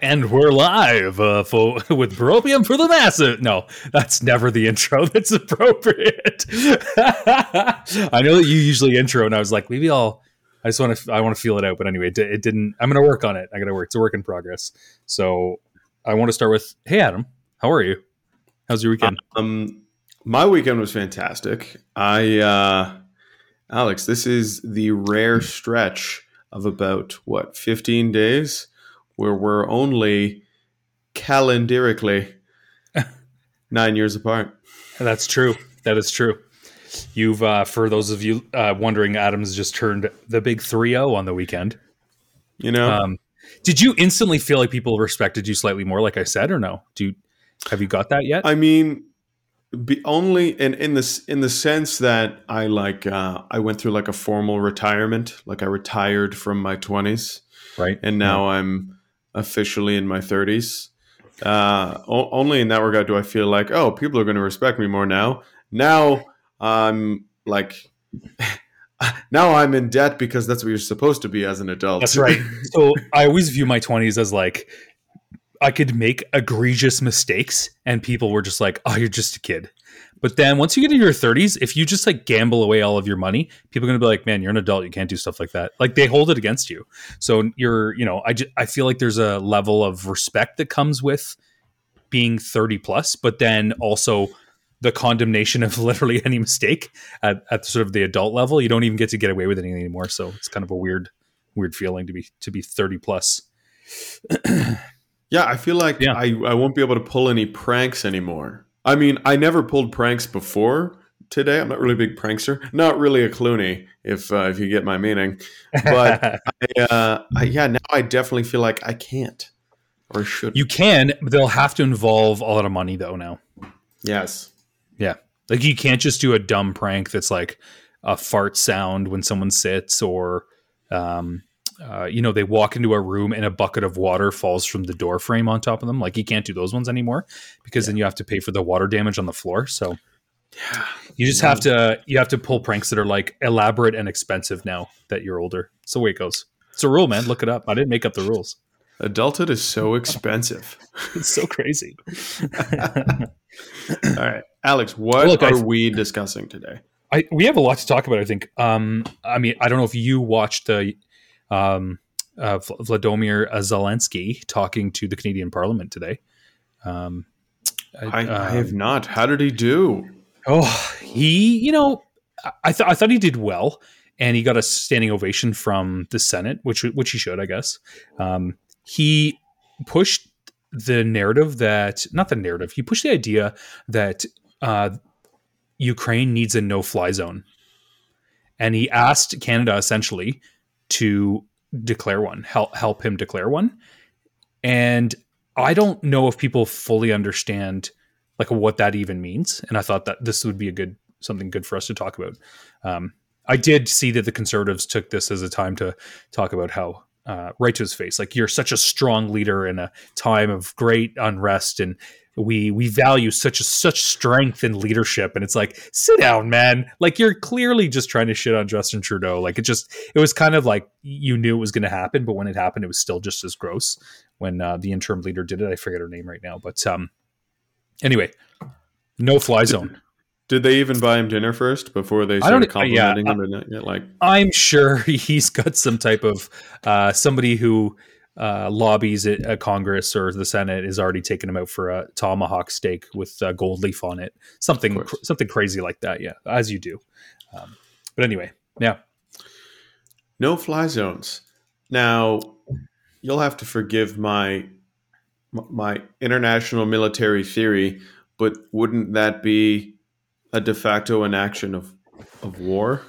And we're live uh, for with Bropium for the Massive. No, that's never the intro that's appropriate. I know that you usually intro, and I was like, maybe I'll. I just want to. I want to feel it out, but anyway, it, it didn't. I'm going to work on it. I got to work. It's a work in progress. So I want to start with, Hey, Adam, how are you? How's your weekend? Um, my weekend was fantastic. I, uh, Alex, this is the rare stretch of about what 15 days where we're only calendarically nine years apart. That's true. That is true. You've, uh, for those of you uh, wondering, Adams just turned the big 3 0 on the weekend. You know, Um, did you instantly feel like people respected you slightly more, like I said, or no? Do you, have you got that yet? I mean, be only in in this in the sense that I like uh, I went through like a formal retirement, like I retired from my twenties, right. and now I'm officially in my thirties. Uh, o- only in that regard do I feel like oh people are going to respect me more now. Now I'm like. Now I'm in debt because that's what you're supposed to be as an adult. That's right. So I always view my 20s as like I could make egregious mistakes and people were just like, "Oh, you're just a kid." But then once you get into your 30s, if you just like gamble away all of your money, people are going to be like, "Man, you're an adult, you can't do stuff like that." Like they hold it against you. So you're, you know, I just, I feel like there's a level of respect that comes with being 30 plus, but then also the condemnation of literally any mistake at, at sort of the adult level. You don't even get to get away with anything anymore. So it's kind of a weird, weird feeling to be to be 30 plus. Yeah, I feel like Yeah. I, I won't be able to pull any pranks anymore. I mean, I never pulled pranks before today. I'm not really a big prankster. Not really a Clooney, if uh, if you get my meaning. But I, uh, I, yeah, now I definitely feel like I can't or should. you can, but they'll have to involve a lot of money though now. yes. Yeah. Like you can't just do a dumb prank that's like a fart sound when someone sits or um uh, you know, they walk into a room and a bucket of water falls from the door frame on top of them. Like you can't do those ones anymore because then you have to pay for the water damage on the floor. So you just have to you have to pull pranks that are like elaborate and expensive now that you're older. It's the way it goes. It's a rule, man. Look it up. I didn't make up the rules. Adulthood is so expensive. It's so crazy. All right, Alex, what Look, I- are we discussing today? I we have a lot to talk about. I think. Um, I mean, I don't know if you watched the um, uh, Vladimir Zelensky talking to the Canadian Parliament today. Um, I, I um, have not. How did he do? Oh, he, you know, I- I thought I thought he did well, and he got a standing ovation from the Senate, which which he should, I guess. Um, he pushed the narrative that not the narrative. He pushed the idea that uh, Ukraine needs a no-fly zone, and he asked Canada essentially to declare one, help help him declare one. And I don't know if people fully understand like what that even means. And I thought that this would be a good something good for us to talk about. Um, I did see that the conservatives took this as a time to talk about how uh, right to his face, like you're such a strong leader in a time of great unrest, and we we value such a, such strength and leadership. And it's like, sit down, man. Like you're clearly just trying to shit on Justin Trudeau. Like it just it was kind of like you knew it was going to happen, but when it happened, it was still just as gross. When uh, the interim leader did it, I forget her name right now, but um, anyway, no fly zone. Did they even buy him dinner first before they started yeah, complimenting him? And not yet, like, I'm sure he's got some type of uh, somebody who uh, lobbies at uh, Congress or the Senate is already taking him out for a tomahawk steak with uh, gold leaf on it, something course. something crazy like that. Yeah, as you do. Um, but anyway, yeah, no fly zones. Now, you'll have to forgive my my international military theory, but wouldn't that be a de facto enaction of of war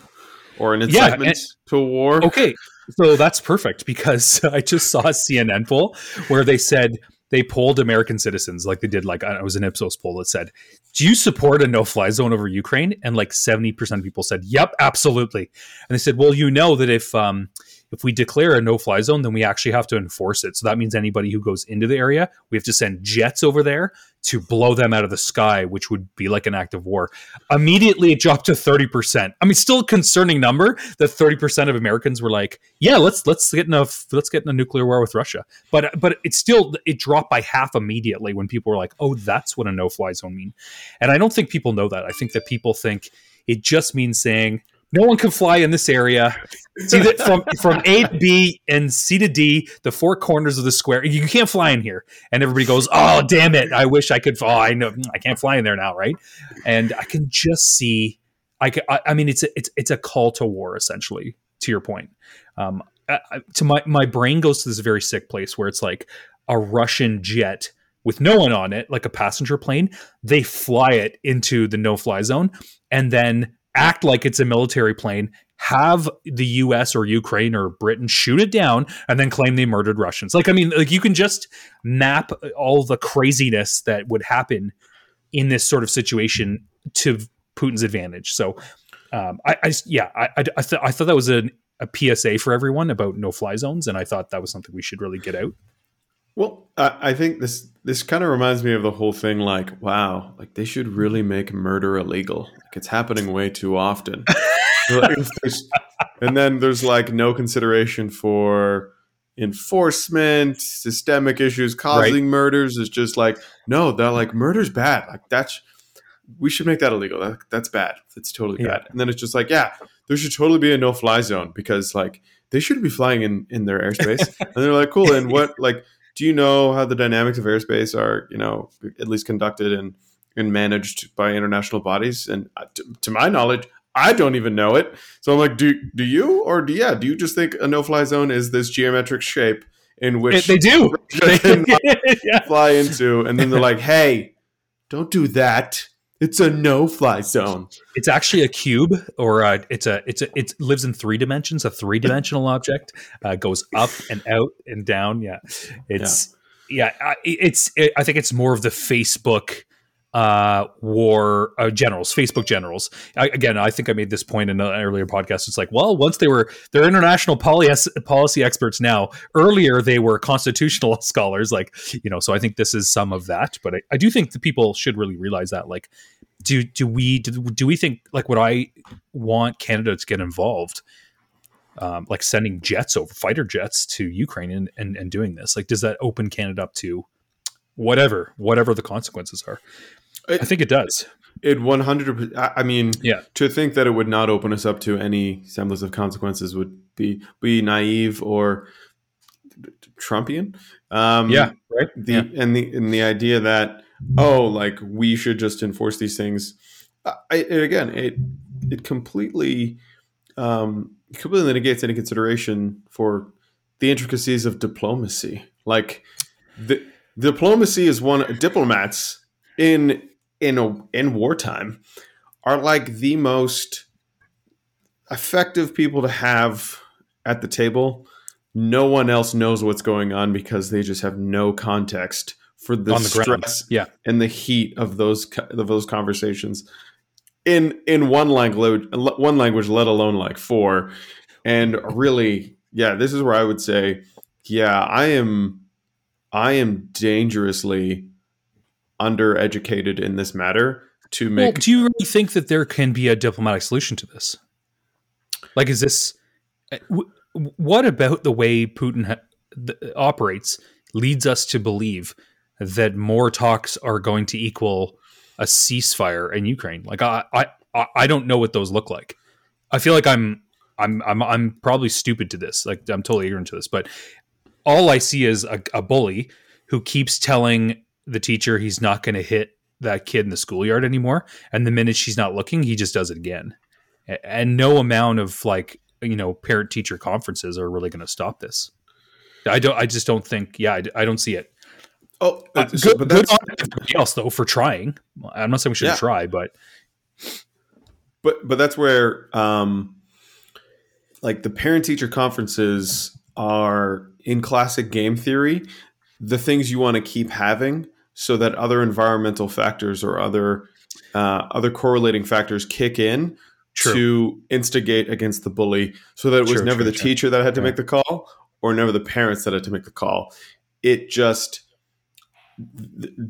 or an Yeah, incitement and- to war? okay, so that's perfect because I just saw a CNN poll where they said they polled American citizens, like they did, like uh, it was an Ipsos poll that said, "Do you support a no-fly zone over Ukraine?" And like seventy percent of people said, "Yep, absolutely." And they said, "Well, you know that if um, if we declare a no fly zone, then we actually have to enforce it. So that means anybody who goes into the area, we have to send jets over there to blow them out of the sky, which would be like an act of war. Immediately, it dropped to thirty percent. I mean, still a concerning number that thirty percent of Americans were like, "Yeah, let's let's get in a let's get in a nuclear war with Russia." But but it still it dropped by half immediately when people were like, "Oh, that's what a no fly zone mean." And I don't think people know that. I think that people think it just means saying no one can fly in this area. See that from from A to B and C to D, the four corners of the square. You can't fly in here, and everybody goes, "Oh, damn it! I wish I could fly. I know I can't fly in there now, right?" And I can just see. I, can, I, I mean, it's a, it's it's a call to war, essentially. To your point, um, I, to my my brain goes to this very sick place where it's like a Russian jet with no one on it, like a passenger plane. They fly it into the no fly zone, and then act like it's a military plane, have the US or Ukraine or Britain shoot it down and then claim they murdered Russians. Like I mean like you can just map all the craziness that would happen in this sort of situation to Putin's advantage. So um, I, I, yeah, I, I, th- I thought that was a, a PSA for everyone about no fly zones, and I thought that was something we should really get out. Well, I think this this kind of reminds me of the whole thing. Like, wow, like they should really make murder illegal. Like it's happening way too often. and then there's like no consideration for enforcement, systemic issues causing right. murders. Is just like no, they're like murder's bad. Like that's we should make that illegal. That, that's bad. That's totally yeah. bad. And then it's just like yeah, there should totally be a no fly zone because like they shouldn't be flying in in their airspace. and they're like cool. And what like do you know how the dynamics of airspace are, you know, at least conducted and, and managed by international bodies? And uh, to, to my knowledge, I don't even know it. So I'm like, do do you or do yeah? Do you just think a no fly zone is this geometric shape in which they do yeah. fly into, and then they're like, hey, don't do that. It's a no-fly zone. It's actually a cube, or a, it's a it's a it lives in three dimensions. A three-dimensional object uh, goes up and out and down. Yeah, it's yeah. yeah it's it, I think it's more of the Facebook uh, war uh, generals, Facebook generals. I, again, I think I made this point in an earlier podcast. It's like, well, once they were they're international policy experts now. Earlier, they were constitutional scholars. Like, you know, so I think this is some of that. But I, I do think the people should really realize that. Like, do do we do, do we think like would I want Canada to get involved? Um, like sending jets over fighter jets to Ukraine and, and and doing this like does that open Canada up to whatever whatever the consequences are it, I think it does. It 100 I mean, yeah. to think that it would not open us up to any semblance of consequences would be be naive or Trumpian. Um, yeah, right. The yeah. and the and the idea that oh, like we should just enforce these things. I, again, it it completely um, completely negates any consideration for the intricacies of diplomacy. Like the diplomacy is one diplomats in in a, in wartime are like the most effective people to have at the table. No one else knows what's going on because they just have no context for the, the stress ground. yeah. and the heat of those of those conversations in in one language one language let alone like four and really yeah this is where i would say yeah i am i am dangerously undereducated in this matter to make. Well, do you really think that there can be a diplomatic solution to this? Like, is this eh, what about the way Putin ha- operates leads us to believe that more talks are going to equal a ceasefire in Ukraine? Like, I, I, I don't know what those look like. I feel like I'm, I'm, I'm, I'm probably stupid to this. Like, I'm totally ignorant to this, but all I see is a, a bully who keeps telling the teacher he's not going to hit that kid in the schoolyard anymore. And the minute she's not looking he just does it again. And no amount of like you know parent teacher conferences are really going to stop this. I don't i just don't think yeah i, I don't see it. Oh uh, so, good, but good on everybody else though for trying. I'm not saying we should yeah. try but but but that's where um like the parent teacher conferences are in classic game theory the things you want to keep having so that other environmental factors or other uh, other correlating factors kick in True. to instigate against the bully so that it was True, never true, the teacher that had to make the call or never the parents that had to make the call. It just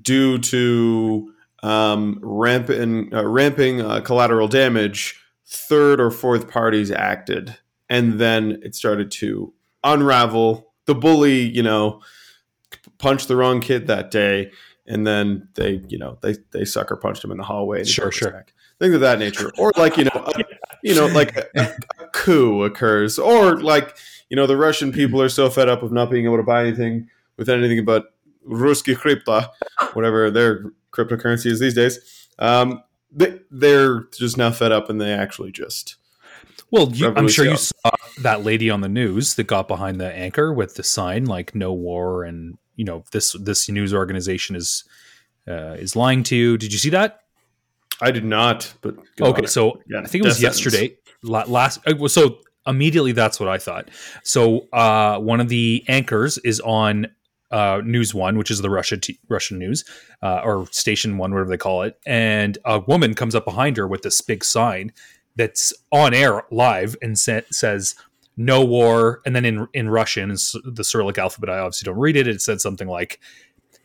due to um, rampant, uh, ramping uh, collateral damage, third or fourth parties acted, and then it started to unravel. The bully, you know, punched the wrong kid that day, and then they, you know, they they sucker punched him in the hallway. and Sure, sure. neck. Things of that nature, or like you know, a, you know, like a, a coup occurs, or like you know, the Russian people are so fed up of not being able to buy anything with anything but Ruski Krypta, whatever their cryptocurrency is these days. Um, they, they're just now fed up, and they actually just Well, you, I'm sure you saw that lady on the news that got behind the anchor with the sign like "No War" and you know this this news organization is uh, is lying to you. Did you see that? I did not, but okay, on. so Yeah, I think it was sentence. yesterday. La- last uh, so immediately that's what I thought. So uh, one of the anchors is on uh, News One, which is the Russia t- Russian news uh, or Station One, whatever they call it, and a woman comes up behind her with this big sign that's on air live and sa- says "No war," and then in in Russian, the Cyrillic alphabet. I obviously don't read it. It said something like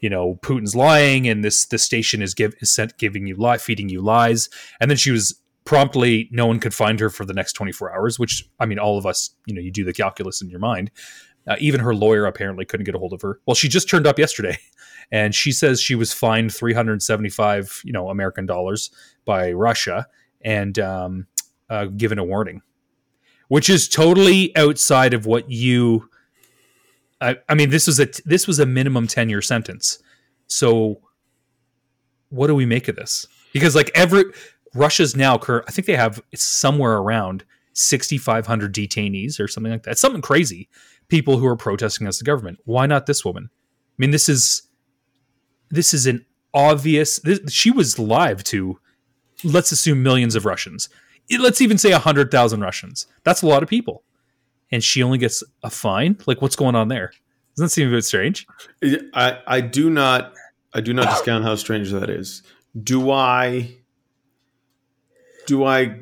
you know Putin's lying and this this station is give is sent giving you lie feeding you lies and then she was promptly no one could find her for the next 24 hours which I mean all of us you know you do the calculus in your mind uh, even her lawyer apparently couldn't get a hold of her well she just turned up yesterday and she says she was fined 375 you know American dollars by Russia and um, uh, given a warning which is totally outside of what you I, I mean, this was a this was a minimum ten year sentence. So, what do we make of this? Because like every Russia's now, I think they have it's somewhere around sixty five hundred detainees or something like that. something crazy. People who are protesting against the government. Why not this woman? I mean, this is this is an obvious. This, she was live to let's assume millions of Russians. Let's even say hundred thousand Russians. That's a lot of people and she only gets a fine? Like, what's going on there? Doesn't that seem a bit strange? I, I do not I do not discount how strange that is. Do I do I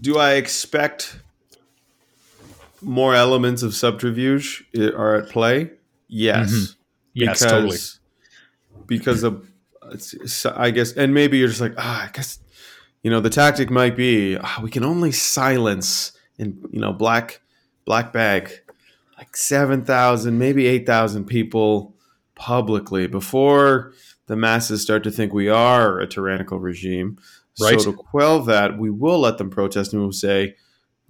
do I expect more elements of subterfuge are at play? Yes. Mhm. Yes, totally. Because of it's- I guess and maybe you're just like, ah, I guess you know, the tactic might be ah, we can only silence in, you know, black black bag like 7,000, maybe 8,000 people publicly before the masses start to think we are a tyrannical regime. Right. So to quell that, we will let them protest and we'll say,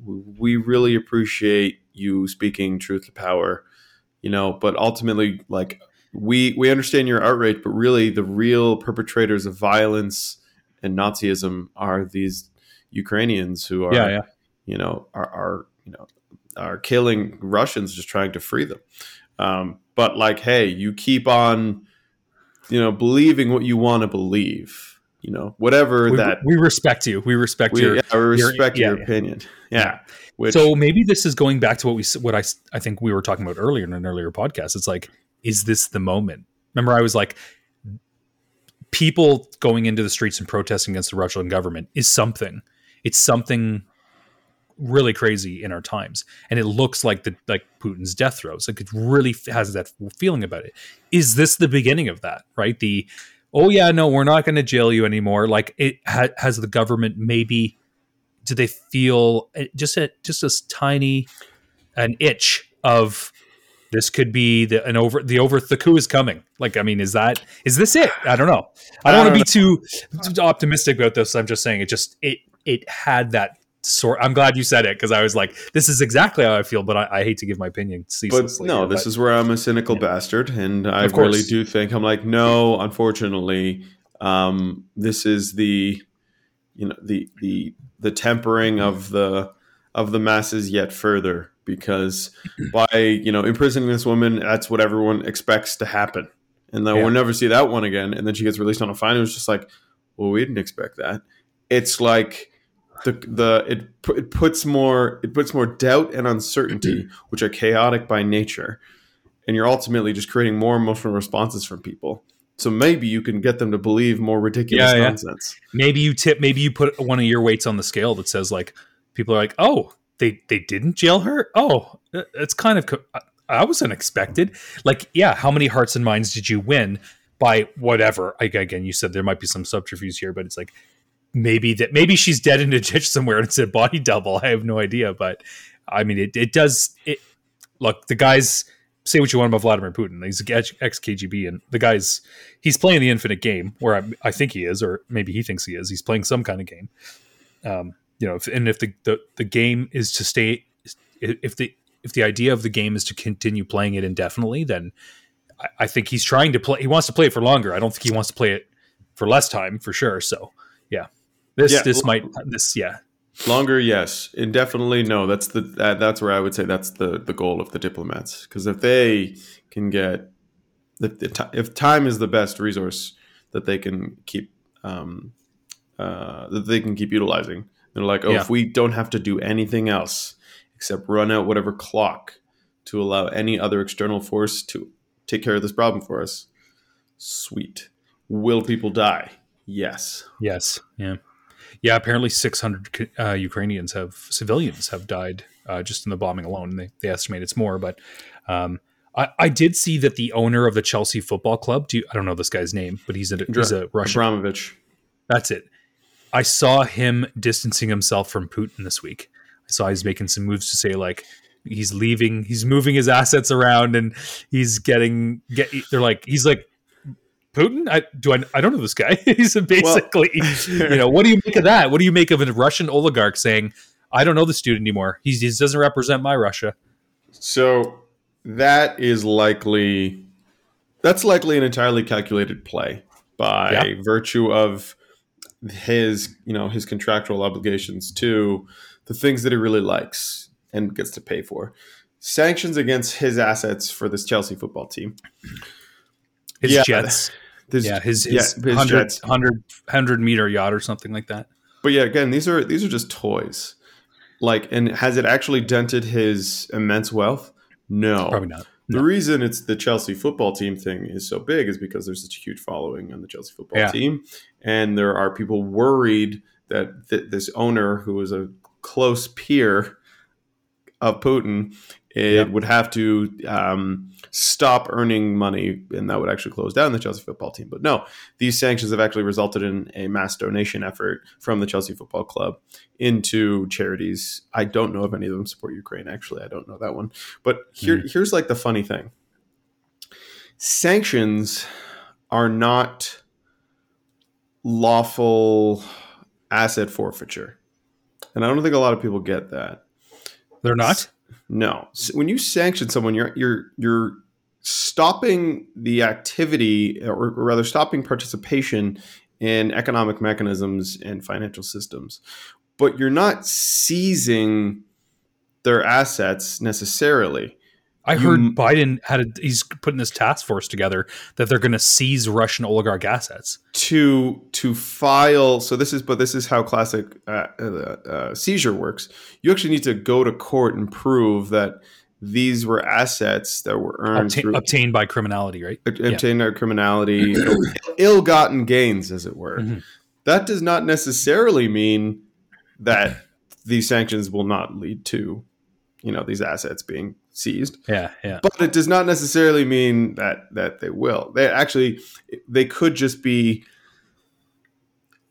we really appreciate you speaking truth to power, you know, but ultimately, like, we, we understand your outrage, but really the real perpetrators of violence and Nazism are these Ukrainians who are, Yeah, yeah. you know, are, are you know, are killing Russians just trying to free them. Um, but like, hey, you keep on, you know, believing what you want to believe. You know, whatever We, that we respect you. We respect we, your. yeah, we respect yeah, your yeah. opinion. Yeah. Which, so maybe this is going back to what we what I I think we were talking about earlier in an earlier podcast. It's like, is this the moment? Remember, I was like, people going into the streets and protesting against the Russian government is something. It's something really crazy in our times, and it looks like the like Putin's death throes. Like it really has that feeling about it. Is this the beginning of that? Right? The oh yeah, no, we're not going to jail you anymore. Like it ha- has the government maybe. Do they feel uh, just a just a tiny an itch of this could be the an over the over the coup is coming. Like, I mean, is that is this it? I don't know. I don't I want to be too, too optimistic about this. I'm just saying it just it it had that sort. I'm glad you said it because I was like, this is exactly how I feel, but I, I hate to give my opinion but no, here, this but- is where I'm a cynical bastard, and I really do think I'm like, no, unfortunately, um, this is the, you know, the the the tempering of the of the masses yet further because by you know imprisoning this woman, that's what everyone expects to happen, and then Yeah. we'll never see that one again. And then she gets released on a fine. It was just like, well, we didn't expect that. It's like the the it it puts more it puts more doubt and uncertainty, mm-hmm. which are chaotic by nature, and you're ultimately just creating more emotional responses from people. So maybe you can get them to believe more ridiculous Yeah, yeah. nonsense. maybe you tip maybe you put one of your weights on the scale that says like people are like oh they they didn't jail her? Oh it's kind of I- i was unexpected like yeah how many hearts and minds did you win by whatever? Like, again you said there might be some subterfuge here but it's like maybe that maybe she's dead in a ditch somewhere and it's a body double. I have no idea but i mean it, it does it look the guys say what you want about vladimir putin. He's ex kgb and the guy's he's playing the infinite game where I, I think he is or maybe he thinks he is. He's playing some kind of game. Um, you know if, and if the, the the game is to stay if the if the idea of the game is to continue playing it indefinitely then I, I think he's trying to play he wants to play it for longer i don't think he wants to play it for less time for sure so yeah this Yeah. this might this yeah Longer, yes. Indefinitely, no. That's the that, that's where I would say that's the the goal of the diplomats because if they can get the, the ti if time is the best resource that they can keep um, uh, that they can keep utilizing, they're like, oh, Yeah. if we don't have to do anything else except run out whatever clock to allow any other external force to take care of this problem for us, sweet. Will people die? Yes. yes yeah yeah apparently 600 uh, ukrainians have civilians have died uh, just in the bombing alone they, they estimate it's more but um, I, I did see that the owner of the Chelsea Football Club. Do you, I don't know this guy's name, but he's a he's a Russian. Abramovich. That's it. I saw him distancing himself from Putin this week. I saw he's making some moves to say like he's leaving, he's moving his assets around, and he's getting get. They're like he's like Putin. I do I I don't know this guy. he's basically you know what do you make of that? What do you make of a Russian oligarch saying I don't know this dude anymore? He's, he doesn't represent my Russia. So that is likely that's likely an entirely calculated play by Yeah. virtue of his you know his contractual obligations to the things that he really likes and gets to pay for. Sanctions against his assets for this Chelsea football team. His Yeah. jets, This, yeah, his, yeah, his, his 100, jets. 100 100 meter yacht or something like that. But yeah, again, these are these are just toys. Like, and has it actually dented his immense wealth? No, Probably not. The reason it's the Chelsea football team thing is so big is because there's such a huge following on the Chelsea football Yeah. team, and there are people worried that th- this owner, who is a close peer of Putin, it Yep. would have to um, stop earning money, and that would actually close down the Chelsea football team. But no, these sanctions have actually resulted in a mass donation effort from the Chelsea Football Club into charities. I don't know if any of them support Ukraine. Actually, I don't know that one. But here, here's like the funny thing: sanctions are not lawful asset forfeiture, and I don't think a lot of people get that. They're not. No, when you sanction someone, you're you're you're stopping the activity, uh, or, or rather, stopping participation in economic mechanisms and financial systems, but you're not seizing their assets necessarily. I You- heard Biden had a, he's putting this task force together that they're going to seize Russian oligarch assets. to to file so this is but this is how classic uh, uh, uh, seizure works you actually need to go to court and prove that these were assets that were earned Obtain, through obtained by criminality, right? obtained by criminality ill-gotten gains as it were Mhm. that does not necessarily mean that these sanctions will not lead to you know these assets being seized Yeah, yeah. but it does not necessarily mean that that they will. They actually they could just be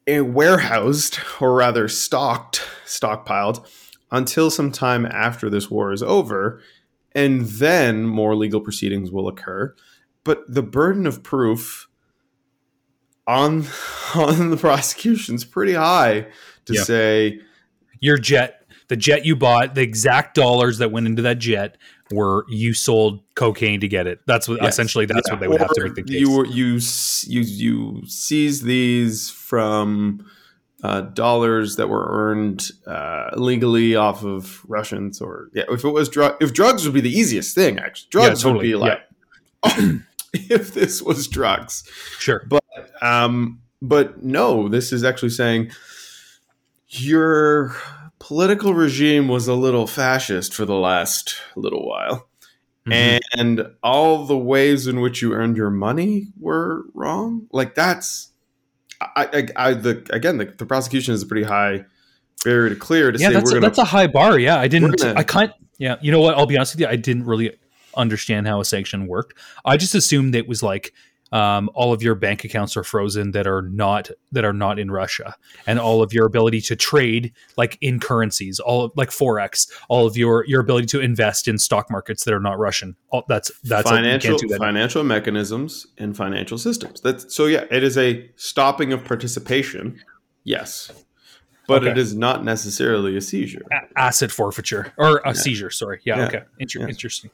eh, warehoused or rather stocked, stockpiled until some time after this war is over, and then more legal proceedings will occur. But the burden of proof on on the prosecution's pretty high to Yeah. say Your jet, the jet you bought, the exact dollars that went into that jet were you sold cocaine to get it. That's what Yes. essentially that's Yeah. what they would have to make the case. You were- you you you seize these from uh, dollars that were earned uh, illegally off of Russians, or yeah, if it was drug, if drugs would be the easiest thing, actually, drugs totally. would be like, if this was drugs, sure. But um, but no, this is actually saying your political regime was a little fascist for the last little while. Mhm. and all the ways in which you earned your money were wrong. Like that's, I, I, I the again, the, the prosecution is a pretty high barrier to clear to yeah, say that's we're a, gonna. that's a high bar. Yeah, I didn't. gonna- I can't. Yeah, you know what? I'll be honest with you. I didn't really understand how a sanction worked. I just assumed it was like um, all of your bank accounts are frozen that are not that are not in Russia, and all of your ability to trade like in currencies, all like forex, all of your your ability to invest in stock markets that are not Russian. All, that's that's financial that. financial mechanisms and financial systems. That's so yeah, it is a stopping of participation. Yes. But Okay. it is not necessarily a seizure. A- asset forfeiture or a Yeah. seizure. Sorry. Yeah. Yeah. Okay. Inter- Yes. Interesting.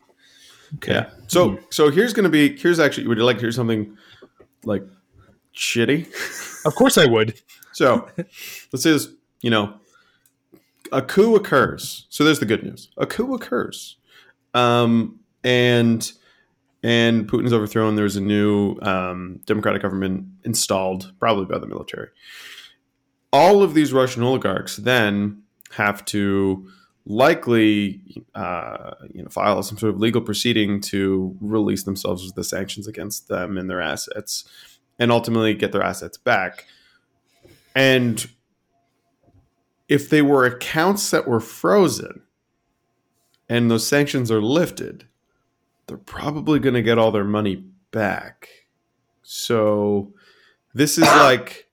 Okay. Yeah. So so here's going to be here's actually would you like to hear something like shitty? Of course I would. So this is you know, a coup occurs. So there's the good news. A coup occurs. Um, and and Putin's overthrown. There's a new um, democratic government installed, probably by the military. All of these Russian oligarchs then have to likely, uh, you know, file some sort of legal proceeding to release themselves of the sanctions against them and their assets, and ultimately get their assets back. And if they were accounts that were frozen and those sanctions are lifted, they're probably going to get all their money back. So this is like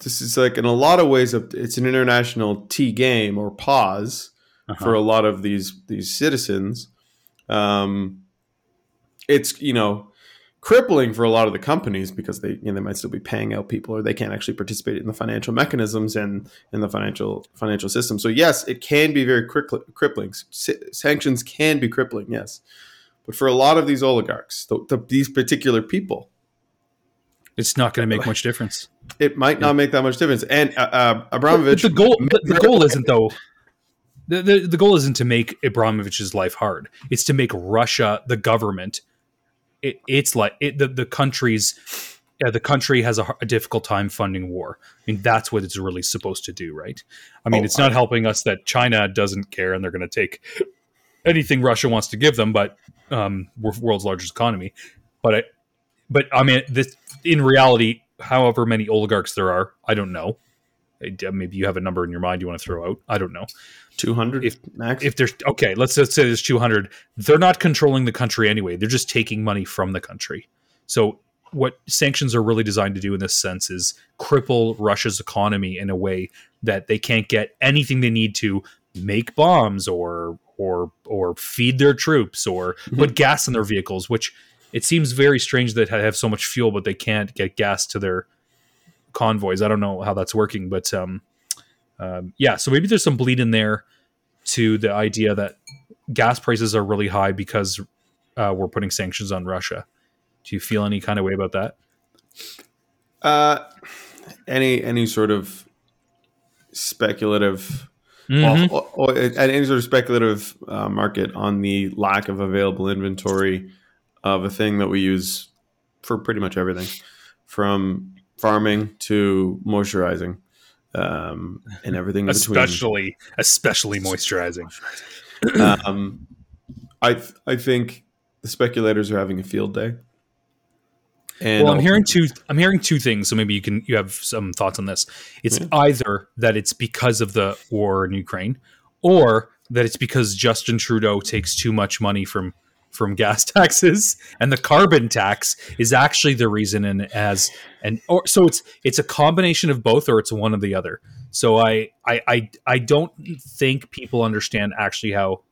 this is like in a lot of ways it's an international T game or pause Uh-huh. for a lot of these these citizens. Um, it's you know crippling for a lot of the companies because they you know, they might still be paying out people or they can't actually participate in the financial mechanisms and in the financial financial system. So yes, it can be very crippl- crippling. Sanctions can be crippling, yes, but for a lot of these oligarchs, the, the, these particular people, It's not going to make much difference. it might not make that much difference. And uh, uh, But Abramovich, the goal, the, the goal isn't though. The, the, the goal isn't to make Abramovich's life hard. It's to make Russia, the government, it, it's like it, the the country's yeah, the country has a, a difficult time funding war. I mean, that's what it's really supposed to do, right? I mean, Oh, it's not I- helping us that China doesn't care and they're going to take anything Russia wants to give them, but um, we're world's largest economy. But I, but I mean, this in reality, however many oligarchs there are, I don't know. Maybe you have a number in your mind you want to throw out. I don't know two hundred if- max. if there's okay. Let's just say there's 200. They're not controlling the country anyway. They're just taking money from the country. So what sanctions are really designed to do in this sense is cripple Russia's economy in a way that they can't get anything they need to make bombs or or or feed their troops or Mhm. put gas in their vehicles. Which it seems very strange that they have so much fuel, but they can't get gas to their convoys. I don't know how that's working, but um, um, yeah. So maybe there's some bleed in there to the idea that gas prices are really high because uh, we're putting sanctions on Russia. Do you feel any kind of way about that? Uh, any any sort of speculative, Mhm. or, or, or any sort of speculative uh, market on the lack of available inventory of a thing that we use for pretty much everything, from farming to moisturizing, um, and everything in between. especially especially moisturizing. um, I th- I think the speculators are having a field day. And well, I'm hearing two. I'm hearing two things. So maybe you can you have some thoughts on this. It's Yeah. either that it's because of the war in Ukraine, or that it's because Justin Trudeau takes too much money from from gas taxes, and the carbon tax is actually the reason. And as and or so it's it's a combination of both, or it's one or the other. So I I I, I don't think people understand actually how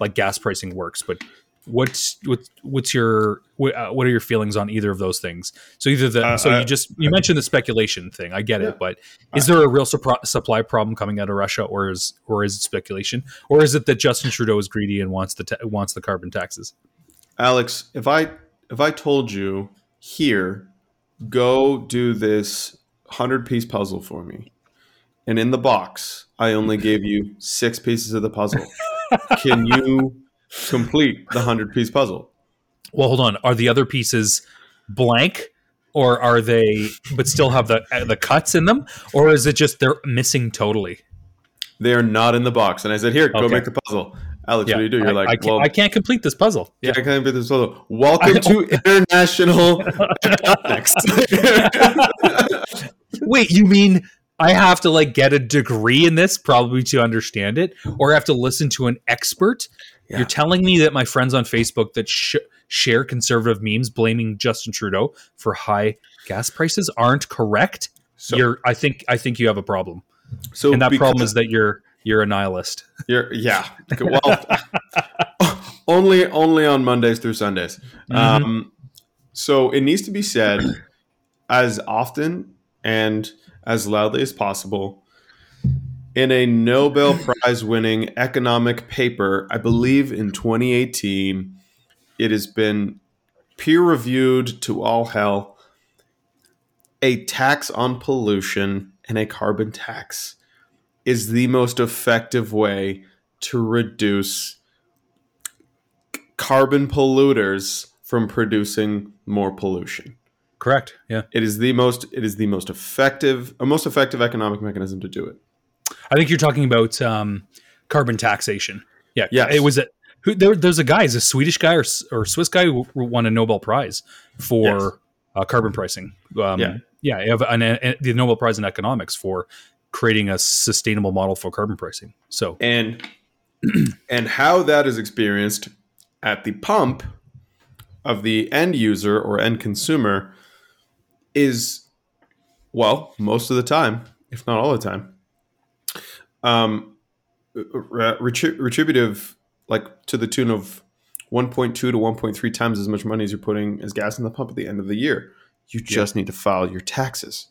like gas pricing works, but what's what's what's your what, uh, what are your feelings on either of those things? So either the Uh, so I- you just you mentioned the speculation thing. I get Yeah. it but is there a real supri- supply problem coming out of russia or is or is it speculation? Or is it that justin trudeau is greedy and wants the ta- wants the carbon taxes? Alex, if I if I told you here, go do this hundred piece puzzle for me, and in the box I only gave you six pieces of the puzzle, can you complete the hundred piece puzzle? well hold on are the other pieces blank or are they but still have the uh, the cuts in them or is it just they're missing totally They are not in the box, and I said, "Here, go Okay. make the puzzle." Alex, Yeah, what do you do? You're I, like, I, can't, well, I can't complete this puzzle. yeah. I can't be this solo. Welcome to international economics. Wait, you mean I have to like get a degree in this probably to understand it, or I have to listen to an expert? Yeah. You're telling me that my friends on Facebook that sh- share conservative memes blaming Justin Trudeau for high gas prices aren't correct? so, you're, I think, I think you have a problem, so and that problem is that you're you're a nihilist. You're, yeah. Well, only only on Mondays through Sundays. Mhm. Um, so it needs to be said as often and as loudly as possible. In a Nobel Prize winning economic paper, I believe in 2018, it has been peer reviewed to all hell. A tax on pollution and a carbon tax is the most effective way to reduce carbon polluters from producing more pollution. Correct. Yeah, It is the most it is the most effective a most effective economic mechanism to do it. I think you're talking about um, carbon taxation. Yeah, yeah. It was a who there, there's a guy, is a Swedish guy or, or Swiss guy who won a Nobel Prize for Yes. uh, carbon pricing. Um, Yeah. yeah, an, an, the Nobel Prize in economics for creating a sustainable model for carbon pricing. So And and how that is experienced at the pump of the end user or end consumer is well, most of the time, if not all the time, um, re- retributive, like to the tune of 1.2 to 1.3 times as much money as you're putting as gas in the pump at the end of the year. You just need to file your taxes.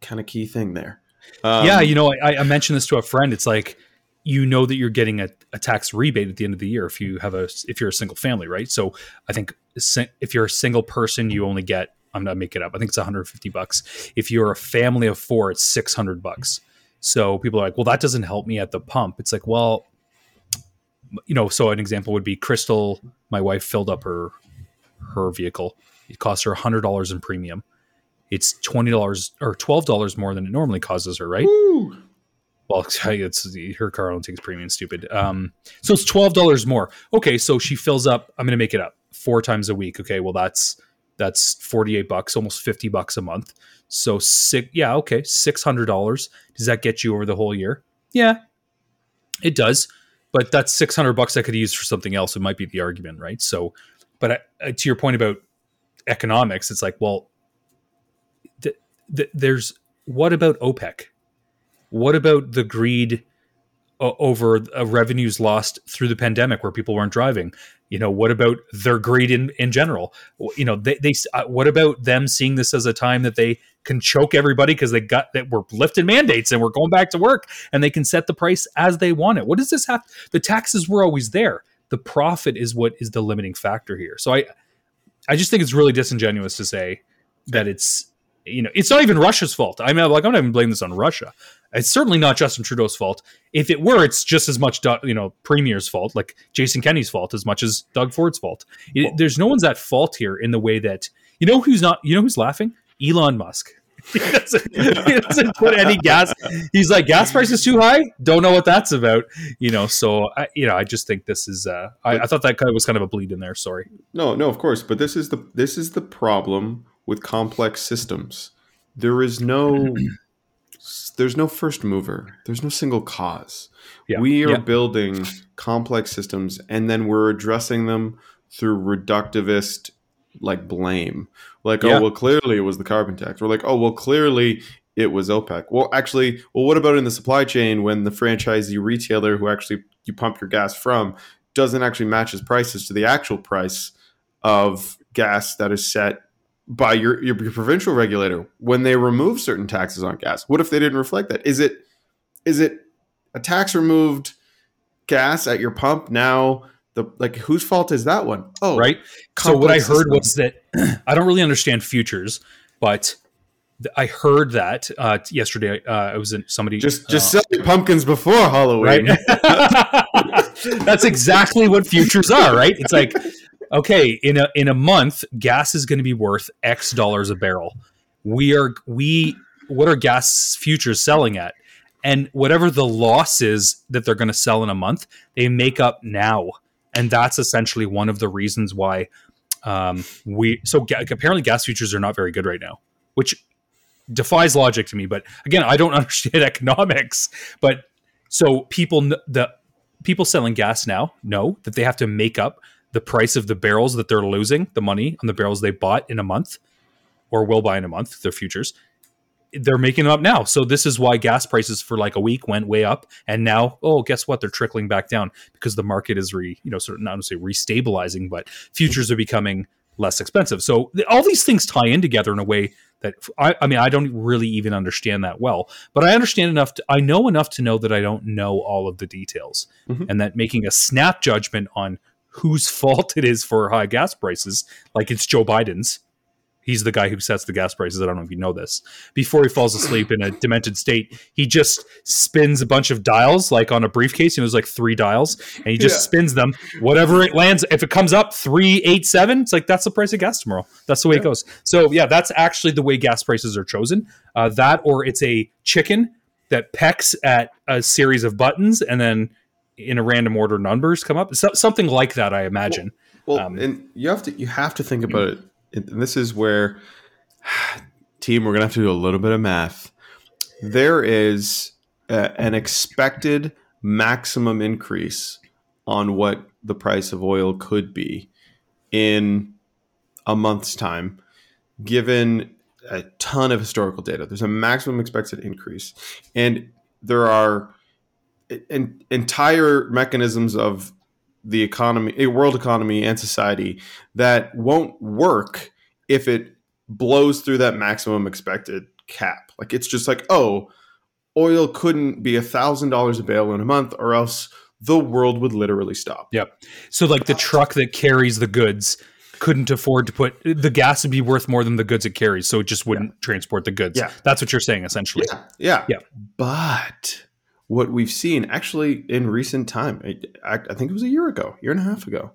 Kind of key thing there. Um, yeah, you know, I, I mentioned this to a friend. It's like you know that you're getting a, a tax rebate at the end of the year if you have a if you're a single family, right? So I think if you're a single person, you only get I'm not making it up. I think it's 150 bucks. If you're a family of four, it's 600 bucks. So people are like, well, that doesn't help me at the pump. It's like, well, you know. So an example would be Crystal. My wife filled up her her vehicle. It cost her hundred dollars in premium. It's twenty dollars or twelve dollars more than it normally causes her, right? woo. well it's her car only takes premium stupid um so it's $12 more okay so she fills up i'm gonna make it up four times a week okay well that's that's 48 bucks almost 50 bucks a month so six yeah okay $600 does that get you over the whole year? Yeah. It does but that's 600 bucks i could use for something else. It might be the argument right? So but I, to your point about economics it's like well th- th- there's what about opec? What about the greed o- over uh, revenues lost through the pandemic where people weren't driving? You know what about their greed in in general? You know they, they uh, what about them seeing this as a time that they can choke everybody because they got that we're lifting mandates and we're going back to work and they can set the price as they want it what does this have the taxes were always there the profit is what is the limiting factor here so i i just think it's really disingenuous to say that it's you know it's not even russia's fault i mean like i'm not even blaming this on russia it's certainly not Justin Trudeau's fault. If it were, it's just as much, you know, Premier's fault, like Jason Kenney's fault, as much as Doug Ford's fault. It- there's no one's at fault here in the way that you know who's not. You know who's laughing? Elon Musk. he, doesn't, he doesn't put any gas. He's like, gas prices too high. Don't know what that's about. You know, so I, you know, I just think this is. Uh, I, I thought that was kind of a bleed in there. Sorry. No, no, of course, but this is the this is the problem with complex systems. There is no there's no first mover. There's no single cause. Yeah, We are yeah. building complex systems and then we're addressing them through reductivist like blame. Like, oh, Yeah. oh well clearly it was the carbon tax. We're like, oh well clearly it was OPEC. Well actually, well what about in the supply chain when the franchisee retailer who actually you pump your gas from doesn't actually match his prices to the actual price of gas that is set by your, your, your provincial regulator when they remove certain taxes on gas. What if they didn't reflect that? Is it is it a tax removed gas at your pump now? The like whose fault is that one? Oh, right? So what I heard system. was that I don't really understand futures, but th- I heard that uh, yesterday. Uh, I was in somebody Just just uh, sell your pumpkins before Halloween. right. That's exactly what futures are, right? It's like okay, in a in a month, gas is going to be worth X dollars a barrel. We are we what are gas futures selling at? and whatever the loss is that they're going to sell in a month, they make up now, and that's essentially one of the reasons why um, we. So ga- apparently, gas futures are not very good right now, which defies logic to me. But again, I don't understand economics. But so people, the people selling gas now know that they have to make up the price of the barrels that they're losing, the money on the barrels they bought in a month or will buy in a month, their futures. They're making them up now. So this is why gas prices for like a week went way up. And now, oh, guess what? They're trickling back down because the market is re, you know, sort of not to say restabilizing, but futures are becoming less expensive. So all these things tie in together in a way that I, I, mean I don't really even understand that well, but I understand enough. To, I know enough to know that I don't know all of the details, mm-hmm. and that making a snap judgment on whose fault it is for high gas prices, like it's Joe Biden's, He's the guy who sets the gas prices. I don't know if you know this. Before he falls asleep in a demented state, he just spins a bunch of dials, like on a briefcase. And it was like three dials, and he just yeah. spins them. Whatever it lands, if it comes up three eight seven, it's like that's the price of gas tomorrow. That's the way yeah. it goes. So yeah, that's actually the way gas prices are chosen. Uh, that or it's a chicken that pecks at a series of buttons, and then in a random order numbers come up. So, something like that, I imagine. Well, well um, and you have to you have to think about it and this is where team we're gonna have to do a little bit of math. There is a, an expected maximum increase on what the price of oil could be in a month's time given a ton of historical data. There's a maximum expected increase and there are uh, entire mechanisms of the economy, a world economy and society that won't work if it blows through that maximum expected cap. Like it's just like, oh, oil couldn't be a thousand dollars a barrel in a month, or else the world would literally stop. Yep. So like the truck that carries the goods couldn't afford to put the gas would be worth more than the goods it carries, so it just wouldn't yeah. transport the goods. Yeah. That's what you're saying essentially. Yeah. Yeah. yeah. But what we've seen actually in recent time. I, I, think it was a year ago, year and a half ago,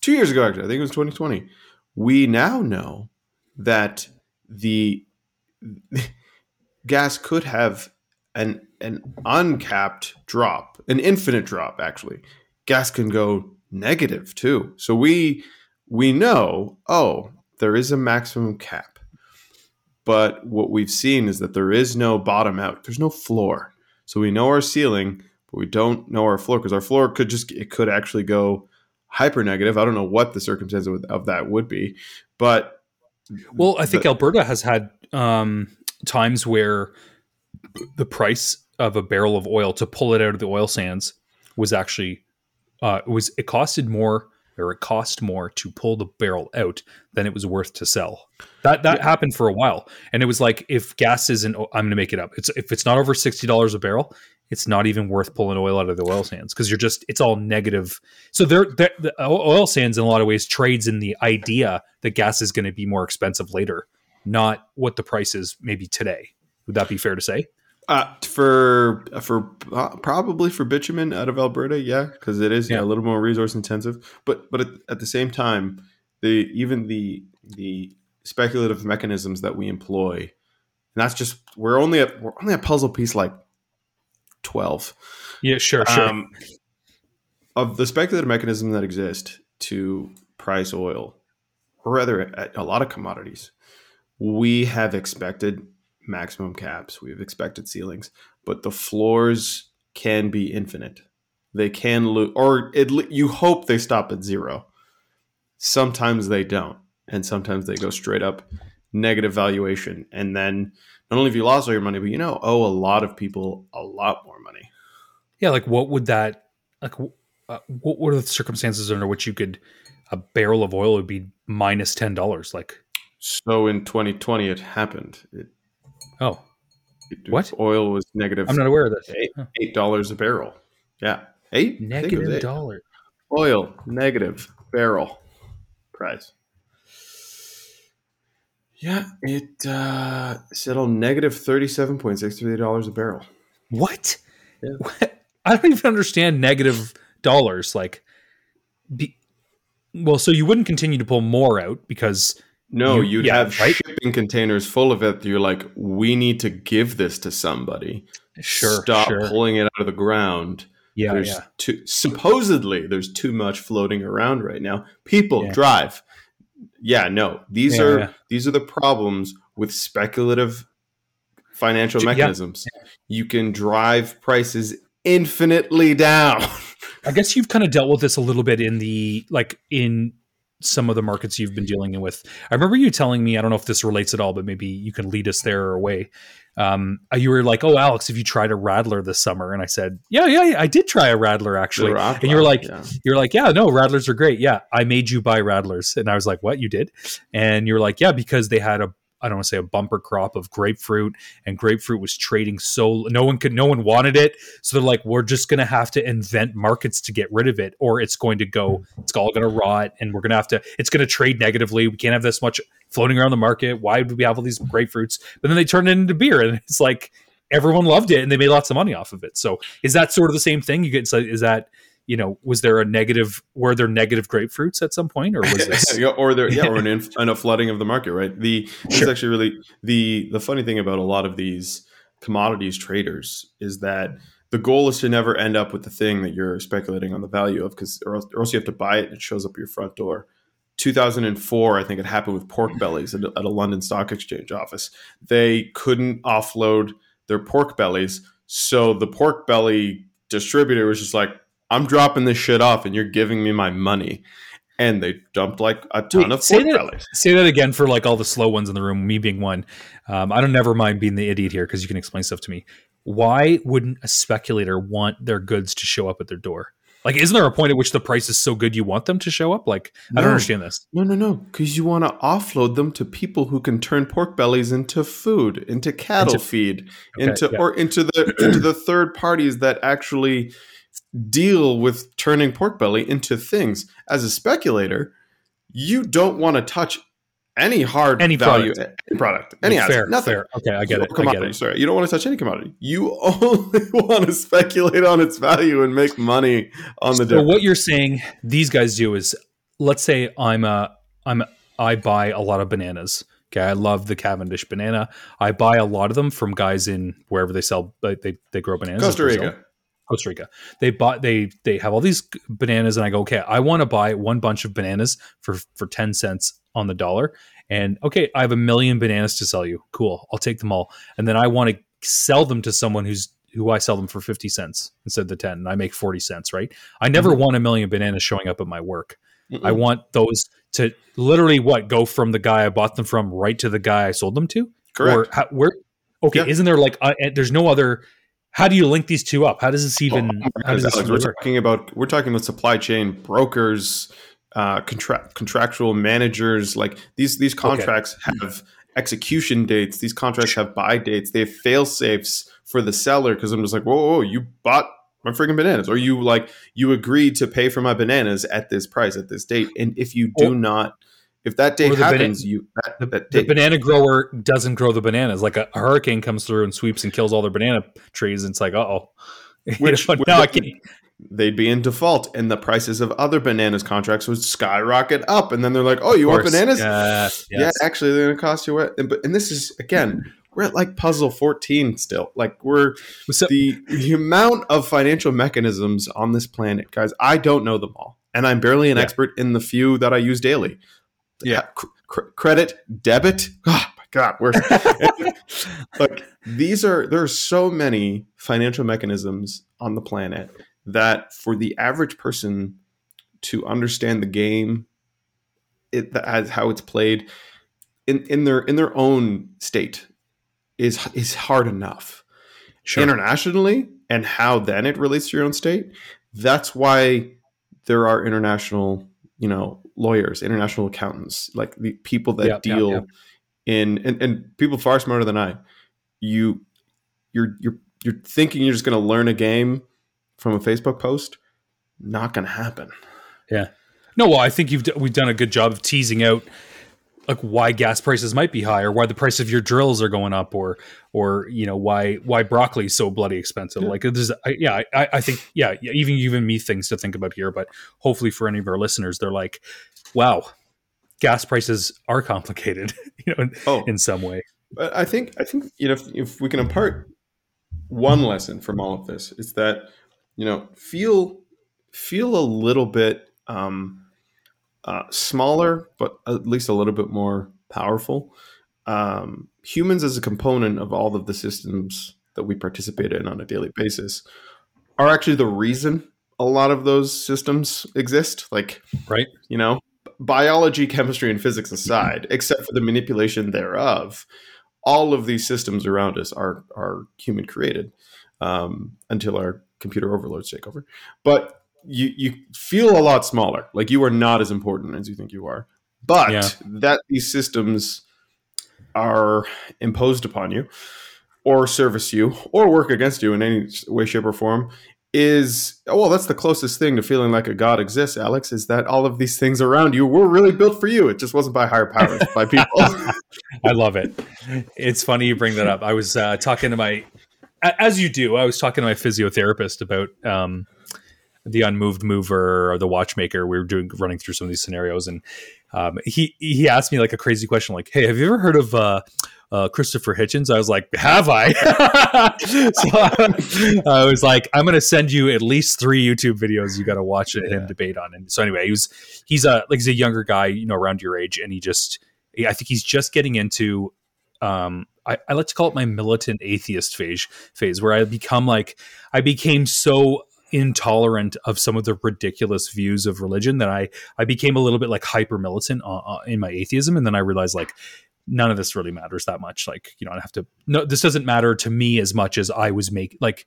two years ago, actually. I think it was 2020. We now know that the gas could have an an uncapped drop, an infinite drop. Actually, gas can go negative too. So we we know, oh, there is a maximum cap. But what we've seen is that there is no bottom out. There's no floor. So we know our ceiling, but we don't know our floor because our floor could just it could actually go hyper negative. I don't know what the circumstances of, of that would be, but well, I think the, Alberta has had um, times where the price of a barrel of oil to pull it out of the oil sands was actually uh, it was it costed more or it cost more to pull the barrel out than it was worth to sell. That that yeah. happened for a while, and it was like if gas isn't, oh, I'm going to make it up. It's if it's not over sixty dollars a barrel, it's not even worth pulling oil out of the oil sands because you're just it's all negative. So there, the oil sands in a lot of ways trades in the idea that gas is going to be more expensive later, not what the price is maybe today. Would that be fair to say? Uh, for for uh, probably for bitumen out of Alberta, yeah, because it is yeah. a little more resource intensive. But but at, at, the same time, the even the the speculative mechanisms that we employ, and that's just we're only at we're only a puzzle piece like twelve. Yeah, sure, sure. Um, of the speculative mechanism that exist to price oil, or rather a lot of commodities, we have expected maximum caps, we've expected ceilings, but the floors can be infinite. They can lose, or it, you hope they stop at zero. Sometimes they don't, and sometimes they go straight up negative valuation, and then not only have you lost all your money, but you know owe a lot of people a lot more money. Yeah, like what would that like? Uh, what what are the circumstances under which you could a barrel of oil would be minus ten dollars? Like, so in 2020, it happened. It Oh, what? Oil was negative. I'm not aware of this. Eight, eight dollars a barrel. Yeah, eight negative dollar. Oil negative barrel price. Yeah, it uh, settled negative thirty-seven point six three dollars a barrel. What? Yeah. what? I don't even understand negative dollars. Like, be, well, so you wouldn't continue to pull more out because no, you, would yeah, have right? shipping containers full of it. You're like, we need to give this to somebody. Sure, stop sure. pulling it out of the ground. Yeah, there's yeah. too supposedly there's too much floating around right now. People Yeah. drive. Yeah, no. These Yeah, are these are the problems with speculative financial mechanisms. You can drive prices infinitely down. I guess you've kind of dealt with this a little bit in the like in some of the markets you've been dealing with. I remember you telling me, I don't know if this relates at all, but maybe you can lead us there or away. Um, you were like, "Oh, Alex, have you tried a rattler this summer?" And I said, "Yeah, yeah, yeah I did try a rattler actually." And you were like, Yeah. You're like, "Yeah, no, rattlers are great. Yeah, I made you buy rattlers." And I was like, "What? You did?" And you were like, "Yeah, because they had a I don't want to say a bumper crop of grapefruit, and grapefruit was trading so no one could, no one wanted it. So they're like, we're just going to have to invent markets to get rid of it, or it's going to go, it's all going to rot, and we're going to have to, it's going to trade negatively. We can't have this much floating around the market. Why would we have all these grapefruits? But then they turned it into beer, and it's like everyone loved it, and they made lots of money off of it. So is that sort of the same thing? You get, is that you know, was there a negative? Were there negative grapefruits at some point, or was this? Yeah, or there, yeah, or an, inf- and a flooding of the market, right? The this is actually really the the funny thing about a lot of these commodities traders is that the goal is to never end up with the thing that you're speculating on the value of, because or, else- or else you have to buy it and it shows up at your front door. 2004, I think it happened with pork bellies at, at a London Stock Exchange office. They couldn't offload their pork bellies, so the pork belly distributor was just like, "I'm dropping this shit off, and you're giving me my money." And they dumped like a ton Wait, of say pork that- bellies. Say that again for like all the slow ones in the room, me being one. Um, I don't never mind being the idiot here because you can explain stuff to me. Why wouldn't a speculator want their goods to show up at their door? Like, isn't there a point at which the price is so good you want them to show up? Like, I don't understand this. No, no, no. Because you want to offload them to people who can turn pork bellies into food, into cattle Into- feed, Okay, into yeah. or into the into the third parties that actually deal with turning pork belly into things. As a speculator, you don't want to touch any hard Any value product. any product, any asset, fair, nothing. fair. Okay, I get it. I get it. Sorry, you don't want to touch any commodity. You only want to speculate on its value and make money on the So difference. what you're saying these guys do is, let's say I'm a, I'm, a, I buy a lot of bananas. Okay, I love the Cavendish banana. I buy a lot of them from guys in wherever they sell. They they grow bananas. in Costa. Rica. Costa Rica. They bought they they have all these bananas, and I go, okay, I want to buy one bunch of bananas for for ten cents on the dollar, and okay, I have a million bananas to sell you. Cool, I'll take them all, and then I want to sell them to someone who's who I sell them for fifty cents instead of the ten, and I make forty cents. Right? I never want a million bananas showing up at my work. Mm-mm. I want those to literally what go from the guy I bought them from right to the guy I sold them to. Correct. Or how, where? Okay, Yeah. isn't there like uh, uh, there's no other? How do you link these two up? How does this even? Well, how does this Alex, we're work? talking about we're talking about supply chain brokers, uh, contract contractual managers. Like these these contracts have execution dates. These contracts have buy dates. They have fail safes for the seller because I'm just like, whoa, whoa, whoa, you bought my freaking bananas, or you like you agreed to pay for my bananas at this price at this date, and if you do Or- not, if that date or the bana- happens, you that, The, that the banana grower doesn't grow the bananas. Like a, hurricane comes through and sweeps and kills all their banana trees. And it's like, uh oh. Which- but which- now I can. they'd be in default, and the prices of other bananas contracts would skyrocket up, and then they're like, oh, you want bananas? Yes, Yeah, actually, they're going to cost you what? And, but, and this is again, we're at like puzzle fourteen still. Like we're So- the the amount of financial mechanisms on this planet, guys. I don't know them all, and I'm barely an Yeah. expert in the few that I use daily. Yeah. cr- cr- credit, debit. Oh my god, we're like these are there are so many financial mechanisms on the planet that for the average person to understand the game it as how it's played in, in their in their own state is is hard enough Sure. internationally and how then it relates to your own state that's why there are international you know lawyers international accountants like the people that yeah, deal yeah. in and, and people far smarter than i you you're you're you're thinking you're just going to learn a game from a facebook post not going to happen Yeah. No, well, I think you've d- we've done a good job of teasing out like why gas prices might be high or why the price of your drills are going up, or or you know why why broccoli is so bloody expensive. Yeah. Like there's, I, yeah, I, I think yeah, yeah, even even me things to think about here. But hopefully for any of our listeners, they're like, wow, gas prices are complicated, you know, in, oh in some way. But I think I think you know if, if we can impart one lesson from all of this is that you know feel feel a little bit um, uh, smaller, but at least a little bit more powerful. Um, humans, as a component of all of the systems that we participate in on a daily basis, are actually the reason a lot of those systems exist. Like, right? You know, biology, chemistry, and physics aside, except for the manipulation thereof, all of these systems around us are are human created um, until our computer overloads take over. But you you feel a lot smaller, like you are not as important as you think you are. But yeah. that these systems are imposed upon you, or service you, or work against you in any way, shape, or form is well that's the closest thing to feeling like a god exists alex is that all of these things around you were really built for you. It just wasn't by higher powers by people. I love it. It's funny you bring that up. I was uh, talking to my as you do i was talking to my physiotherapist about um, the unmoved mover or the watchmaker we were doing running through some of these scenarios and um, he he asked me like a crazy question like hey have you ever heard of uh, uh, Christopher Hitchens. I was like, have I? so I was like, I'm going to send you at least three YouTube videos you got to watch yeah. him debate on. And so anyway, he was he's a like he's a younger guy, you know, around your age, and he just I think he's just getting into. Um, I, I like to call it my militant atheist phase phase where I become like I became so intolerant of some of the ridiculous views of religion that I I became a little bit like hyper militant uh, uh, in my atheism, and then I realized like none of this really matters that much. Like, you know, I have to, no, this doesn't matter to me as much as I was make like,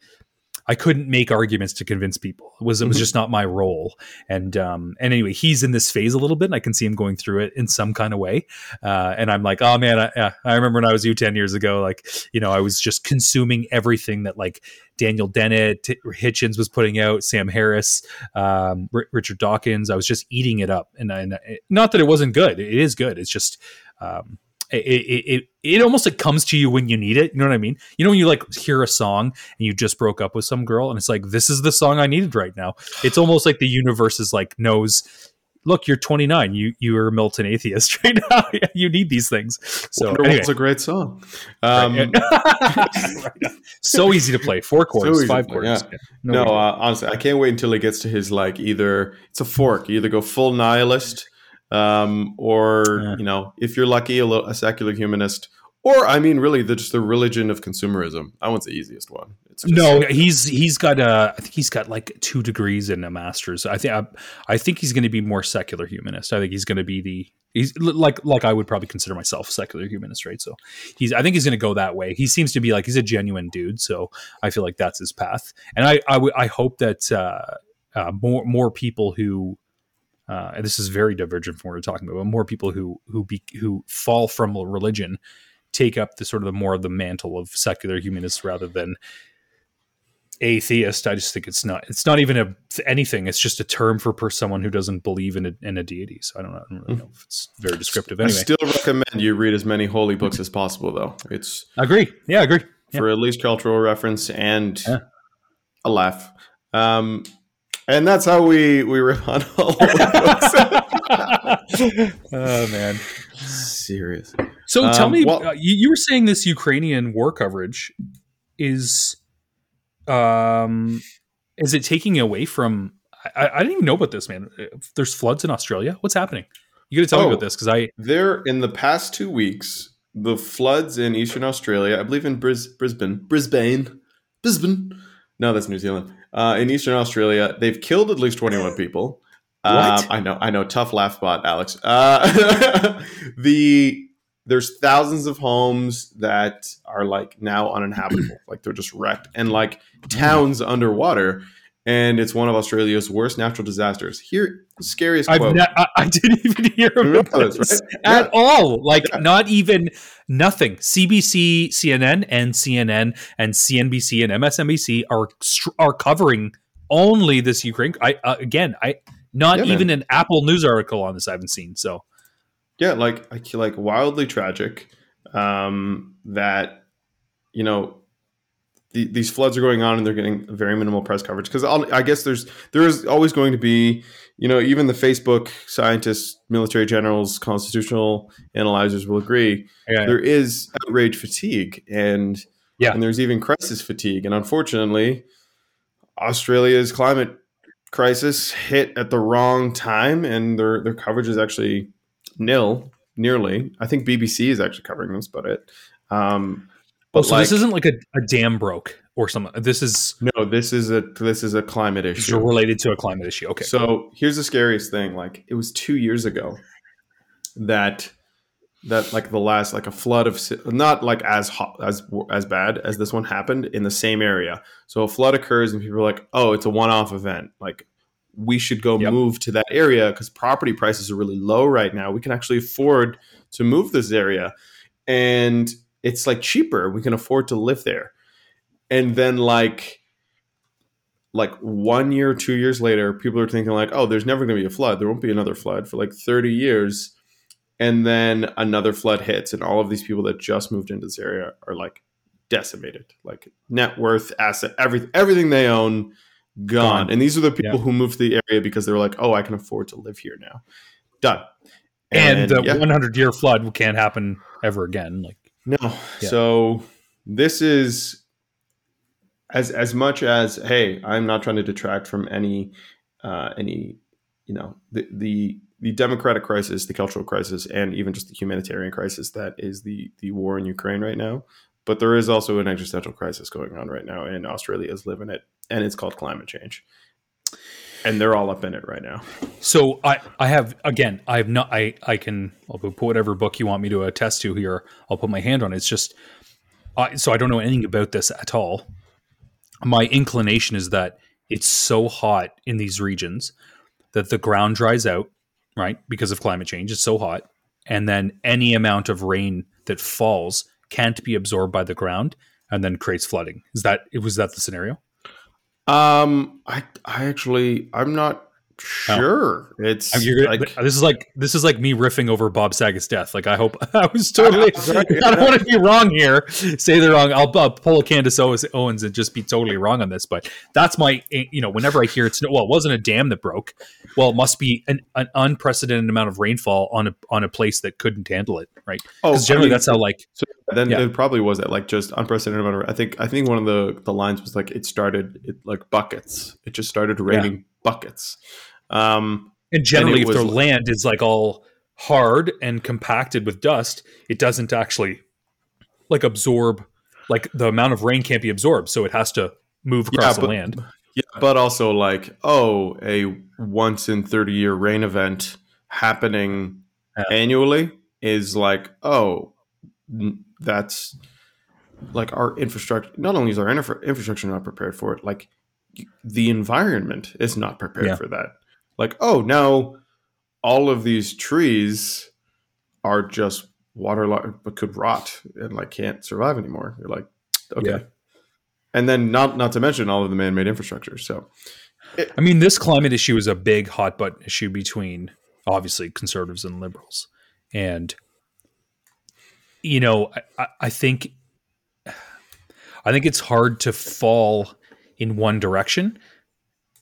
I couldn't make arguments to convince people. It was it was mm-hmm. just not my role. And um and anyway, he's in this phase a little bit. And I can see him going through it in some kind of way. Uh, and I'm like, oh man, I, I remember when I was you ten years ago. Like you know, I was just consuming everything that like Daniel Dennett, Hitchens was putting out, Sam Harris, um, R- Richard Dawkins. I was just eating it up. And, and not that it wasn't good. It is good. It's just um, it, it, it, it almost like comes to you when you need it. You know what I mean? You know, when you like hear a song and you just broke up with some girl and it's like, this is the song I needed right now. It's almost like the universe is like, knows, look, you're 29. You, you are a Milton atheist right now. you need these things. So Wonderwall's anyway. a great song. Um, right. so easy to play. Four chords, so five chords. Yeah. Yeah. No, no uh, honestly, I can't wait until it gets to his like either it's a fork. You either go full nihilist um, or yeah. you know, if you're lucky, a, little, a, secular humanist, or I mean, really, the, just the religion of consumerism. I want the easiest one. It's no, he's he's got a, I think he's got like two degrees and a master's. I think I, I think he's going to be more secular humanist. I think he's going to be the he's like like I would probably consider myself a secular humanist, right? So he's I think he's going to go that way. He seems to be like he's a genuine dude, so I feel like that's his path. And I I, w- I hope that uh, uh, more more people who uh, and this is very divergent from what we're talking about, but more people who who be, who fall from religion take up the sort of the more of the mantle of secular humanists rather than atheist. I just think it's not it's not even a anything. It's just a term for per someone who doesn't believe in a, in a deity. So I don't, know, I don't really know if it's very descriptive. Anyway, I still recommend you read as many holy books as possible, though. It's agree. Yeah, I agree. For at least cultural reference and yeah. a laugh. Um, and that's how we we rip on all oh man, serious. So um, tell me, well, uh, you, you, were saying this Ukrainian war coverage is, um, is it taking away from? I, I didn't even know about this, man. There's floods in Australia. What's happening? You got to tell oh, me about this because I there in the past two weeks the floods in eastern Australia. I believe in Bris- Brisbane, Brisbane, Brisbane. No, that's New Zealand uh, in Eastern Australia. They've killed at least 21 people. Um, I know, I know. Tough laugh bot, Alex. Uh, the there's thousands of homes that are like now uninhabitable, like they're just wrecked, and like towns underwater and it's one of Australia's worst natural disasters. Here, scariest I've quote. I, I, didn't even hear about this right? at yeah. all. Like yeah. not even nothing. CBC, CNN, and CNN and CNBC and MSNBC are are covering only this Ukraine. I uh, again, I not yeah, even man. an Apple News article on this. I haven't seen. So yeah, like like wildly tragic. Um, that you know the, these floods are going on and they're getting very minimal press coverage because I guess there's there is always going to be you know even the Facebook scientists, military generals, constitutional analyzers will agree yeah. there is outrage fatigue and Yeah. And there's even crisis fatigue. And unfortunately, Australia's climate crisis hit at the wrong time and their their coverage is actually nil, nearly. I think BBC is actually covering this, but it. Um, oh, so like, this isn't like a, a dam broke or something. This is no. This is a this is a climate issue related to a climate issue. Okay. So here's the scariest thing. Like it was two years ago that that like the last like a flood of not like as hot as as bad as this one happened in the same area. So a flood occurs and people are like, "Oh, it's a one-off event." Like we should go yep. move to that area because property prices are really low right now. We can actually afford to move this area and it's like cheaper. We can afford to live there. And then like like one year, two years later, people are thinking like, oh, there's never going to be a flood. There won't be another flood for like 30 years and then another flood hits and all of these people that just moved into this area are like decimated like net worth asset everything everything they own gone, gone. and these are the people yeah. who moved to the area because they were like oh i can afford to live here now done and, and the yeah. 100 year flood can't happen ever again like no yeah. so this is as as much as hey i'm not trying to detract from any uh any you know the the the democratic crisis, the cultural crisis, and even just the humanitarian crisis that is the the war in Ukraine right now. But there is also an existential crisis going on right now, and Australia is living it, and it's called climate change. And they're all up in it right now. So I, I have again, I have not, I, I can, I'll put whatever book you want me to attest to here. I'll put my hand on it. It's just, uh, so I don't know anything about this at all. My inclination is that it's so hot in these regions that the ground dries out right? Because of climate change, it's so hot. And then any amount of rain that falls can't be absorbed by the ground and then creates flooding. Is that it was that the scenario? Um I I actually I'm not. Oh. Sure, oh. it's like, this is like this is like me riffing over Bob Saget's death. Like I hope I was totally. I don't want to be wrong here. Say the wrong. I'll, I'll pull a Candace Owens and just be totally wrong on this. But that's my eh, you know whenever I hear it's well, it wasn't a dam that broke. Well, it must be an, an unprecedented amount of rainfall on a on a place that couldn't handle it, right? Oh, generally I mean, that's how like. So then yeah. it probably was at like just unprecedented amount of. I think I think one of the the lines was like it started it, like buckets. It just started raining. Yeah buckets. Um, and generally, and if their land is like all hard and compacted with dust, it doesn't actually like absorb. Like the amount of rain can't be absorbed, so it has to move across yeah, but, the land. Yeah, but also like oh, a once in thirty year rain event happening yeah. annually is like oh, that's like our infrastructure. Not only is our infra- infrastructure not prepared for it, like the environment is not prepared yeah. for that. Like, oh, now all of these trees are just waterlogged but could rot and like can't survive anymore. You're like, okay. Yeah. And then not not to mention all of the man-made infrastructure. So it, I mean, this climate issue is a big hot button issue between obviously conservatives and liberals. And you know, I, I think I think it's hard to fall in one direction.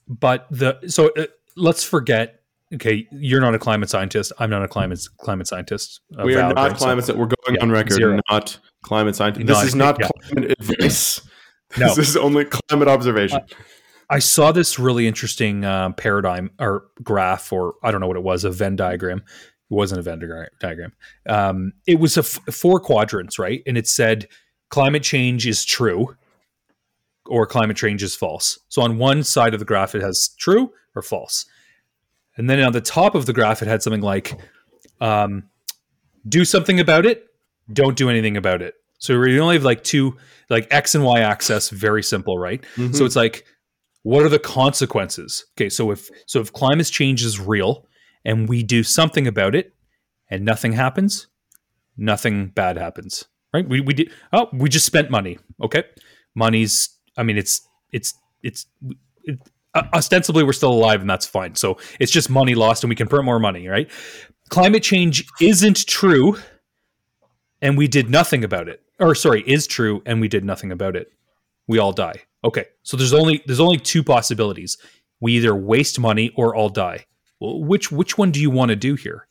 But the so uh, let's forget. Okay, you're not a climate scientist. I'm not a climate climate scientist. We are not climate. So, we're going yeah, on record. Zero. Not climate scientist. This is not yeah. climate advice. No. This is only climate observation. Uh, I saw this really interesting uh, paradigm or graph, or I don't know what it was, a Venn diagram. It wasn't a Venn diagram. Um, it was a f- four quadrants, right? And it said climate change is true, or climate change is false. So on one side of the graph, it has true or false. And then on the top of the graph, it had something like um, do something about it, don't do anything about it. So we only have like two, like X and Y axis, very simple, right? Mm-hmm. So it's like, what are the consequences? Okay, so if so if climate change is real and we do something about it and nothing happens, nothing bad happens. Right? We we did oh, we just spent money. Okay. Money's I mean, it's it's it's it, ostensibly we're still alive, and that's fine. So it's just money lost, and we can print more money, right? Climate change isn't true, and we did nothing about it. Or sorry, is true, and we did nothing about it. We all die. Okay, so there's only there's only two possibilities. We either waste money or all die. Well, which which one do you want to do here?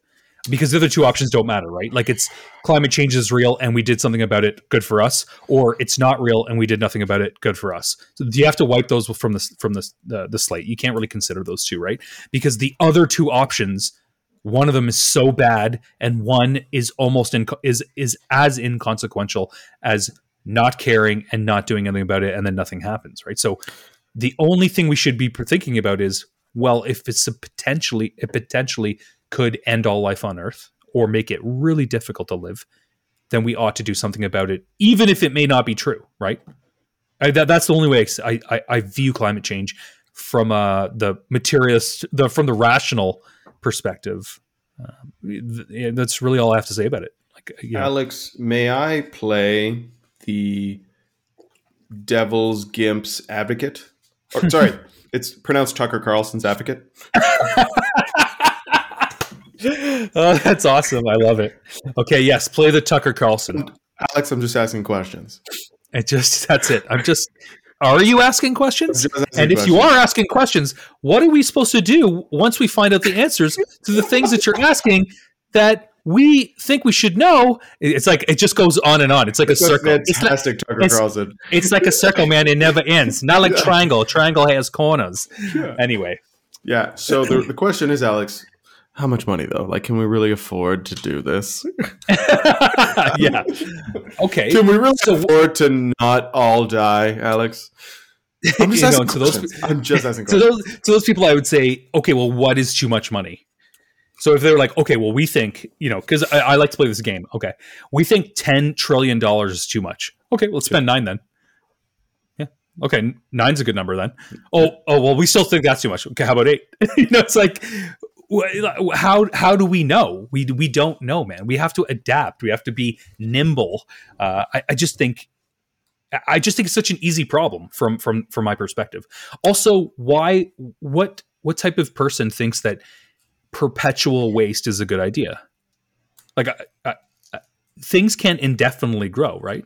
Because the other two options don't matter, right? Like it's climate change is real and we did something about it, good for us, or it's not real and we did nothing about it, good for us. So you have to wipe those from the from the the, the slate. You can't really consider those two, right? Because the other two options, one of them is so bad and one is almost in, is is as inconsequential as not caring and not doing anything about it and then nothing happens, right? So the only thing we should be thinking about is well, if it's a potentially it potentially could end all life on Earth or make it really difficult to live, then we ought to do something about it, even if it may not be true, right? I, that, that's the only way I, I, I view climate change from uh, the materialist, the from the rational perspective. Uh, that's really all I have to say about it. Like, you know. Alex, may I play the devil's gimp's advocate? Or, sorry, it's pronounced Tucker Carlson's advocate. oh, that's awesome. I love it. Okay, yes, play the Tucker Carlson. Alex, I'm just asking questions. It just that's it. I'm just are you asking questions? Asking and if questions. you are asking questions, what are we supposed to do once we find out the answers to the things that you're asking that we think we should know? It's like it just goes on and on. It's like a circle. Fantastic, it's like, Tucker Carlson. It's, it's, like a circle, man. It never ends. Not like yeah. triangle. Triangle has corners. Yeah. Anyway. Yeah. So the, the question is, Alex, how much money though? Like, can we really afford to do this? yeah. Okay. Can we really so, afford to not all die, Alex? I'm just asking know, to those. I'm just asking. to those to those people, I would say, okay, well, what is too much money? So if they're like, okay, well, we think, you know, because I, I, like to play this game. Okay, we think ten trillion dollars is too much. Okay, let's spend nine then. Yeah. Okay, nine's a good number then. Oh, oh, well, we still think that's too much. Okay, how about eight? you know, it's like how how do we know? We we don't know, man. We have to adapt. We have to be nimble. Uh, I, I just think I just think it's such an easy problem from from from my perspective. Also, why what what type of person thinks that perpetual waste is a good idea? Like I, I, things can't indefinitely grow, right?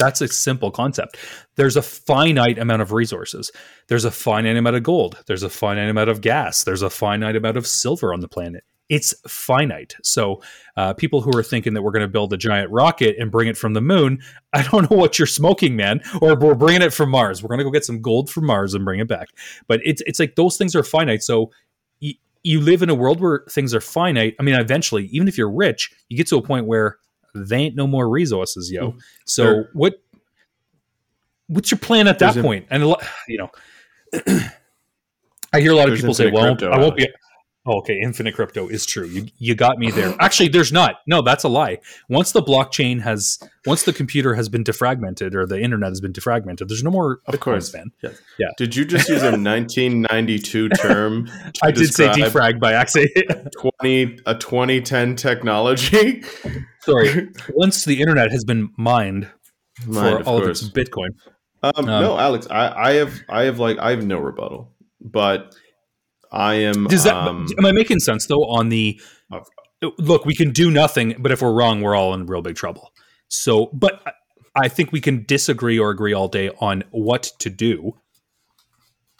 That's a simple concept. There's a finite amount of resources. There's a finite amount of gold. There's a finite amount of gas. There's a finite amount of silver on the planet. It's finite. So, uh, people who are thinking that we're going to build a giant rocket and bring it from the moon, I don't know what you're smoking, man. Or we're bringing it from Mars. We're going to go get some gold from Mars and bring it back. But it's it's like those things are finite. So you live in a world where things are finite. I mean, eventually, even if you're rich, you get to a point where they ain't no more resources, yo. Mm-hmm. So sure. what what's your plan at that point? And you know, I hear a lot of people say, "Well, crypto, I won't be." Oh, okay, infinite crypto is true. You you got me there. Actually, there's not. No, that's a lie. Once the blockchain has, once the computer has been defragmented or the internet has been defragmented, there's no more. Of course, man. Yeah. yeah. Did you just use a 1992 term? I did say defrag by accident. 20 a 2010 technology. Sorry. Once the internet has been mined, mined for all course. of its Bitcoin. Um, um, no, Alex, I, I have I have like I have no rebuttal, but I am. Does that um, am I making sense though? On the look, we can do nothing, but if we're wrong, we're all in real big trouble. So, but I think we can disagree or agree all day on what to do.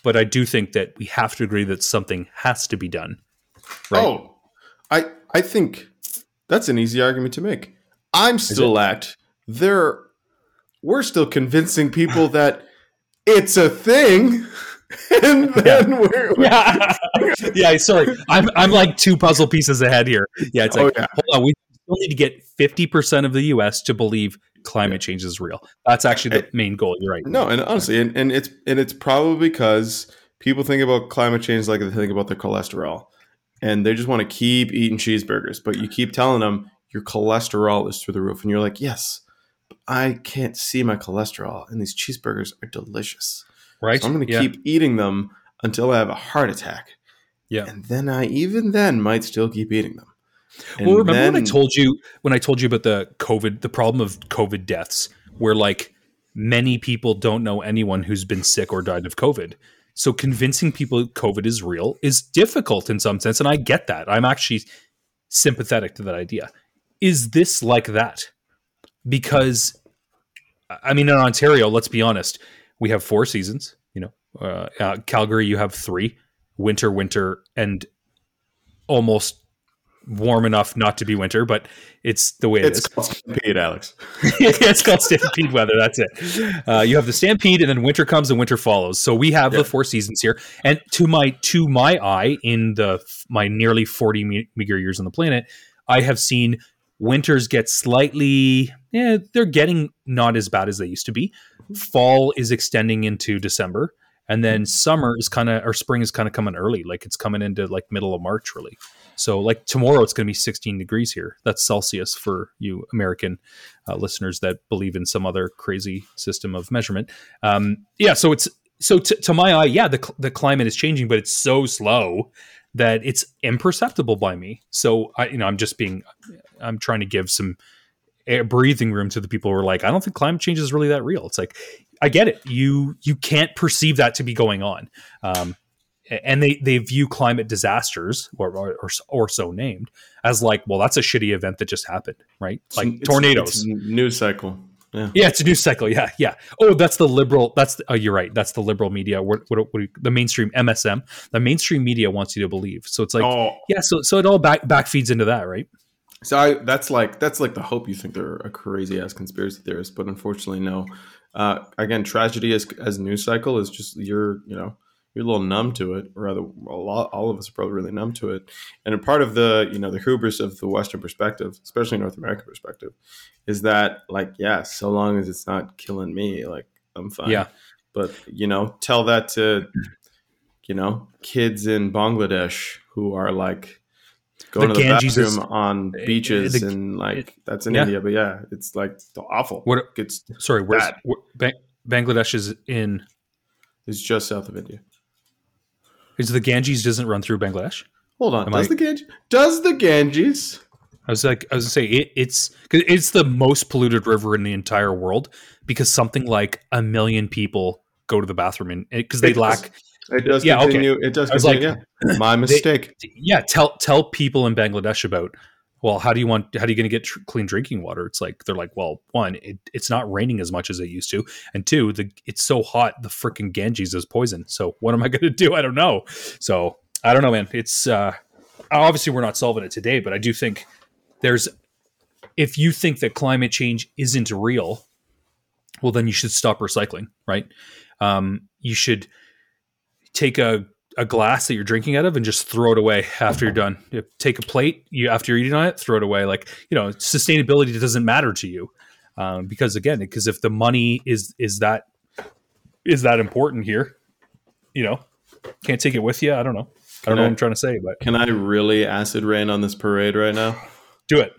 But I do think that we have to agree that something has to be done. Right? Oh, I I think that's an easy argument to make. I'm still at there. We're still convincing people that it's a thing. and then yeah. we're, yeah. yeah, sorry. I'm I'm like two puzzle pieces ahead here. Yeah, it's oh, like oh, yeah. hold on, we still need to get 50% of the US to believe climate change is real. That's actually the main goal. You're right. No, and honestly, and, and it's and it's probably because people think about climate change like they think about their cholesterol. And they just want to keep eating cheeseburgers, but you keep telling them your cholesterol is through the roof. And you're like, yes, I can't see my cholesterol, and these cheeseburgers are delicious. Right. So I'm going to yeah. keep eating them until I have a heart attack. Yeah. And then I even then might still keep eating them. And well, remember then, when I told you when I told you about the COVID, the problem of COVID deaths, where like many people don't know anyone who's been sick or died of COVID. So convincing people COVID is real is difficult in some sense, and I get that. I'm actually sympathetic to that idea. Is this like that? Because I mean, in Ontario, let's be honest, we have four seasons. You know, uh, uh, Calgary, you have three: winter, winter, and almost warm enough not to be winter, but it's the way it it's is. called stampede, Alex. it's called stampede weather. That's it. Uh, you have the stampede, and then winter comes and winter follows. So we have Yeah. the four seasons here. And to my to my eye, in the my nearly forty me- meager years on the planet, I have seen winters get slightly. Yeah, they're getting not as bad as they used to be. Fall is extending into December, and then summer is kind of or spring is kind of coming early. Like it's coming into like middle of March, really. So like tomorrow, it's going to be 16 degrees here. That's Celsius for you American uh, listeners that believe in some other crazy system of measurement. Um, yeah, so it's so t- to my eye, yeah, the cl- the climate is changing, but it's so slow that it's imperceptible by me. So I, you know, I'm just being, I'm trying to give some breathing room to the people who are like, I don't think climate change is really that real. It's like, I get it. You you can't perceive that to be going on. Um, and they they view climate disasters or, or or so named as like well that's a shitty event that just happened right like It's- tornadoes it's news cycle. Yeah. yeah it's a news cycle yeah yeah oh that's the liberal that's the, oh you're right that's the liberal media what, what, what the mainstream msm the mainstream media wants you to believe so it's like oh, yeah so so it all back back feeds into that right So I, that's like that's like the hope you think they're a crazy ass conspiracy theorist, but unfortunately, no. Uh, again, tragedy as as news cycle is just you're you know you're a little numb to it, or rather, a lot all of us are probably really numb to it. And a part of the you know the hubris of the Western perspective, especially North American perspective, is that like yeah, so long as it's not killing me, like I'm fine. Yeah. But you know, tell that to you know kids in Bangladesh who are like going The to the Ganges is- bathroom on uh, beaches the- and like that's in yeah. India, but yeah, it's like awful. What- it's sorry where's where, Bang- bangladesh is in it's just south of India. is the ganges doesn't run through bangladesh Hold on, Am does I- the Ganges? Does the Ganges? I was like, I was gonna say it, it's because it's the most polluted river in the entire world because something like a million people go to the bathroom and because they It lack. It does Yeah, okay. continue. It does continue. yeah. My mistake. Yeah, tell tell people in Bangladesh about. Well, how do you want? How are you going to get tr- clean drinking water? It's like they're like, well, one, it, it's not raining as much as it used to, and two, the it's so hot, the freaking Ganges is poison. So what am I going to do? I don't know. So I don't know, man. It's uh, obviously we're not solving it today, but I do think there's if you think that climate change isn't real, well, then you should stop recycling, right? Um, you should take a, a glass that you're drinking out of and just throw it away after you're done. You take a plate, you after you're eating on it, throw it away. Like you know, sustainability doesn't matter to you um, because again, because if the money is is that is that important here, you know, can't take it with you. I don't know. I don't know what I'm trying to say, but Can I really acid rain on this parade right now? do it.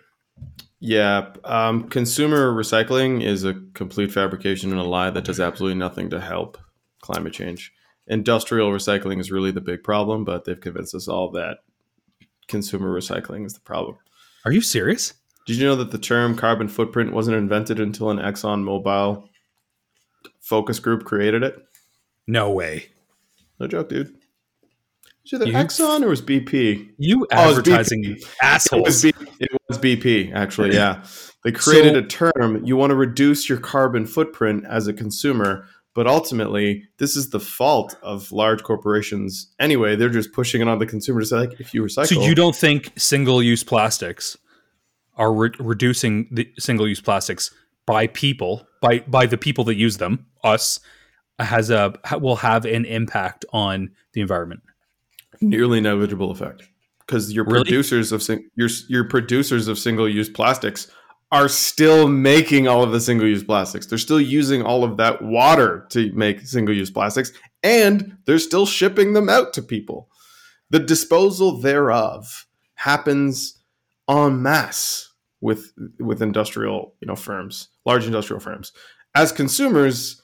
Yeah, um, consumer recycling is a complete fabrication and a lie that does absolutely nothing to help climate change. Industrial recycling is really the big problem, but they've convinced us all that consumer recycling is the problem. Are you serious? Did you know that the term carbon footprint wasn't invented until an Exxon Mobil focus group created it? No way. No joke, dude. Is it Exxon or was BP? You Oh, advertising It was, assholes. It was BP, actually. Yeah, they created So- a term. You want to reduce your carbon footprint as a consumer, but ultimately, this is the fault of large corporations. Anyway, they're just pushing it on the consumer to say, like, if you recycle, So you don't think single-use plastics are re- reducing the single-use plastics by people by by the people that use them, us, has a will have an impact on the environment. nearly negligible effect because your Really? producers of sing- your your producers of single use plastics are still making all of the single use plastics. They're still using all of that water to make single use plastics, and they're still shipping them out to people. The disposal thereof happens en masse with with industrial you know firms, large industrial firms. As consumers,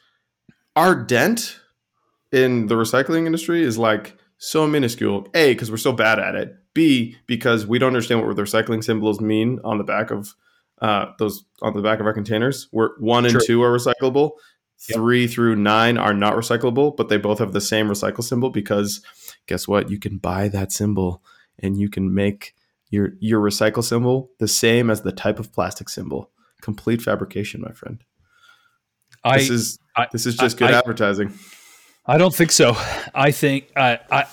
our dent in the recycling industry is like so minuscule. A, because we're so bad at it. B, because we don't understand what the recycling symbols mean on the back of uh, those on the back of our containers. Where one and True. two are recyclable, Yep. three through nine are not recyclable, but they both have the same recycle symbol because guess what? You can buy that symbol and you can make your your recycle symbol the same as the type of plastic symbol. Complete fabrication, my friend. I This is I- this is just I- good I- advertising. I don't think so. I think uh, I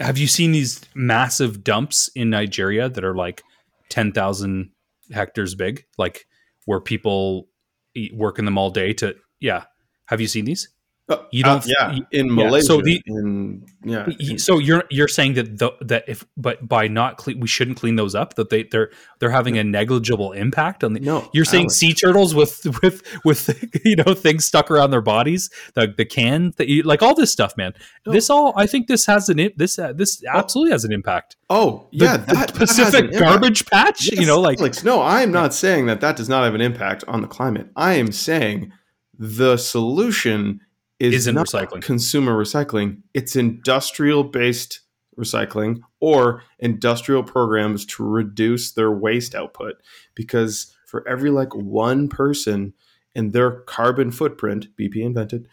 have you seen these massive dumps in Nigeria that are like 10,000 hectares big, like where people eat, work in them all day to, yeah. Have you seen these? Uh, You don't- yeah, you- in yeah, Malaysia. so the- in, yeah. So you're you're saying that the, that if but by not clean we shouldn't clean those up that they they're they're having a negligible impact on the no, You're saying Alex, sea turtles with with with you know things stuck around their bodies, the the can, that you, like all this stuff, man. No. This all, I think this has an this uh, this absolutely has an impact. Oh, The- yeah, the that, that Pacific impact. garbage patch, you know, like Alex, no, I am not saying that that does not have an impact on the climate. I am saying the solution is Isn't not recycling. consumer recycling. It's industrial based recycling or industrial programs to reduce their waste output. Because for every like one person and their carbon footprint, BP invented,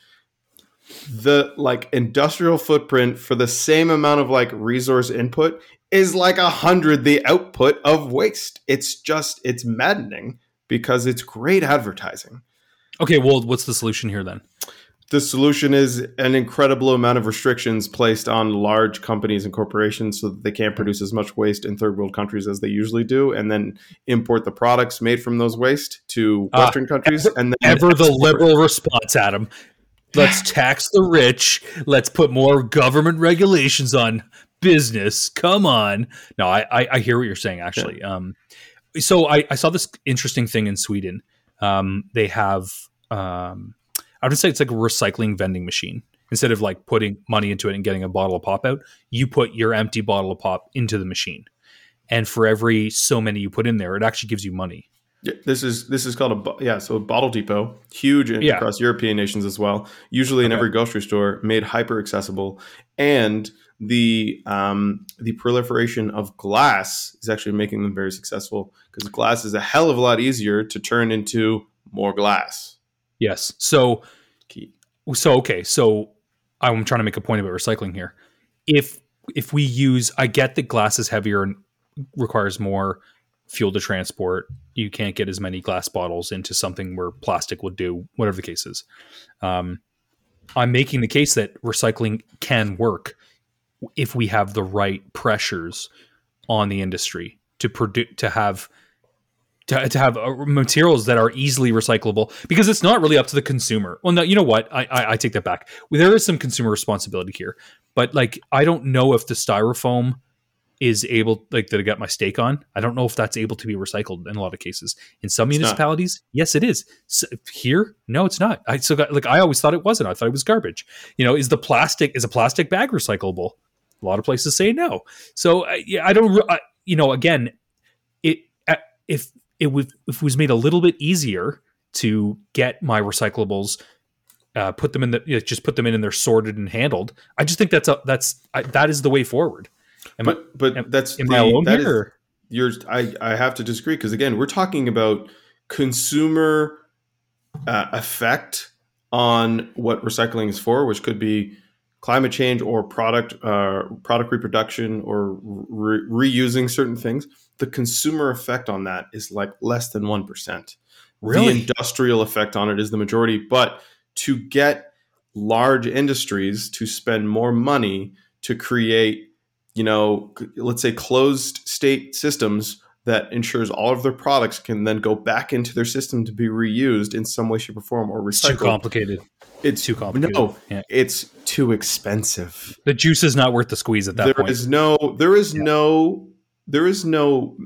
the like industrial footprint for the same amount of like resource input is like a hundred the output of waste. It's just it's maddening because it's great advertising. okay. Well, what's the solution here then? The solution is an incredible amount of restrictions placed on large companies and corporations so that they can't produce as much waste in third world countries as they usually do, and then import the products made from those waste to Ah, Western countries. And then Ever the liberal response, Adam. Let's tax the rich. Let's put more government regulations on business. Come on. No, I I, I hear what you're saying actually. Um, so I, I saw this interesting thing in Sweden. Um, they have um, I would say it's like a recycling vending machine. Instead of like putting money into it and getting a bottle of pop out, you put your empty bottle of pop into the machine. And for every so many you put in there, it actually gives you money. Yeah, this is this is called a yeah. So a bottle depot, huge Yeah. across European nations as well. Usually in every grocery store, made hyper accessible, and the um, the proliferation of glass is actually making them very successful because glass is a hell of a lot easier to turn into more glass. Yes. So Key. so okay so i'm trying to make a point about recycling here if if we use i get that glass is heavier and requires more fuel to transport you can't get as many glass bottles into something where plastic would do whatever the case is um, i'm making the case that recycling can work if we have the right pressures on the industry to produce to have to, to have uh, materials that are easily recyclable because it's not really up to the consumer. Well, no, you know what? I, I, I take that back. There is some consumer responsibility here, but like I don't know if the styrofoam is able like that I got my stake on. I don't know if that's able to be recycled in a lot of cases. In some It's not. municipalities, yes, it is. So here, no, it's not. I still got like I always thought it wasn't. I thought it was garbage. You know, is the plastic is a plastic bag recyclable? A lot of places say no. So I yeah, I don't. I, you know, again, it uh, if it it was made a little bit easier to get my recyclables, uh, put them in the you know, just put them in and they're sorted and handled. I just think that's a that's I, that is the way forward. Am I- but but am- that's Am the, I alone that here? is- you're I, I have to disagree because again we're talking about consumer uh, effect on what recycling is for which could be climate change or product uh, product reproduction or re- reusing certain things the consumer effect on that is like less than 1% Really? the industrial effect on it is the majority but to get large industries to spend more money to create you know, let's say closed state systems that ensures all of their products can then go back into their system to be reused in some way, shape, or form or It's too complicated. It's Too complicated. No, Yeah. it's too expensive. The juice is not worth the squeeze at that There is point. no, there is Yeah. no, there is no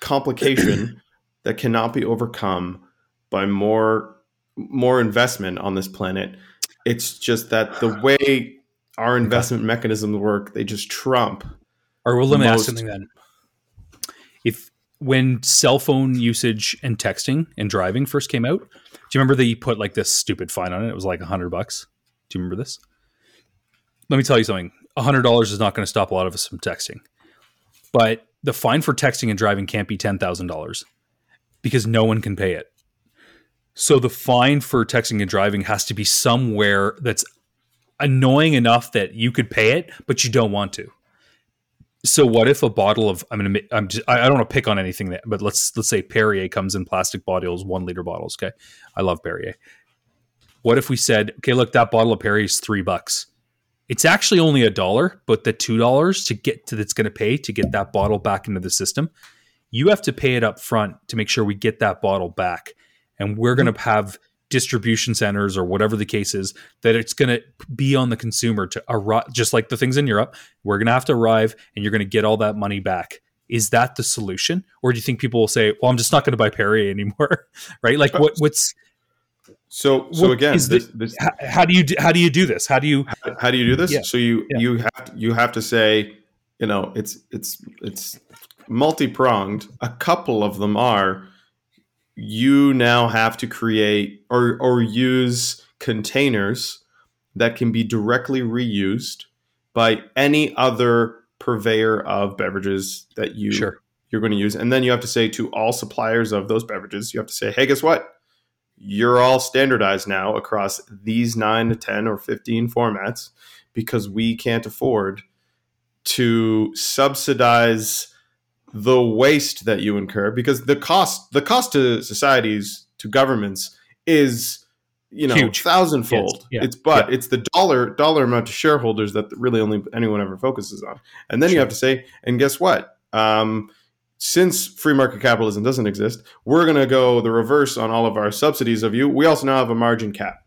complication that cannot be overcome by more, more investment on this planet. It's just that the way our investment mechanisms work, they just trump Or well, let me ask something then. If when cell phone usage and texting and driving first came out, do you remember they put like this stupid fine on it? It was like a hundred bucks. Do you remember this? Let me tell you something. A hundred dollars is not going to stop a lot of us from texting, but the fine for texting and driving can't be ten thousand dollars because no one can pay it. So the fine for texting and driving has to be somewhere that's annoying enough that you could pay it, but you don't want to. So what if a bottle of I'm gonna I'm just, I I don't want to pick on anything that, but let's let's say Perrier comes in plastic bottles, one liter bottles. Okay, I love Perrier. What if we said, okay, look, that bottle of Perrier is three bucks. It's actually only a dollar, but the two dollars to get to that's going to pay to get that bottle back into the system you have to pay it up front to make sure we get that bottle back. And we're going to have distribution centers or whatever the case is that it's going to be on the consumer to arrive just like the things in Europe we're going to have to arrive and you're going to get all that money back. Is that the solution? Or do you think people will say well I'm just not going to buy Perrier anymore right? Like uh, what what's so so again this, the- this, how, how do you do, how do you do this? How do you how, how do you do this? Yeah. so you Yeah. you have to, you have to say you know it's it's it's multi-pronged. A couple of them are you now have to create or or use containers that can be directly reused by any other purveyor of beverages that you sure. you're going to use. And then you have to say to all suppliers of those beverages you have to say hey guess what you're all standardized now across these 9 to 10 or 15 formats because we can't afford to subsidize the waste that you incur because the cost the cost to societies to governments is you know Huge. thousandfold Yes. Yeah. it's but it's the dollar dollar amount to shareholders that really only anyone ever focuses on and then you have to say and guess what um, since free market capitalism doesn't exist we're going to go the reverse on all of our subsidies of you. We also now have a margin cap.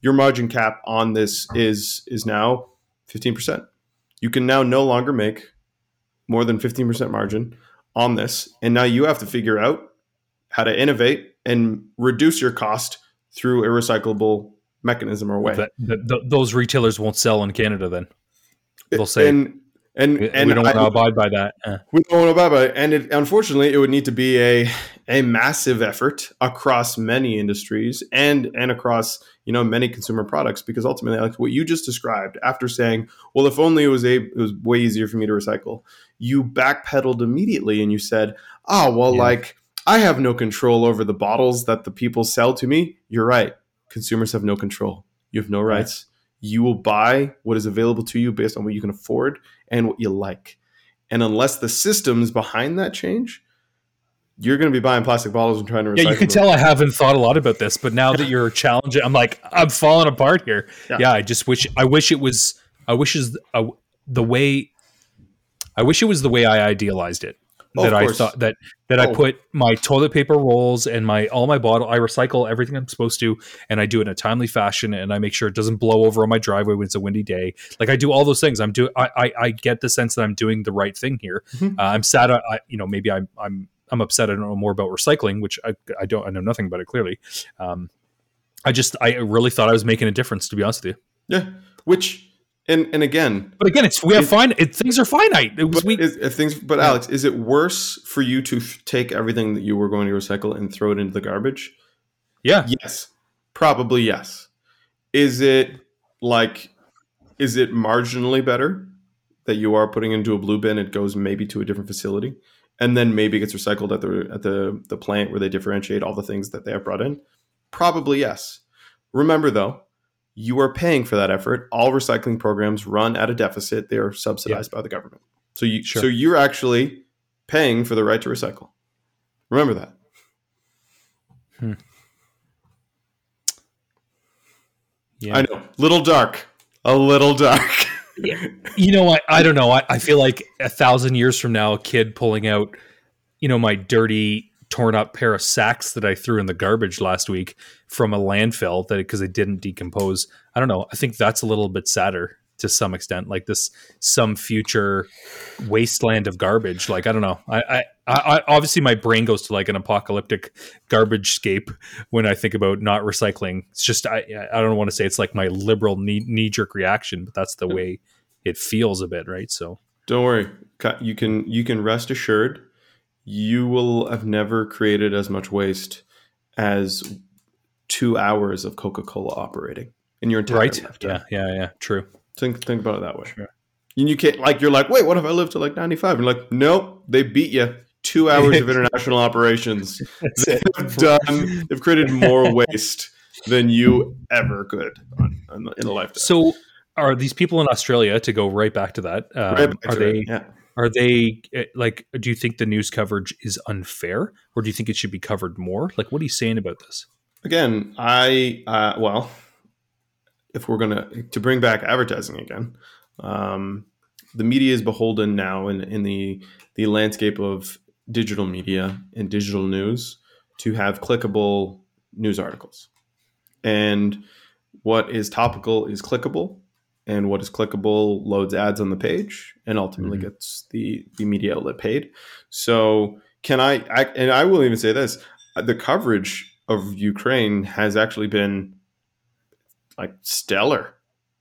Your margin cap on this is is now 15% you can now no longer make more than 15% margin on this and now you have to figure out how to innovate and reduce your cost through a recyclable mechanism or way. That, that, those retailers won't sell in Canada then? They'll say and and, we, and we don't I- want to abide by that We don't know about it. And it, unfortunately, it would need to be a a massive effort across many industries and and across you know many consumer products because ultimately, like what you just described, after saying, "Well, if only it was a it was way easier for me to recycle," you backpedaled immediately and you said, "Oh, well, Yeah. like I have no control over the bottles that the people sell to me." You're right. Consumers have no control. You have no Right. rights. You will buy what is available to you based on what you can afford and what you like. And unless the systems behind that change, you're going to be buying plastic bottles and trying to recycle. yeah you can them. tell I haven't thought a lot about this but now that you're challenging I'm like I'm falling apart here Yeah. yeah, I just wish I wish it was I wish is uh, the way I wish it was the way I idealized it Oh, that I thought that that I Oh. put my toilet paper rolls and my all my bottle I recycle everything I'm supposed to and I do it in a timely fashion and I make sure it doesn't blow over on my driveway when it's a windy day like I do all those things I'm doing I, I I get the sense that I'm doing the right thing here Mhm. uh, I'm sad I, I you know maybe I'm I'm I'm upset I don't know more about recycling which I I don't I know nothing about it clearly um I just I really thought I was making a difference to be honest with you Yeah. Which, and and again, but again it's we have It- fine it, things are finite it was but, we things, but Yeah. Alex, is it worse for you to f- take everything that you were going to recycle and throw it into the garbage? yeah Yes. Probably yes. Is it like, is it marginally better that you are putting into a blue bin? It goes maybe to a different facility, and then maybe it gets recycled at the at the the plant where they differentiate all the things that they have brought in. Probably yes. Remember though, you are paying for that effort. All recycling programs run at a deficit; they are subsidized by the government. So you Sure. so you're actually paying for the right to recycle. Remember that. Hmm. yeah I know, little dark, a little dark. you know I, I don't know I, I feel like a thousand years from now a kid pulling out you know my dirty torn up pair of sacks that i threw in the garbage last week from a landfill that because they didn't decompose. I don't know. I think that's a little bit sadder to some extent like this some future wasteland of garbage. Like i don't know. I i, I obviously my brain goes to like an apocalyptic garbage scape when i think about not recycling. It's just i i don't want to say it's like my liberal knee jerk reaction but that's the way it feels a bit right? So Don't worry. You can you can rest assured you will have never created as much waste as two hours of Coca-Cola operating in your entire right lifetime. yeah yeah yeah true Think think about it that way. Sure. And you can't like you're like, wait, what if I live to like 95? And you're like, nope, they beat you. Two hours of international operations. They've done. They've created more waste than you ever could on, on, in a lifetime. so are these people in australia to go right back to that um, Right back are to they it. Yeah. Are they eh, like do you think the news coverage is unfair or do you think it should be covered more? Like what are you saying about this? Again i uh, well if we're gonna to bring back advertising again um, the media is beholden now in, in the the landscape of digital media and digital news to have clickable news articles. And what is topical is clickable, and what is clickable loads ads on the page and ultimately mm-hmm. gets the, the media outlet paid. So, can I, I, and I will even say this the coverage of Ukraine has actually been like stellar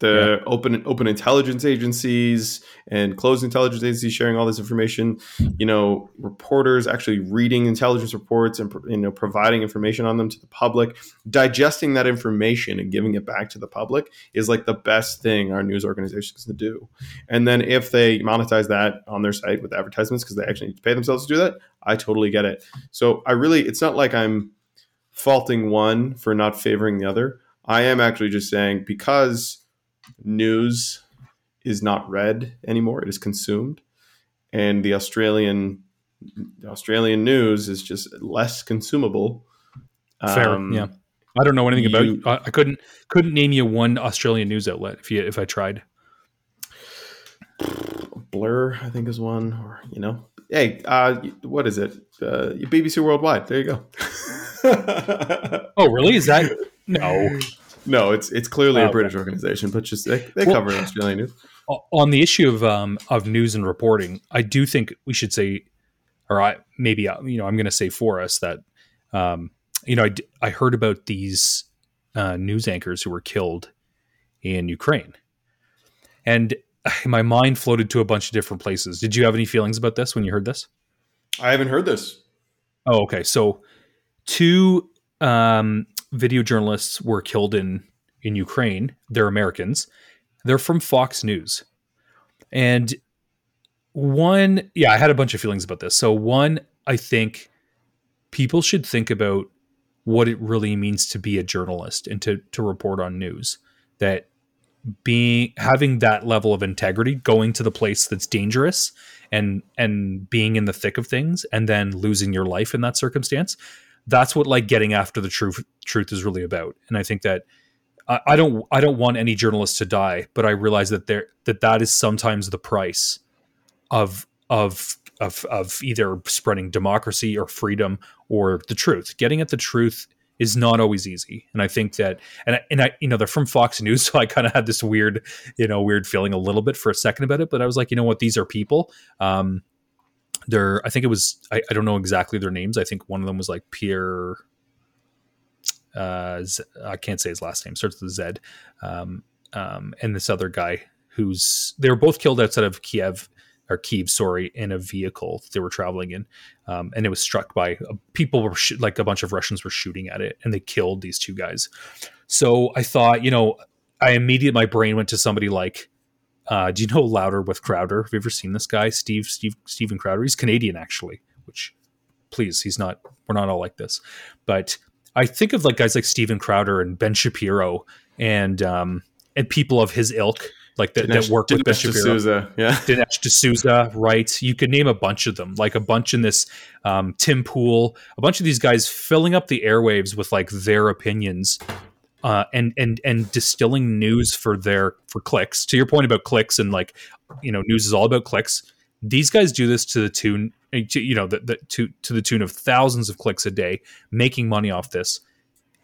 the yeah. open open intelligence agencies and closed intelligence agencies sharing all this information you know reporters actually reading intelligence reports and you know providing information on them to the public. Digesting that information and giving it back to the public is like the best thing our news organizations can do. And then if they monetize that on their site with advertisements because they actually need to pay themselves to do that i totally get it. So i really it's not like i'm faulting one for not favoring the other. I am actually just saying because news is not read anymore; it is consumed, and the Australian the Australian news is just less consumable. Fair, um, yeah. I don't know anything you, about. I couldn't couldn't name you one Australian news outlet if you if I tried. Blur, I think is one, or you know, hey, uh, what is it? Uh, BBC Worldwide. There you go. oh, really? Is that no? No, it's it's clearly a British organization, but just they, they well, cover Australian news. On the issue of um, of news and reporting, I do think we should say, or I maybe uh, you know I'm going to say for us that um, you know I, I heard about these uh, news anchors who were killed in Ukraine, and my mind floated to a bunch of different places. Did you have any feelings about this when you heard this? I haven't heard this. Oh, okay. So two um, video journalists were killed in in Ukraine. They're Americans. They're from Fox News. And one, yeah, I had a bunch of feelings about this. So one, I think people should think about what it really means to be a journalist and to to report on news. That being having that level of integrity, going to the place that's dangerous and and being in the thick of things and then losing your life in that circumstance that's what like getting after the truth truth is really about. And I think that I, I don't I don't want any journalist to die, but I realize that there that that is sometimes the price of of of of either spreading democracy or freedom or the truth. Getting at the truth is not always easy. And I think that, and I, and I, you know, they're from Fox News, so I kind of had this weird, you know, weird feeling a little bit for a second about it. But I was like, you know what, these are people. Um, they're I think it was I, I don't know exactly their names. I think one of them was like Pierre. Uh, Z, I can't say his last name. Starts with Z. Um, um, and this other guy who's they were both killed outside of Kiev or Kyiv, sorry, in a vehicle they were traveling in, um, and it was struck by uh, people were sh- like a bunch of Russians were shooting at it, and they killed these two guys. So I thought, you know, I immediately my brain went to somebody like uh, do you know Louder with Crowder? Have you ever seen this guy, Steve, Steve, Steven Crowder? He's Canadian actually, which please, he's not. We're not all like this, but I think of like guys like Steven Crowder and Ben Shapiro and um, and people of his ilk, like that, Dinesh, that work with Ben Shapiro. D'Souza, yeah, Dinesh D'Souza, right? You could name a bunch of them, like a bunch in this um, Tim Pool, a bunch of these guys filling up the airwaves with like their opinions uh, and and and distilling news for their for clicks. To your point about clicks and like you know news is all about clicks. These guys do this to the tune, eh, you know, the, the, to to the tune of thousands of clicks a day, making money off this.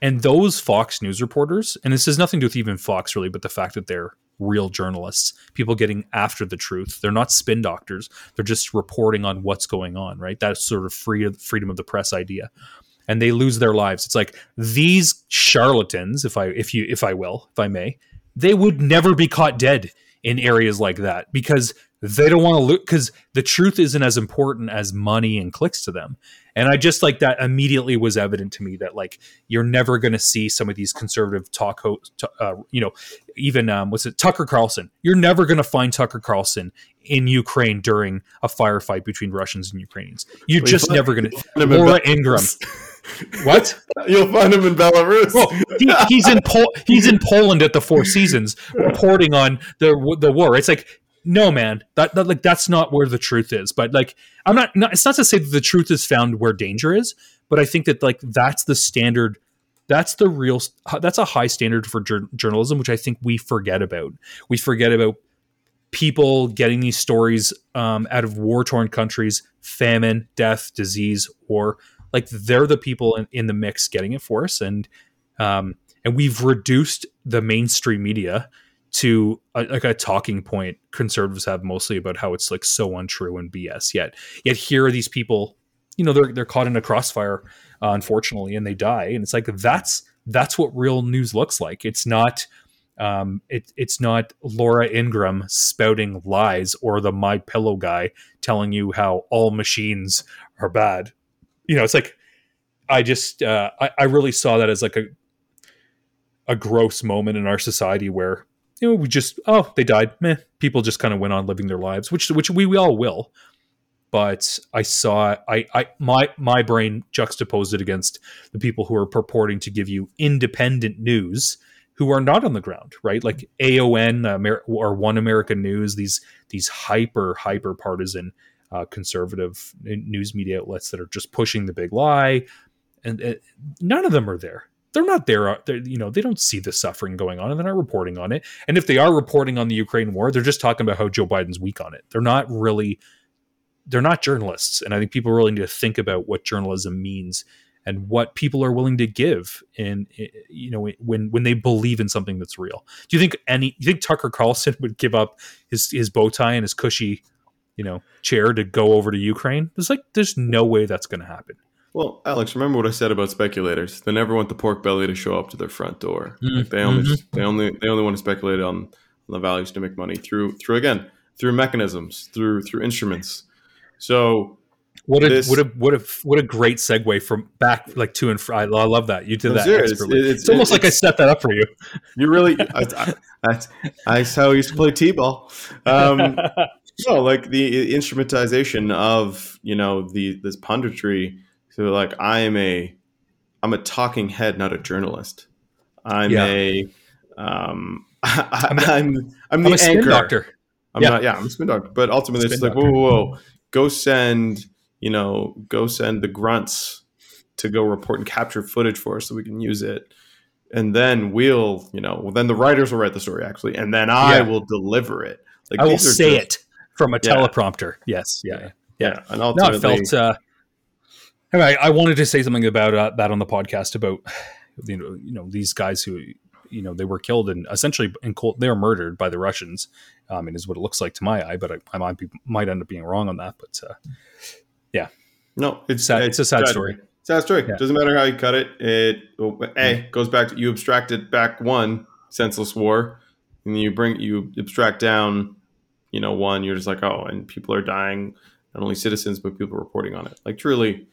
And those Fox News reporters, and this has nothing to do with even Fox really, but the fact that they're real journalists, people getting after the truth. They're not spin doctors. They're just reporting on what's going on, right? That's sort of free freedom of the press idea and they lose their lives. It's like these charlatans, if I if you if I will, if I may, they would never be caught dead in areas like that because they don't want to look because the truth isn't as important as money and clicks to them. And I just like that immediately was evident to me that like you're never going to see some of these conservative talk hosts, uh, you know, even um, what's it, Tucker Carlson. You're never going to find Tucker Carlson in Ukraine during a firefight between Russians and Ukrainians. You're just never going to. Laura Ingraham. What? You'll find him in Belarus. Well, he, he's in Pol- he's in Poland at the Four Seasons reporting on the the war. It's like no man that, that, like that's not where the truth is but like i'm not, not it's not to say that the truth is found where danger is but i think that like that's the standard that's the real that's a high standard for jur- journalism which i think we forget about we forget about people getting these stories um, out of war torn countries, famine, death, disease, war. Like they're the people in, in the mix getting it for us, and um, and we've reduced the mainstream media to a, like a talking point conservatives have mostly about how it's like so untrue and BS. Yet, yet here are these people, you know, they're they're caught in a crossfire, uh, unfortunately, and they die. And it's like that's that's what real news looks like. It's not. Um, it, it's not Laura Ingraham spouting lies or the My Pillow guy telling you how all machines are bad. You know, it's like I just uh, I, I really saw that as like a a gross moment in our society where you know we just oh they died. Meh. People just kind of went on living their lives which which we, we all will. But i saw i i my my brain juxtaposed it against the people who are purporting to give you independent news who are not on the ground right? Like OAN Amer- or one american news these these hyper hyper partisan uh, conservative news media outlets that are just pushing the big lie and uh, none of them are there they're not there. Uh, they're, you know, they don't see the suffering going on, and they're not reporting on it. And if they are reporting on the Ukraine war, they're just talking about how Joe Biden's weak on it. They're not really, they're not journalists. And I think people really need to think about what journalism means and what people are willing to give in you know when when they believe in something that's real. Do you think any? do You think Tucker Carlson would give up his his bow tie and his cushy, you know, chair to go over to Ukraine? There's like there's no way that's going to happen. Well, Alex, remember what I said about speculators? They never want the pork belly to show up to their front door. Mm-hmm. Like they only mm-hmm. they only they only want to speculate on, on the values to make money through through again through mechanisms through through instruments. So what a this, what a what a what a great segue from back like to and fro. I love that you did that. It's, it's, it's, almost like I set that up for you. You really I, I, that's how I used to play t-ball. Um, no, like the instrumentization of you know the this punditry so like I am a I'm a talking head, not a journalist. I'm yeah. a um I, am I'm I'm the I'm anchor. doctor. I'm yeah. not yeah, I'm a spin doctor. But ultimately spin it's doctor. like, whoa, whoa, whoa, go send, you know, go send the grunts to go report and capture footage for us so we can use it. And then we'll, you know, well, then the writers will write the story actually, and then I yeah. will deliver it. Like I will say just, it from a teleprompter. Yes, yeah, yeah. yeah. And ultimately, no, it felt uh, Anyway, I wanted to say something about uh, that on the podcast about you know you know these guys who you know they were killed and essentially in cold, they were murdered by the Russians. I mean, is what it looks like to my eye, but I, I might be might end up being wrong on that. But uh, yeah, no, it's sad. It's, it's a sad story. Sad story. Yeah. Doesn't matter how you cut it. It a goes back to you abstracted back one senseless war, and you bring you abstract down. You know, one you're just like, oh, and people are dying. Not only citizens, but people reporting on it. Like truly,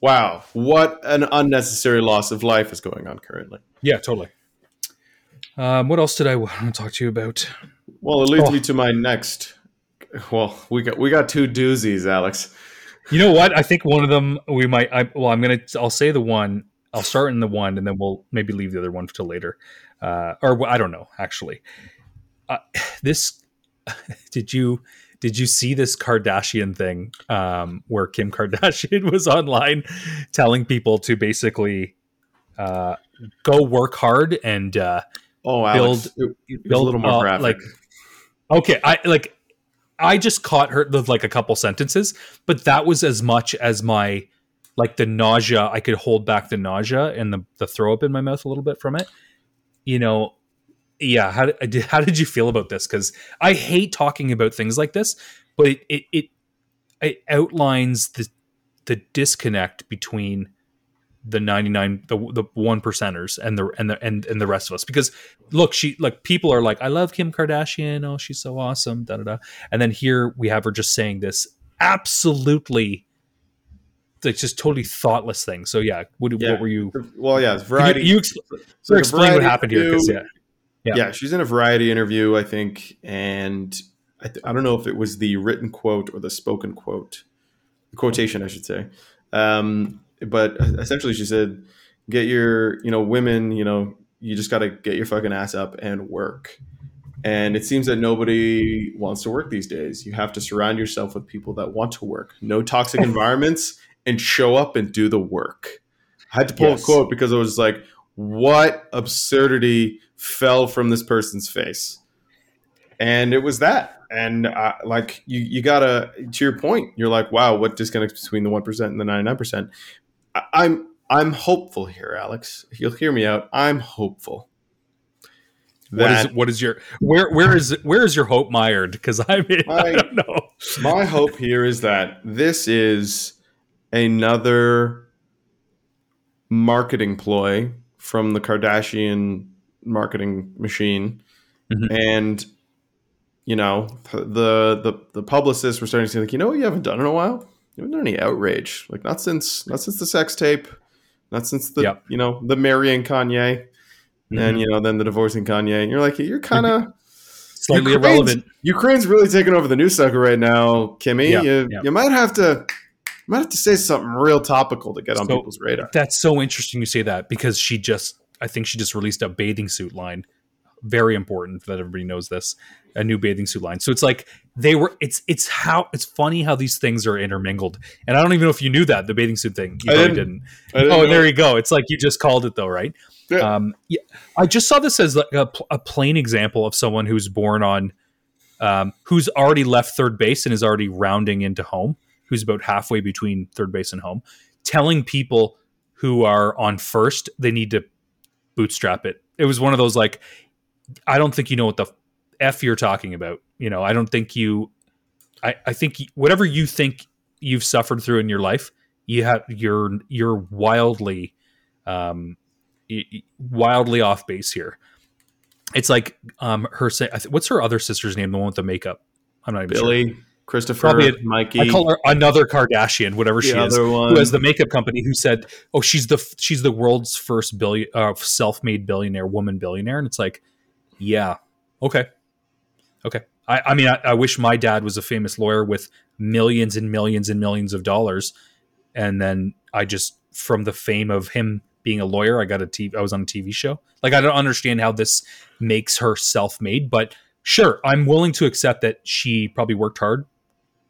wow, what an unnecessary loss of life is going on currently. Yeah, totally. Um, what else did I want to talk to you about? Well, it leads oh. me to my next. Well, we got we got two doozies, Alex. You know what? I think one of them we might. I, well, I'm gonna. I'll say the one. I'll start in the one, and then we'll maybe leave the other one till later. Uh, or I don't know. Actually, uh, this. Did you did you see this Kardashian thing um, where Kim Kardashian was online telling people to basically uh, go work hard and uh, oh Alex, build, build a little more uh, graphic. like okay I like I just caught her with like a couple sentences, but that was as much as my like the nausea. I could hold back the nausea and the the throw up in my mouth a little bit from it. You know, yeah how did, how did you feel about this? Because i hate talking about things like this but it, it it, it outlines the the disconnect between the 99 the, the one percenters and the and the and, and the rest of us. Because look she like people are like i love kim kardashian. Oh she's so awesome. Da da da. And then here we have her just saying this absolutely like just totally thoughtless thing. So yeah what, yeah. what were you well yeah variety you, you expl- so explain what happened here because yeah yeah. yeah, she's in a variety interview, I think, and I, th- I, don't know if it was the written quote or the spoken quote, The quotation, I should say. Um, but essentially, she said, "Get your, you know, women, you know, you just got to get your fucking ass up and work." And it seems that nobody wants to work these days. You have to surround yourself with people that want to work. No toxic environments, and show up and do the work. I had to pull yes. a quote because it was like, what absurdity fell from this person's face. and it was that. And uh, like you, you gotta to your point. You're like, wow, what disconnects between the one percent and the ninety nine percent? I'm I'm hopeful here, Alex. You'll hear me out. I'm hopeful. What is what is your where where is where is your hope mired? Because I mean My- I don't know. my hope here is that this is another marketing ploy from the Kardashian marketing machine, Mhm. and you know the the the publicists were starting to say like, you know what you haven't done in a while. You haven't done any outrage, like not since not since the sex tape, not since the Yep. you know the marrying Kanye, and you know then the divorcing Kanye. And you're like, you're kind of Slightly Ukraine's- irrelevant. Ukraine's really taking over the news cycle right now, Kimmy. Yeah, you, yeah. you might have to you might have to say something real topical to get on So- people's radar. That's so interesting you say that because she just I think she just released a bathing suit line. Very important that everybody knows this. A new bathing suit line. So it's like they were it's it's how it's funny how these things are intermingled. And I don't even know if you knew that, the bathing suit thing. You I probably didn't. didn't. I didn't Oh, there you go. It's like you just called it though, right? Yeah. Um, yeah, I just saw this as like a, a plain example of someone who's born on, um, who's already left third base and is already rounding into home, who's about halfway between third base and home, telling people who are on first they need to bootstrap it. It was one of those like, I don't think you know what the f you're talking about. You know, I don't think you. I I think whatever you think you've suffered through in your life, you have you're you're wildly um wildly off base here it's like um her say what's her other sister's name the one with the makeup i'm not even sure Billy, Christopher, a- Mikey, i call her another kardashian whatever she is one. who has the makeup company who said oh she's the she's the world's first billion uh, self-made billionaire woman billionaire and it's like yeah okay okay. I i mean I, I wish my dad was a famous lawyer with millions and millions and millions of dollars and then i just from the fame of him being a lawyer i got a tv i was on a tv show. Like i don't understand how this makes her self-made but sure i'm willing to accept that she probably worked hard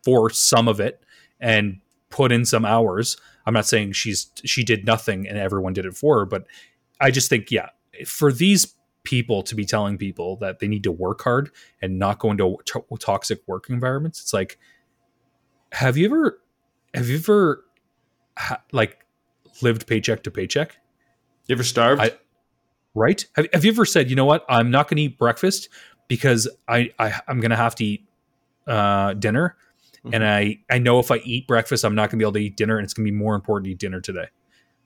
for some of it and put in some hours. I'm not saying she's she did nothing and everyone did it for her but i just think yeah for these people to be telling people that they need to work hard and not go into to- toxic work environments it's like have you ever have you ever ha- like lived paycheck to paycheck? You ever starved? I- right? Have, have you ever said you know what? I'm not going to eat breakfast because i, I i'm going to have to eat uh, dinner and i i know if i eat breakfast i'm not going to be able to eat dinner and it's going to be more important to eat dinner today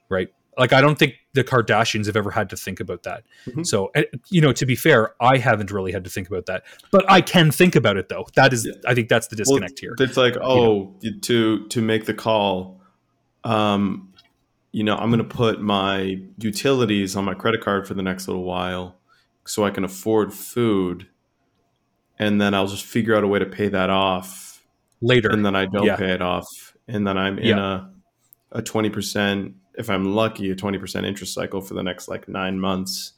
right? Like i don't think the kardashians have ever had to think about that. Mhm. so you know to be fair i haven't really had to think about that. But i can think about it though. That is Yeah. i think that's the Well, disconnect here It's like, oh, to to make the call, um, you know, I'm going to put my utilities on my credit card for the next little while, so I can afford food, and then I'll just figure out a way to pay that off, later and then I don't Yeah. pay it off, and then I'm in a a twenty percent, if I'm lucky, a twenty percent interest cycle for the next like nine months,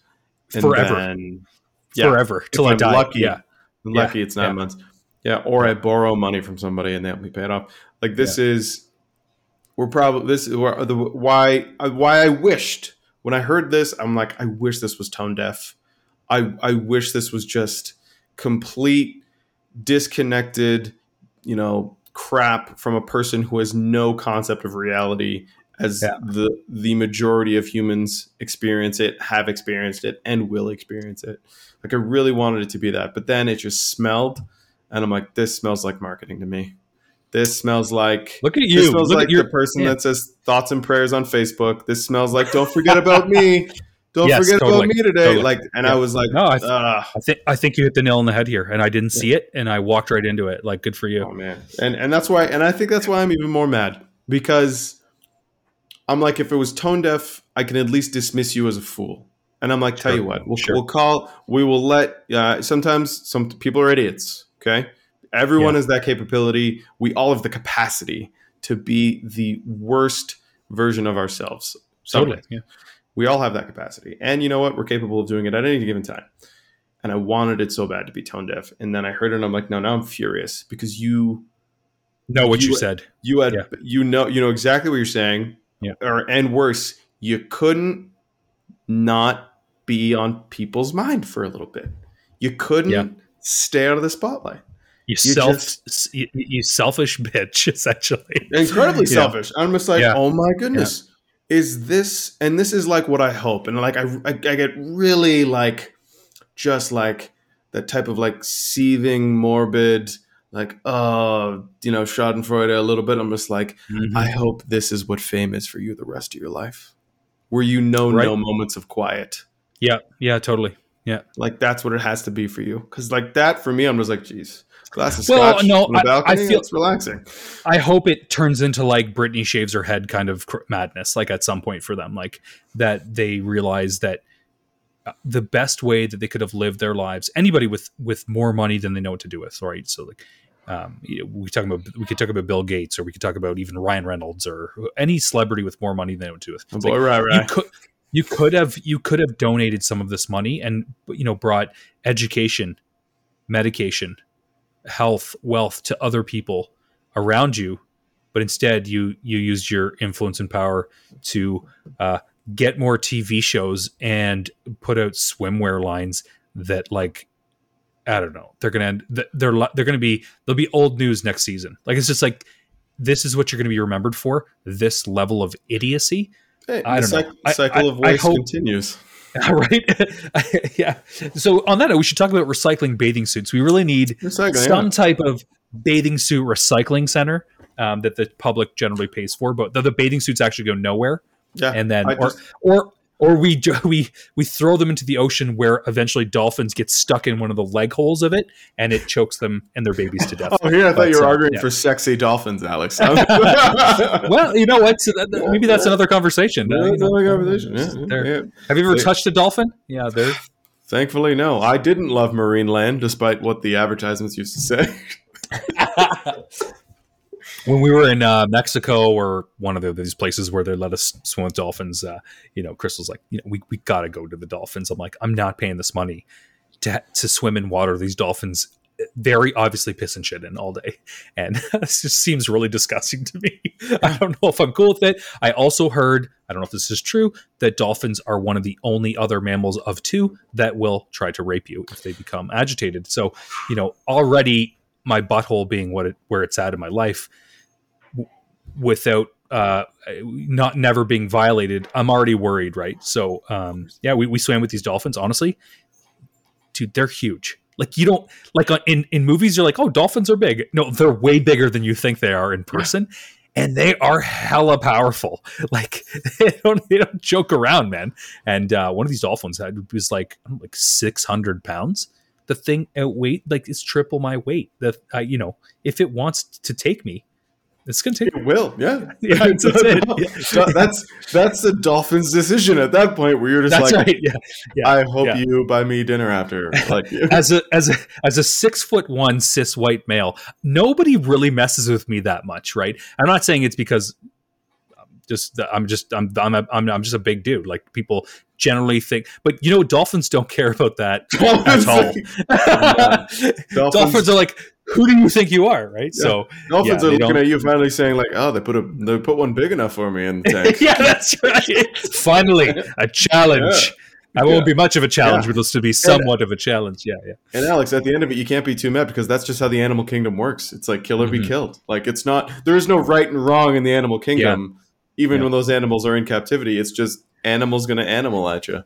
and forever then- yeah, forever till i I'm die lucky, yeah I'm Yeah, lucky it's nine yeah. months. Yeah, or I borrow money from somebody and they help me pay it off. Like this is, we're probably this is where the why why I wished when I heard this. I'm like, I wish this was tone deaf. I I wish this was just complete disconnected, you know, crap from a person who has no concept of reality as Yeah. the the majority of humans experience it, have experienced it, and will experience it. Like I really wanted it to be that, but then it just smelled, and I'm like, this smells like marketing to me. This smells like look at this you smells look like your the person yeah. that says thoughts and prayers on Facebook. This smells like don't forget about me. Don't Yes, forget totally, about me today. totally. Like, and I was like, No, I th- I think I think you hit the nail on the head here, and I didn't see it, and I walked right into it. Like, good for you. Oh man, and and that's why, and I think that's why I'm even more mad because I'm like, if it was tone deaf, I can at least dismiss you as a fool. And I'm like, tell Sure, you what, we'll, sure. we'll call, we will let. Uh, sometimes some people are idiots. Okay, everyone Yeah. has that capability. We all have the capacity to be the worst version of ourselves. Some Totally. Yeah. We all have that capacity. And you know what? We're capable of doing it at any given time. And I wanted it so bad to be tone deaf. And then I heard it and I'm like, no, now I'm furious because you Know what you, You- said. you had Yeah. you know you know exactly what you're saying. Yeah. Or and worse, you couldn't not be on people's mind for a little bit. You couldn't Yeah. stay out of the spotlight. You, You self, just- you, you selfish bitch, essentially. incredibly selfish. I'm just like, oh my goodness, is this? And this is like what I hope, and like I, I, I get really like, just like that type of like seething, morbid, like oh, you know, Schadenfreude a little bit. I'm just like, Mhm. I hope this is what fame is for you the rest of your life, where you know Right. no moments of quiet. yeah, yeah, totally. Yeah like that's what it has to be for you, because like that for me, I'm just like, geez, glass of Well, scotch no, on the I- I feel- it's relaxing. I hope it turns into like Britney shaves her head kind of cr- madness, like at some point for them, like that they realize that uh, the best way that they could have lived their lives, anybody with with more money than they know what to do with, right? So like, um, we talk about we could talk about Bill Gates, or we could talk about even Ryan Reynolds, or any celebrity with more money than they know what to do with. Oh, It's boy, like, right, right. you could you could have you could have donated some of this money and you know brought education medication health wealth to other people around you but instead you you used your influence and power to uh, get more tv shows and put out swimwear lines that like i don't know they're gonna end they're they're gonna be they'll be old news next season like it's just like this is what you're gonna be remembered for this level of idiocy Hey, I don't know. cyc- I- cycle I- of I waste hope- continues. right yeah so on that note we should talk about recycling bathing suits we really need some yeah. type of bathing suit recycling center um, that the public generally pays for but the, the bathing suits actually go nowhere yeah. and then or, just- or or we we we throw them into the ocean where eventually dolphins get stuck in one of the leg holes of it and it chokes them and their babies to death oh, here I thought but, you were uh, arguing yeah. for sexy dolphins, Alex. well you know what So that- maybe that's another conversation Uh, you That's another conversation. Yeah, yeah. have you ever They- touched a dolphin yeah they're Thankfully, no. I didn't love Marineland, despite what the advertisements used to say. When we were in uh, Mexico or one of the, these places where they let us swim with dolphins, uh, you know, Crystal's like, you know, we, we got to go to the dolphins. I'm like, I'm not paying this money to, to swim in water. These dolphins very obviously piss and shit in all day. And this just seems really disgusting to me. I don't know if I'm cool with it. I also heard, I don't know if this is true, that dolphins are one of the only other mammals of two that will try to rape you if they become agitated. So, you know, already my butthole being what it, where it's at in my life without uh not never being violated i'm already worried right? So um yeah we, we swam with these dolphins honestly. Dude they're huge. Like you don't like in in movies you're like oh dolphins are big. No they're way bigger than you think they are in person and they are hella powerful. Like they don't they don't joke around man. And uh one of these dolphins had was like know, like 600 pounds. The thing outweighed like it's triple my weight. That uh, you know if it wants to take me it's gonna take It will, yeah. Yeah, that's it. That's that's the dolphins' decision at that point, where you're just that's like, right yeah yeah, I hope yeah. you buy me dinner after. Like, as a as a as a six foot one cis white male, nobody really messes with me that much, right? I'm not saying it's because just I'm just I'm I'm a, I'm I'm just a big dude. Like people generally think, but you know, dolphins don't care about that at all. Dolphins- dolphins are like, who do you think you are, right? So Dolphins Yeah, are looking don't- at you finally saying like, "Oh, they put a they put one big enough for me in the tank." yeah, that's right. Finally, a challenge. I won't Yeah. be much of a challenge, Yeah. but it'll still be somewhat of a challenge. Yeah, yeah. And Alex, at the end of it, you can't be too mad because that's just how the animal kingdom works. It's like kill or be Mhm. killed. Like it's not there is no right and wrong in the animal kingdom. Even Yeah. when those animals are in captivity, it's just animals to animal at you.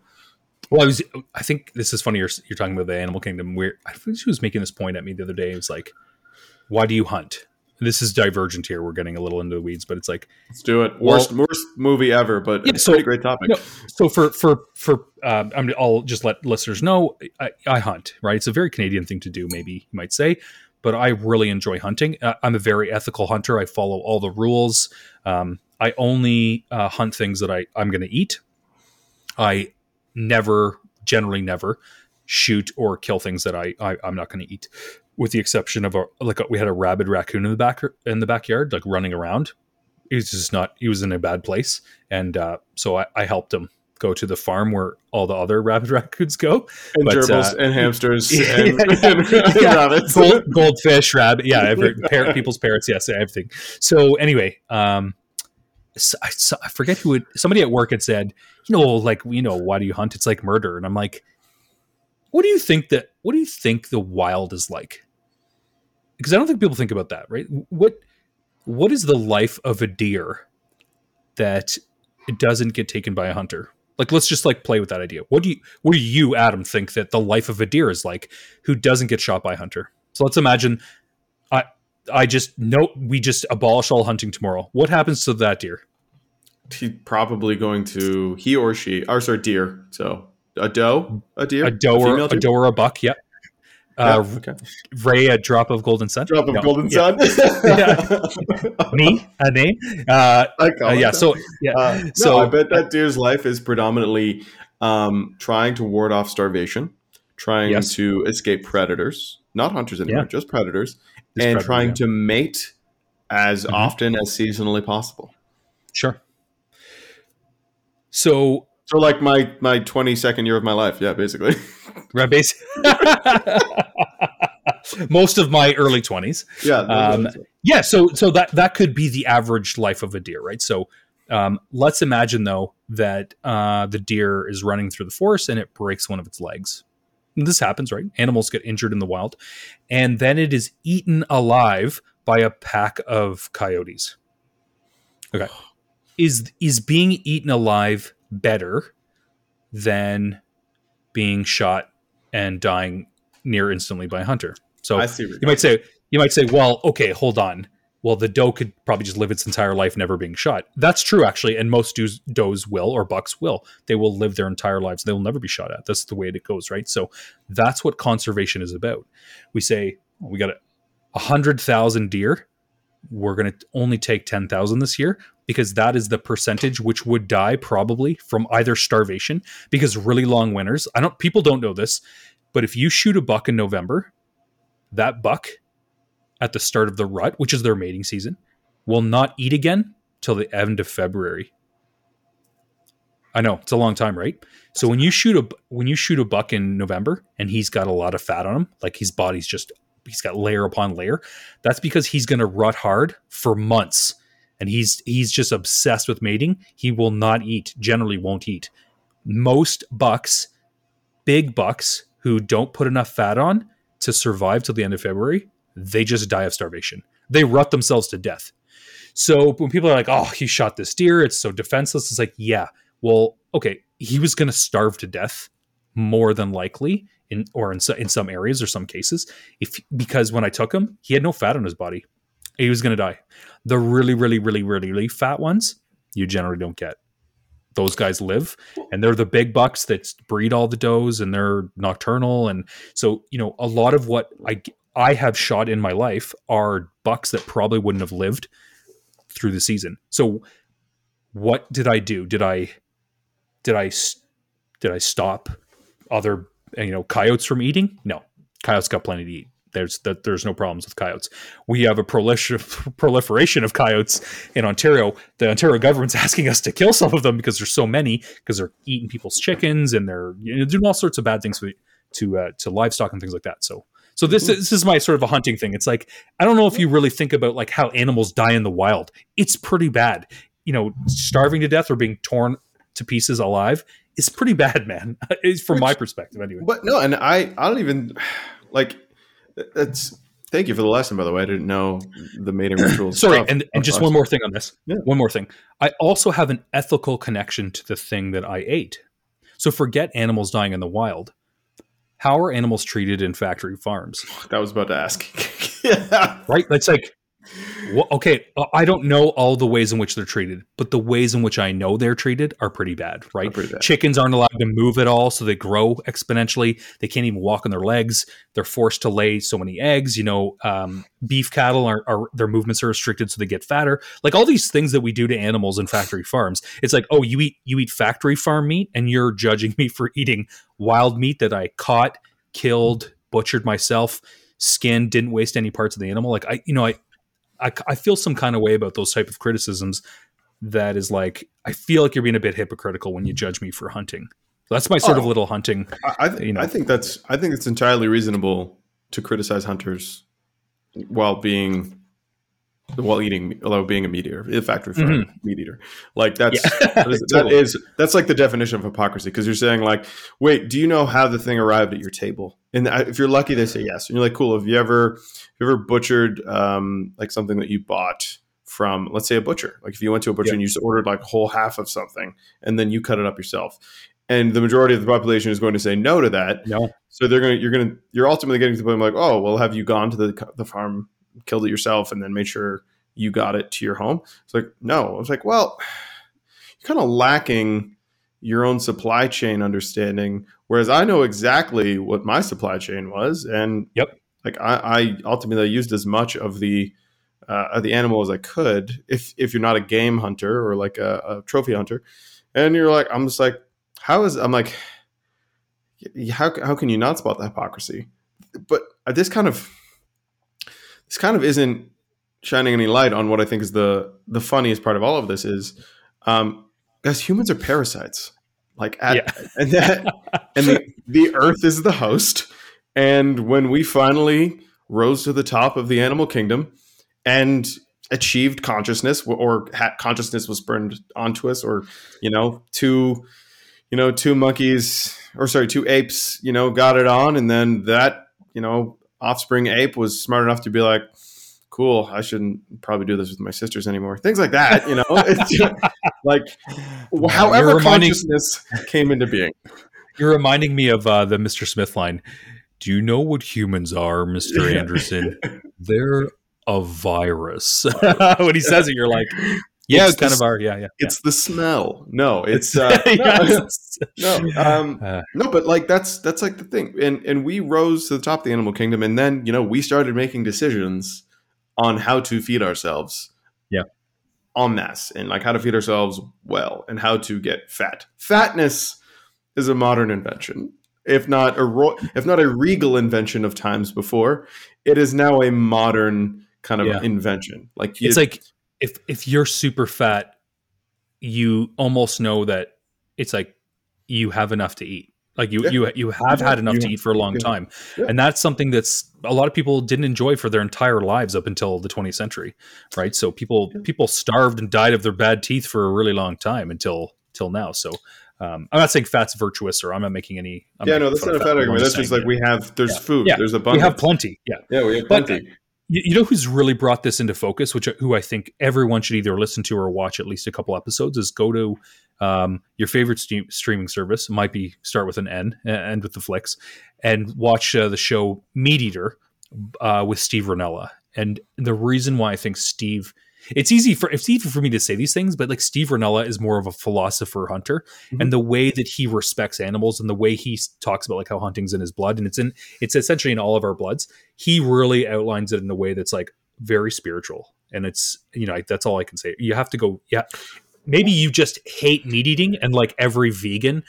Well, I was. I think this is funny. You're, you're talking about the animal kingdom. Where I think she was making this point at me the other day. It was like, why do you hunt? This is divergent here. We're getting a little into the weeds, but it's like, Let's do it. Well- Worst worst movie ever, but Yeah, it's so- a great topic. No, so for for for um, I'm, I'll just let listeners know I, I hunt. Right, it's a very Canadian thing to do. Maybe you might say, but I really enjoy hunting. Uh, I'm a very ethical hunter. I follow all the rules. Um, I only uh, hunt things that I I'm going to eat. I never, generally never, shoot or kill things that I, I I'm not going to eat, with the exception of a like a, we had a rabid raccoon in the back in the backyard, like running around. He was just not. He was in a bad place, and uh, so I, I helped him go to the farm where all the other rabid raccoons go. and but, gerbils uh, and hamsters yeah, and, yeah, and yeah. rabbits. Gold, goldfish, rabbit, yeah, every, people's parrots, yes, everything. So anyway, um, I, I forget who it. Somebody at work had said, you know, like you know, why do you hunt? It's like murder, and I'm like, what do you think that what do you think the wild is like? Because I don't think people think about that, right? What what is the life of a deer that it doesn't get taken by a hunter? Like let's just like play with that idea. What do you what do you, Adam, think that the life of a deer is like who doesn't get shot by a hunter? So let's imagine I I just no we just abolish all hunting tomorrow. What happens to that deer? He's probably going to he or she or sorry deer. So a doe, a deer, A doe or female a doe or a buck, yeah. Yeah, Uh, okay. Ray, a drop of golden sun. Drop of No, golden yeah. sun. Me, a name. Uh, uh, yeah. So yeah. Uh, no, so I bet that deer's life is predominantly um, trying to ward off starvation, trying Yes. to escape predators, not hunters anymore, Yeah. just predators, And trying yeah. to mate as Mhm. often as seasonally possible. sure. So So, like my my twenty second year of my life, yeah, basically. right, basi- most of my early twenties. yeah. Um, Yeah, so so that that could be the average life of a deer, right? So um, let's imagine though that uh, the deer is running through the forest and it breaks one of its legs. This happens, right? Animals get injured in the wild, and then it is eaten alive by a pack of coyotes. Okay, is is being eaten alive better than being shot and dying near instantly by a hunter? So I see. you might say you might say well okay hold on well the doe could probably just live its entire life never being shot. That's true actually and most does, does will or bucks will. They will live their entire lives. They will never be shot at. That's the way it goes right? So that's what conservation is about. We say well, we got a, hundred thousand deer. We're going to only take 10,000 this year because that is the percentage which would die probably from either starvation because really long winters. I don't people don't know this but if you shoot a buck in november that buck at the start of the rut, which is their mating season, will not eat again till the end of February. I know it's a long time, right? So when you shoot a when you shoot a buck in November and he's got a lot of fat on him, like his body's just he's got layer upon layer, that's because he's going to rut hard for months, and he's he's just obsessed with mating. He will not eat. Generally, won't eat. Most bucks, big bucks who don't put enough fat on to survive till the end of February, they just die of starvation. They rut themselves to death. So when people are like, "Oh, he shot this deer; it's so defenseless," it's like, yeah, well, okay, he was going to starve to death more than likely in or in, in some areas or some cases if because when I took him, he had no fat on his body. He was going to die. The really, really, really, really, really fat ones, you generally don't get. Those guys live, and they're the big bucks that breed all the does, and they're nocturnal, and so you know a lot of what I I have shot in my life are bucks that probably wouldn't have lived through the season. So what did I do? Did I did I did I stop other you know coyotes from eating? No, coyotes got plenty to eat. There's that there's no problems with coyotes. We have a prolifer- proliferation of coyotes in Ontario. The Ontario government's asking us to kill some of them because there's so many because they're eating people's chickens and they're you know, doing all sorts of bad things to to, uh, to livestock and things like that. So so this this is my sort of a hunting thing. It's like I don't know if you really think about like how animals die in the wild. It's pretty bad. You know, starving to death or being torn to pieces alive is pretty bad, man. It's from my perspective anyway. But no, and I I don't even like that's. Thank you for the lesson, by the way. I didn't know the mating rituals. Sorry, stuff. and, and just one more thing on this. Yeah. One more thing. I also have an ethical connection to the thing that I ate. So forget animals dying in the wild. How are animals treated in factory farms? That was about to ask. yeah. Right? That's like, well, okay, uh, I don't know all the ways in which they're treated, but the ways in which I know they're treated are pretty bad, right? Pretty bad. Chickens aren't allowed to move at all, so they grow exponentially. They can't even walk on their legs. They're forced to lay so many eggs. You know, um, beef cattle are, are their movements are restricted, so they get fatter. Like all these things that we do to animals in factory farms. It's like, oh, you eat you eat factory farm meat, and you're judging me for eating wild meat that I caught, killed, butchered myself, skin didn't waste any parts of the animal. Like I, you know, I I, I feel some kind of way about those type of criticisms that is like I feel like you're being a bit hypocritical when you judge me for hunting. That's my sort of Oh. little hunting. I, I, th- You know. I think that's I think it's entirely reasonable to criticize hunters while being while eating, although being a meat eater, a factory farm Mhm. meat eater. Like that's Yeah. that is, that Totally. is- that's like the definition of hypocrisy because you're saying like, wait, do you know how the thing arrived at your table? And if you're lucky, they say yes. And you're like, cool. Have you ever, have you ever butchered um, like something that you bought from, let's say, a butcher? Like if you went to a butcher Yeah. and you just ordered like a whole half of something and then you cut it up yourself, and the majority of the population is going to say no to that. No. So they're going to, you're going to, you're ultimately getting to the point like, oh, well, have you gone to the the farm, killed it yourself, and then made sure you got it to your home? It's like, no. I was like, well, you're kind of lacking your own supply chain understanding. Whereas I know exactly what my supply chain was, and Yep. like I, I ultimately used as much of the uh, of the animal as I could. If if you're not a game hunter or like a, a trophy hunter, and you're like, I'm just like, how is I'm like, how how can you not spot the hypocrisy? But this kind of this kind of isn't shining any light on what I think is the the funniest part of all of this is, um, guys, humans are parasites. Like at, Yeah. and that and the the Earth is the host. And when we finally rose to the top of the animal kingdom and achieved consciousness, or ha- consciousness was burned onto us, or you know, two, you know, two monkeys, or sorry, two apes, you know, got it on, and then that, you know, offspring ape was smart enough to be like, cool, I shouldn't probably do this with my sisters anymore. Things like that, you know, it's just, like however reminding- consciousness came into being. You're reminding me of uh, the Mr. Smith line. Do you know what humans are, Mr. Anderson? They're a virus. when he says it, you're like, yeah, It's kind the- of our, yeah, yeah. It's the smell. No, it's uh, no, Yes. no, um, Uh, no, but like that's that's like the thing, and and we rose to the top of the animal kingdom, and then you know we started making decisions on how to feed ourselves, Yeah. en masse, and like how to feed ourselves well, and how to get fat. Fatness is a modern invention, if not a ro- if not a regal invention of times before. It is now a modern kind of Yeah. invention. Like it's like if if you're super fat, you almost know that it's like you have enough to eat. Like you Yeah. you you have Yeah, had enough you to have- eat for a long yeah. time, and that's something that's a lot of people didn't enjoy for their entire lives up until the 20th century, right? So people people starved and died of their bad teeth for a really long time until till now. So. Um, I'm not saying fat's virtuous, or I'm not making any. I'm yeah, no, that's not a fat fat people. I'm argument. That's just like we have. There's Yeah. food. Yeah. There's a bunch. we have plenty. Yeah, Yeah, we have But- plenty. You, you know who's really brought this into focus, which who I think everyone should either listen to or watch at least a couple episodes, is go to um, your favorite streaming service. It might be start with an N, end with the flicks, and watch uh, the show Meat Eater uh, with Steve Rinella. And the reason why I think Steve, it's easy for it's easy for me to say these things, but like Steve Rinella is more of a philosopher hunter, Mhm. and the way that he respects animals and the way he talks about like how hunting's in his blood, and it's in it's essentially in all of our bloods he really outlines it in a way that's like very spiritual and it's you know like, that's all i can say you have to go yeah maybe you just hate meat eating and like every vegan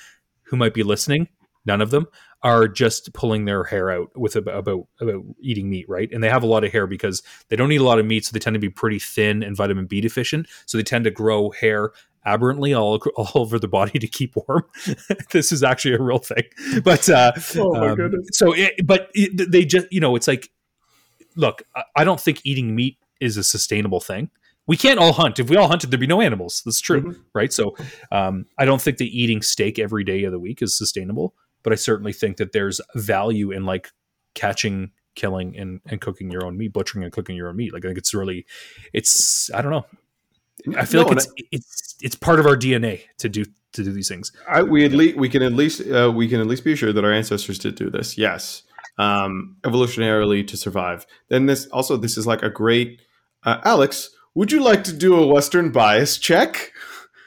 who might be listening none of them are just pulling their hair out with about, about about eating meat right and they have a lot of hair because they don't eat a lot of meat so they tend to be pretty thin and vitamin b deficient so they tend to grow hair aberrantly all, all over the body to keep warm this is actually a real thing but uh Oh my um, goodness. So, it, but it, they just, you know, it's like, look, I, don't think eating meat is a sustainable thing. We can't all hunt. If we all hunted, there'd be no animals. That's true, Mhm. right? So, um, I don't think that eating steak every day of the week is sustainable. But I certainly think that there's value in like catching, killing, and and cooking your own meat, butchering and cooking your own meat. Like I think it's really, it's I don't know. I feel No, like it's it's it's part of our DNA to do to do these things. I, we at least we can at least uh, we can at least be sure that our ancestors did do this. Yes, um, evolutionarily to survive. Then this also this is like a great uh, Alex. Would you like to do a Western bias check?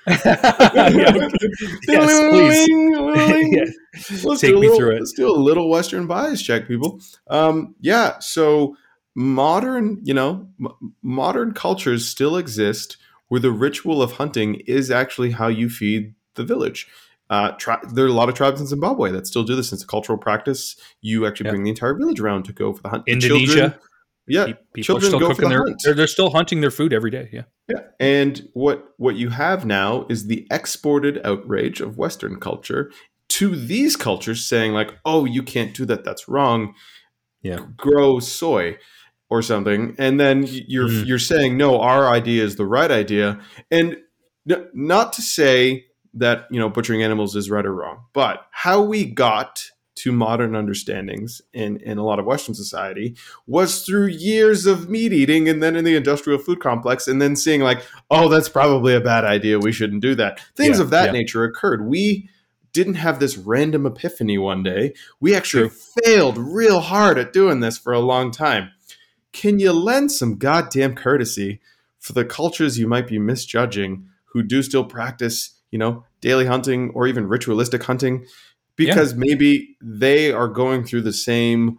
Yes, please. Let's Take do a me little, through it. Let's do a little Western bias check, people. Um, yeah. So modern, you know, m- modern cultures still exist where the ritual of hunting is actually how you feed the village. Uh, tri- there are a lot of tribes in Zimbabwe that still do this. It's a cultural practice. You actually Yeah. bring the entire village around to go for the hunt. The Indonesia, children- yeah, Pe- people are children still go for cooking the their they're, they're still hunting their food every day yeah Yeah, and what what you have now is the exported outrage of Western culture to these cultures, saying like, "Oh, you can't do that. That's wrong. Yeah. grow soy." or something, and then you're Mm. you're saying no, our idea is the right idea, and n- not to say that you know butchering animals is right or wrong, but how we got to modern understandings in in a lot of Western society was through years of meat eating, and then in the industrial food complex, and then seeing like, oh, that's probably a bad idea. We shouldn't do that. Things Yeah, of that yeah. nature occurred. We didn't have this random epiphany one day. We actually failed real hard at doing this for a long time. Can you lend some goddamn courtesy for the cultures you might be misjudging who do still practice, you know, daily hunting or even ritualistic hunting? Because maybe they are going through the same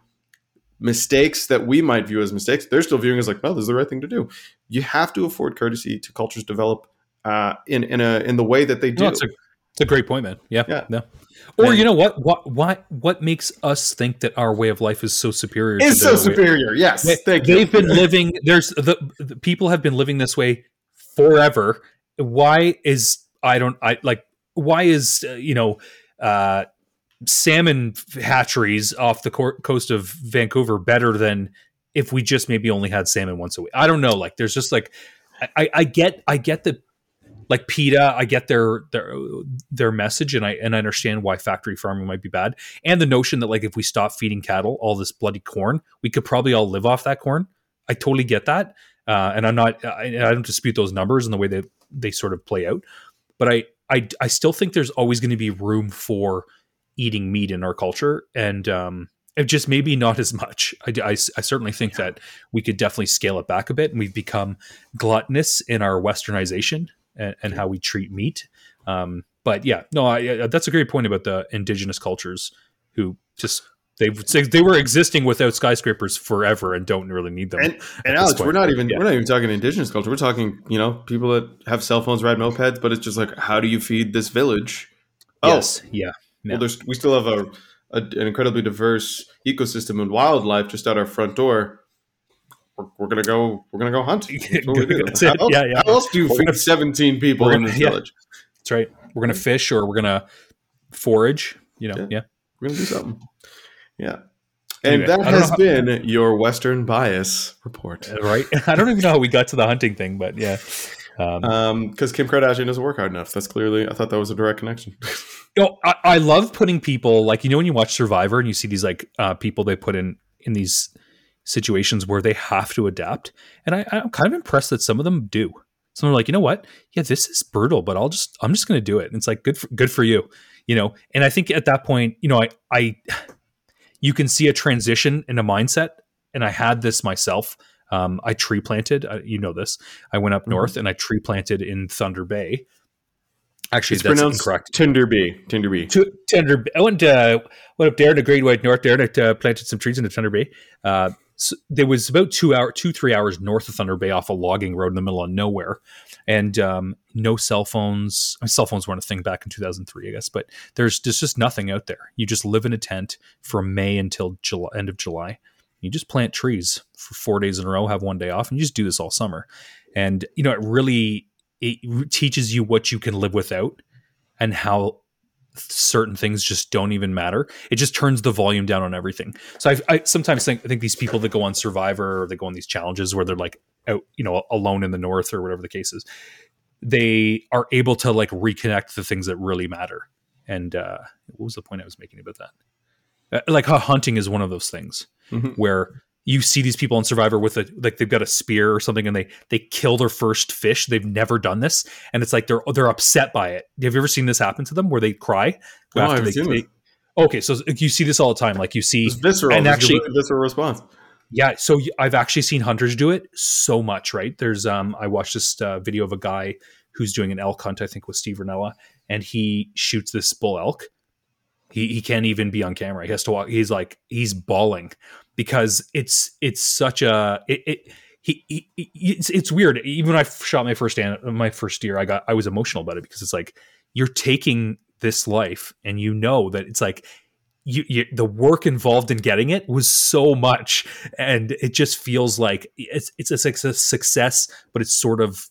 mistakes that we might view as mistakes. They're still viewing as like, well, this is the right thing to do. You have to afford courtesy to cultures develop uh, in in a in the way that they do. No, it's a it's a great point, man. Yeah, Yeah. no. Or Man. you know what? What what what makes us think that our way of life is so superior? to so superior. Yes, they, they've been living. There's the, the people have been living this way forever. Why is I don't I like why is uh, you know uh, salmon hatcheries off the cor- coast of Vancouver better than if we just maybe only had salmon once a week? I don't know. Like there's just like I, I, I get I get the like PETA, I get their their their message, and I and I understand why factory farming might be bad, and the notion that like if we stop feeding cattle all this bloody corn, we could probably all live off that corn. I totally get that, uh, and I'm not I, I don't dispute those numbers and the way that they sort of play out, but I I I still think there's always going to be room for eating meat in our culture, and um, just maybe not as much. I, I, I certainly think that we could definitely scale it back a bit, and we've become gluttonous in our westernization and, and how we treat meat. Um, but yeah, no, I, I- that's a great point about the indigenous cultures who just they they were existing without skyscrapers forever and don't really need them. And, and Alex, point, we're not even yeah. we're not even talking indigenous culture. We're talking, you know, people that have cell phones, ride mopeds, but it's just like, how do you feed this village? Oh, yes, yeah, yeah. well, there's we still have a, a an incredibly diverse ecosystem and wildlife just out our front door. We're, we're gonna go. We're gonna go hunt. That's what we do. That's how else, Yeah, yeah. How else do you feed seventeen people we're in gonna- this yeah. village? That's right. We're gonna fish or we're gonna forage. You know, Yeah. yeah. We're gonna do something. Yeah. And Anyway, that I don't know has how- been your Western bias report. right. I don't even know how we got to the hunting thing, but yeah. Um, Um, because Kim Kardashian doesn't work hard enough. That's clearly. I thought that was a direct connection. you know, I, I love putting people like you know when you watch Survivor and you see these like uh, people they put in in these situations where they have to adapt, and I, I'm kind of impressed that some of them do. Some are like, you know what? Yeah, this is brutal, but I'll just I'm just going to do it. And it's like good for, good for you, you know. And I think at that point, you know, I I you can see a transition in a mindset, and I had this myself. Um, I tree planted. Uh, you know this. I went up Mhm. north and I tree planted in Thunder Bay. Actually, it's that's pronounced incorrect Tinderby. Tinderby. to Tender. I went uh, went up there in the Great White North there, and I uh, planted some trees in the Thunder Bay. Uh, so there was about two hour, two three hours north of Thunder Bay, off a logging road in the middle of nowhere, and um, no cell phones. I mean, cell phones weren't a thing back in two thousand three, I guess, but there's there's just nothing out there. You just live in a tent from May until July, end of July. You just plant trees for four days in a row, have one day off, and you just do this all summer. And you know, it really it teaches you what you can live without and how certain things just don't even matter. It just turns the volume down on everything. So I, I sometimes think I think these people that go on Survivor or they go on these challenges where they're like out, you know, alone in the north or whatever the case is, they are able to like reconnect the things that really matter. And uh, what was the point I was making about that? Uh, like how hunting is one of those things Mhm. where you see these people on Survivor with a like they've got a spear or something and they they kill their first fish. They've never done this, and it's like they're they're upset by it. Have you ever seen this happen to them where they cry No, after they, seen they- Okay, so you see this all the time. Like you see, It's visceral. and actually- visceral response. yeah. So I've actually seen hunters do it so much. Right? There's um, I watched this uh, video of a guy who's doing an elk hunt. I think with Steve Rinella, and he shoots this bull elk. He he can't even be on camera. He has to walk. He's like he's bawling because it's it's such a it. it he, he, it's, it's weird. Even when I shot my first an, my first year, I got I was emotional about it because it's like you're taking this life and you know that it's like you, you the work involved in getting it was so much and it just feels like it's it's a success but it's sort of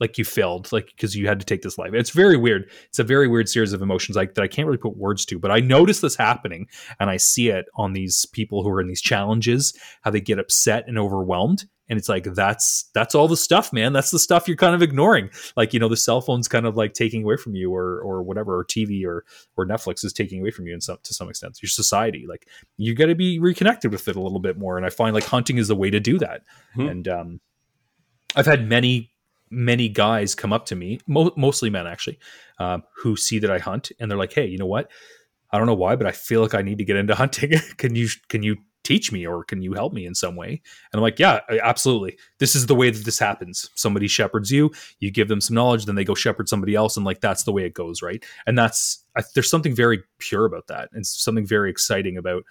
like you failed like because you had to take this life. It's very weird. It's a very weird series of emotions like that i can't really put words to but i notice this happening and i see it on these people who are in these challenges how they get upset and overwhelmed and it's like that's that's all the stuff man. That's the stuff you're kind of ignoring. Like you know the cell phone's kind of like taking away from you or or whatever or tv or or netflix is taking away from you in some to some extent. Your society like you got to be reconnected with it a little bit more and i find like hunting is the way to do that. Mm-hmm. and um i've had many many guys come up to me mo- mostly men actually um, who see that i hunt and they're like hey you know what I don't know why, but I feel like I need to get into hunting. can you can you teach me or can you help me in some way? And I'm like, yeah, absolutely. This is the way that this happens. Somebody shepherds you, you give them some knowledge, then they go shepherd somebody else. And like, that's the way it goes. Right. And that's, I, there's something very pure about that. And something very exciting about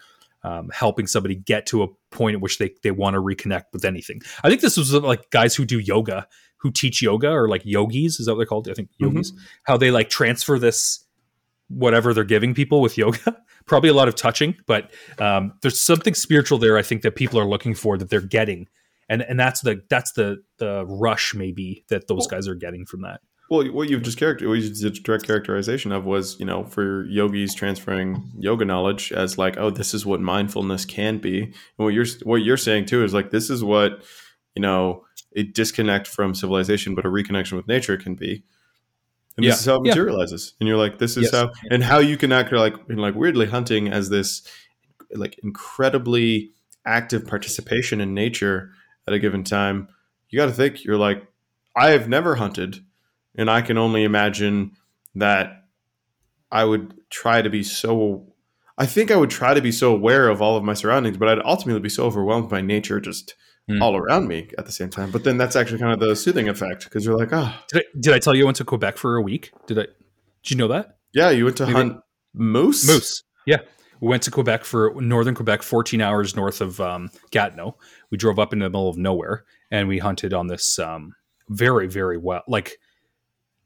um, helping somebody get to a point at which they, they want to reconnect with anything. I think this was like guys who do yoga, who teach yoga or like yogis, is that what they're called? I think mm-hmm. yogis, mm-hmm. how they like transfer this whatever they're giving people with yoga. Probably a lot of touching, but um, there's something spiritual there. I think that people are looking for that they're getting, and and that's the that's the the rush maybe that those guys are getting from that. Well, what you've just character, what you did direct characterization of was, you know, for yogis transferring yoga knowledge as like, oh, this is what mindfulness can be. And what you're what you're saying too is like, this is what, you know, a disconnect from civilization, but a reconnection with nature can be and yeah. this is how it materializes yeah. and you're like this is yes. how and how you can act like in like weirdly hunting as this like incredibly active participation in nature at a given time you got to think you're like i have never hunted and i can only imagine that i would try to be so i think i would try to be so aware of all of my surroundings but i'd ultimately be so overwhelmed by nature just mm. all around me at the same time. But then that's actually kind of the soothing effect because you're like, oh. Did I, did I tell you I went to Quebec for a week? Did I? Did you know that? Yeah, you went to Maybe. hunt moose. Moose. Yeah, we went to Quebec for northern Quebec, 14 hours north of um, Gatineau. We drove up in the middle of nowhere and we hunted on this um, very, very well. Like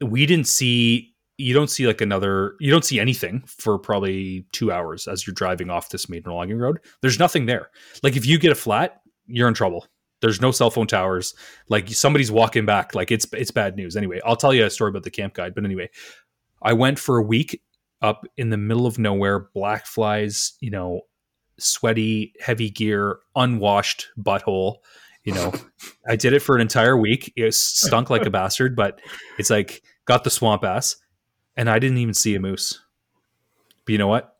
we didn't see. You don't see like another. You don't see anything for probably two hours as you're driving off this maiden logging road. There's nothing there. Like if you get a flat, you're in trouble. There's no cell phone towers. Like somebody's walking back. Like it's it's bad news. Anyway, I'll tell you a story about the camp guide. But anyway, I went for a week up in the middle of nowhere, black flies, you know, sweaty, heavy gear, unwashed butthole. You know, I did it for an entire week. It stunk like a bastard, but it's like got the swamp ass, and I didn't even see a moose. But you know what?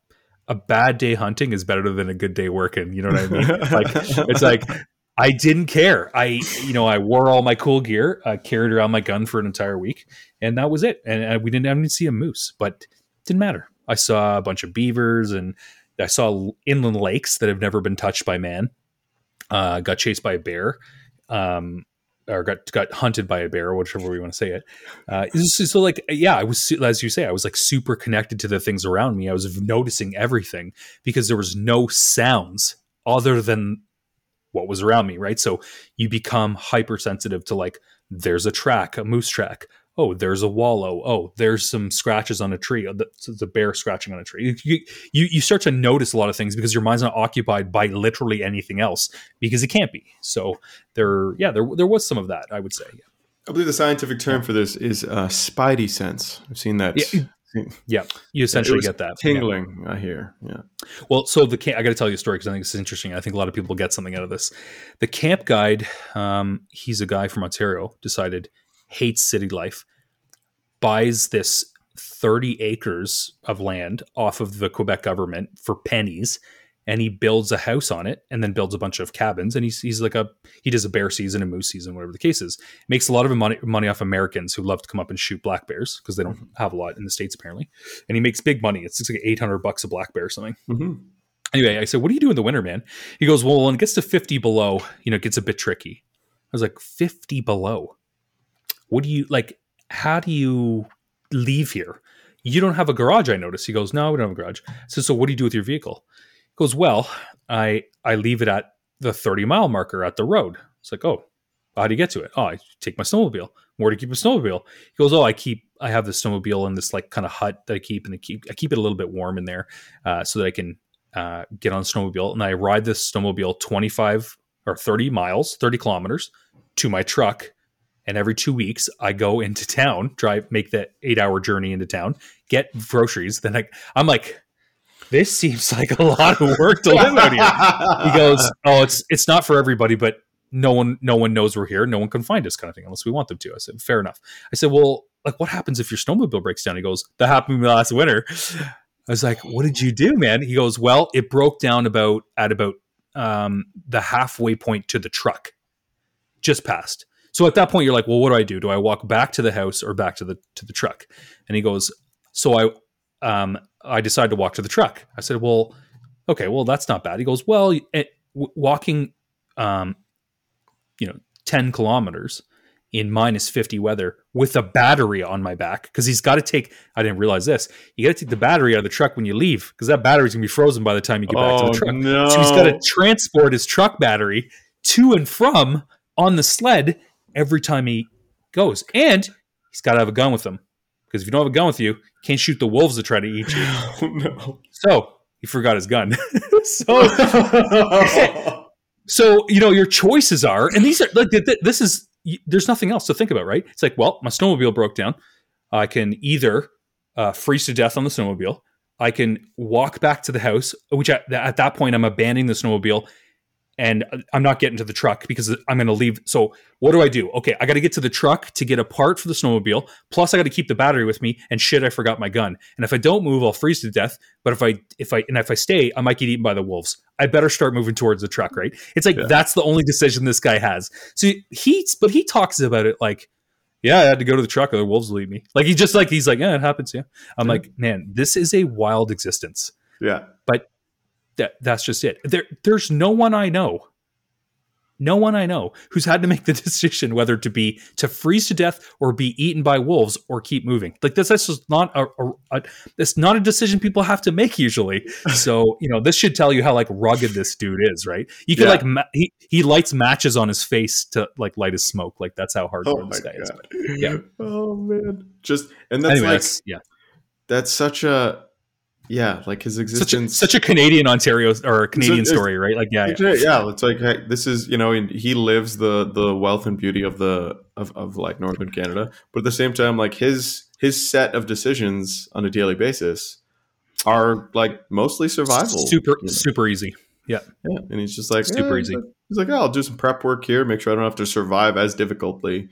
a bad day hunting is better than a good day working. You know what I mean? like it's like I didn't care. I you know I wore all my cool gear, I carried around my gun for an entire week, and that was it. And, we didn't even see a moose, but didn't matter. I saw a bunch of beavers and I saw inland lakes that have never been touched by man. Uh, got chased by a bear. Um, or got got hunted by a bear, whichever way you want to say it. Uh, so like, yeah, I was as you say, I was like super connected to the things around me. I was noticing everything because there was no sounds other than what was around me, right? So you become hypersensitive to like, there's a track, a moose track oh, there's a wallow. Oh, there's some scratches on a tree. The, bear scratching on a tree. You, you, you start to notice a lot of things because your mind's not occupied by literally anything else because it can't be. So there, yeah, there, there was some of that, I would say. Yeah. I believe the scientific term for this is uh, spidey sense. I've seen that. Yeah. Yeah, you essentially get that tingling. Yeah. I hear. Yeah. Well, so the camp, I got to tell you a story because I think this is interesting. I think a lot of people get something out of this. The camp guide, um, he's a guy from Ontario, decided hates city life, buys this 30 acres of land off of the Quebec government for pennies and he builds a house on it and then builds a bunch of cabins and he's, he's like a he does a bear season and moose season whatever the case is makes a lot of money, money off americans who love to come up and shoot black bears because they don't mm-hmm. have a lot in the states apparently and he makes big money it's like 800 bucks a black bear or something mm-hmm. anyway i said what do you do in the winter man he goes well when it gets to 50 below you know it gets a bit tricky i was like 50 below what do you like? How do you leave here? You don't have a garage, I notice. He goes, No, we don't have a garage. I said, So what do you do with your vehicle? He goes, Well, I I leave it at the 30 mile marker at the road. It's like, oh, how do you get to it? Oh, I take my snowmobile. Where to keep a snowmobile? He goes, Oh, I keep I have the snowmobile in this like kind of hut that I keep and I keep I keep it a little bit warm in there uh, so that I can uh, get on the snowmobile and I ride this snowmobile 25 or 30 miles, 30 kilometers to my truck and every two weeks I go into town, drive, make that eight hour journey into town, get groceries. Then I, I'm like, this seems like a lot of work to live out here. He goes, oh, it's it's not for everybody, but no one no one knows we're here. No one can find us, kind of thing, unless we want them to. I said, fair enough. I said, well, like, what happens if your snowmobile breaks down? He goes, that happened to me last winter. I was like, what did you do, man? He goes, well, it broke down about at about um, the halfway point to the truck, just past. So at that point, you're like, well, what do I do? Do I walk back to the house or back to the to the truck? And he goes, so I um, I decided to walk to the truck. I said, well, okay, well that's not bad. He goes, well, it, w- walking, um, you know, ten kilometers in minus 50 weather with a battery on my back because he's got to take i didn't realize this you got to take the battery out of the truck when you leave because that battery's going to be frozen by the time you get back to the Oh, truck no. so he's got to transport his truck battery to and from on the sled every time he goes. And he's got to have a gun with him because if you don't have a gun with you you can't shoot the wolves that try to eat you. Oh, no. so he forgot his gun. So so you know your choices are and these are like th- th- this is there's nothing else to think about right? It's like well my snowmobile broke down. I can either uh, freeze to death on the snowmobile. I can walk back to the house which at, at that point i'm abandoning the snowmobile and i'm not getting to the truck because i'm going to leave. So what do i do? Okay i got to get to the truck to get a part for the snowmobile plus i got to keep the battery with me and shit i forgot my gun. And if i don't move i'll freeze to death but if i if i and if i stay i might get eaten by the wolves. I better start moving towards the truck right? It's like Yeah. that's the only decision this guy has. So he but he talks about it like yeah i had to go to the truck or the wolves will eat me. Like he just like he's like yeah it happens yeah. I'm Yeah. like man this is a wild existence. Yeah. That that's just it. There there's no one I know. No one I know who's had to make the decision whether to be to freeze to death or be eaten by wolves or keep moving. Like this, that's just not a, a, a it's not a decision people have to make usually. So you know this should tell you how like rugged this dude is, right? You can Yeah. like ma- he he lights matches on his face to like light his smoke. Like that's how hard Oh this guy is. god. Yeah. Oh man. Just and that's Anyway, like that's, yeah, that's such a yeah, like his such a, existence. such a Canadian Ontario or a Canadian story, right? Like yeah, yeah. yeah, yeah, it's like hey, this is you know he lives the the wealth and beauty of the of, of like northern Canada, but at the same time, like his his set of decisions on a daily basis are like mostly survival. super you know? super easy. Yeah, and he's just like Super eh, easy. He's like, oh, I'll do some prep work here, make sure I don't have to survive as difficultly,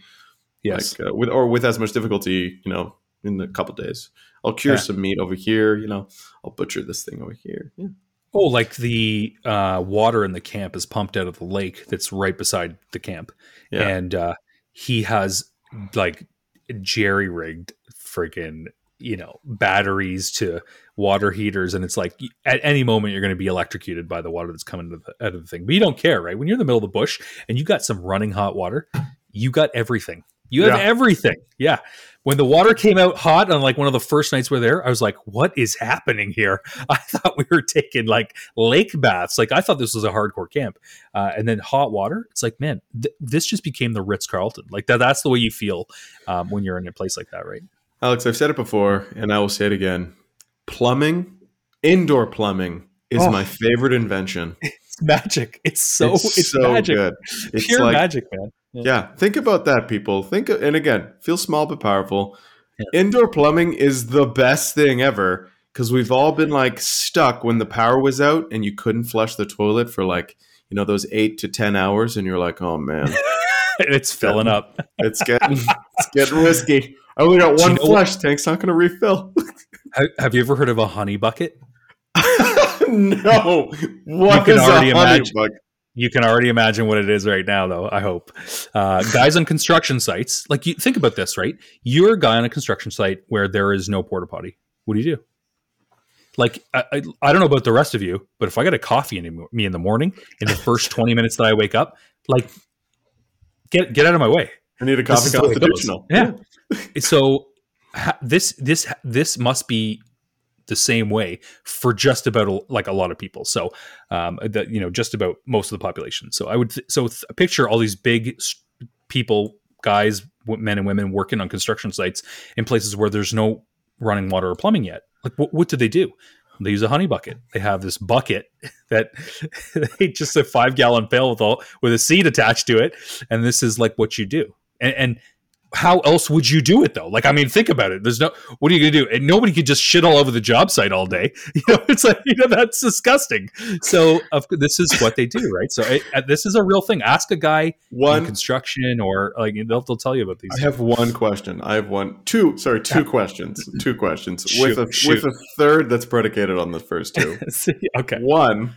Yes. like uh, with or with as much difficulty, you know, in a couple days. I'll cure Yeah. some meat over here, you know. I'll butcher this thing over here. Yeah. Oh, like the uh, water in the camp is pumped out of the lake that's right beside the camp, Yeah. and uh, he has like jerry rigged freaking you know batteries to water heaters, and it's like at any moment you're going to be electrocuted by the water that's coming out of, the, out of the thing. But you don't care, right? When you're in the middle of the bush and you got some running hot water, you got everything. You have Yeah. everything. Yeah. When the water came out hot on like one of the first nights we're there, I was like, what is happening here? I thought we were taking like lake baths. Like I thought this was a hardcore camp. Uh, and then hot water. It's like, man, th- this just became the Ritz Carlton. Like that, that's the way you feel um, when you're in a place like that, right? Alex, I've said it before and I will say it again. Plumbing, indoor plumbing is Oh. my favorite invention. It's magic. It's so, it's, so magic. good. It's Pure like magic, man. Yeah, think about that, people. Think, and again, feel small but powerful. Yeah. Indoor plumbing is the best thing ever because we've all been like stuck when the power was out and you couldn't flush the toilet for like you know those eight to ten hours, and you're like, oh man, it's filling up. it's getting it's getting risky. I only got Do you one know flush. Tank's not going to refill. Have you ever heard of a honey bucket? no, what can is already a honey imagine- bug? You can already imagine what it is right now, though. I hope. Uh, guys on construction sites, like you think about this, right? You're a guy on a construction site where there is no porta potty. What do you do? Like, I, I, I don't know about the rest of you, but if I get a coffee in me in the morning, in the first 20 minutes that I wake up, like, get get out of my way. I need a coffee is the way it goes. constitutional. Yeah. so ha- this this this must be the same way for just about a, like a lot of people. So um, you know just about most of the population. So I would th- so th- picture all these big people, guys, w- men and women working on construction sites in places where there's no running water or plumbing yet. Like what, what do they do? They use a honey bucket. They have this bucket that they just a five gallon pail with all with a seat attached to it, and this is like what you do. and, and how else would you do it though? Like, I mean, think about it. There's no, what are you gonna do? And nobody could just shit all over the job site all day. You know, it's like, you know, that's disgusting. So, of this is what they do, right? So, it, uh, this is a real thing. Ask a guy One in construction or like they'll, they'll tell you about these. I have one question. I have one, two. Sorry, two questions. Two questions Shoot, with a shoot. with a third that's predicated on the first two. okay. one,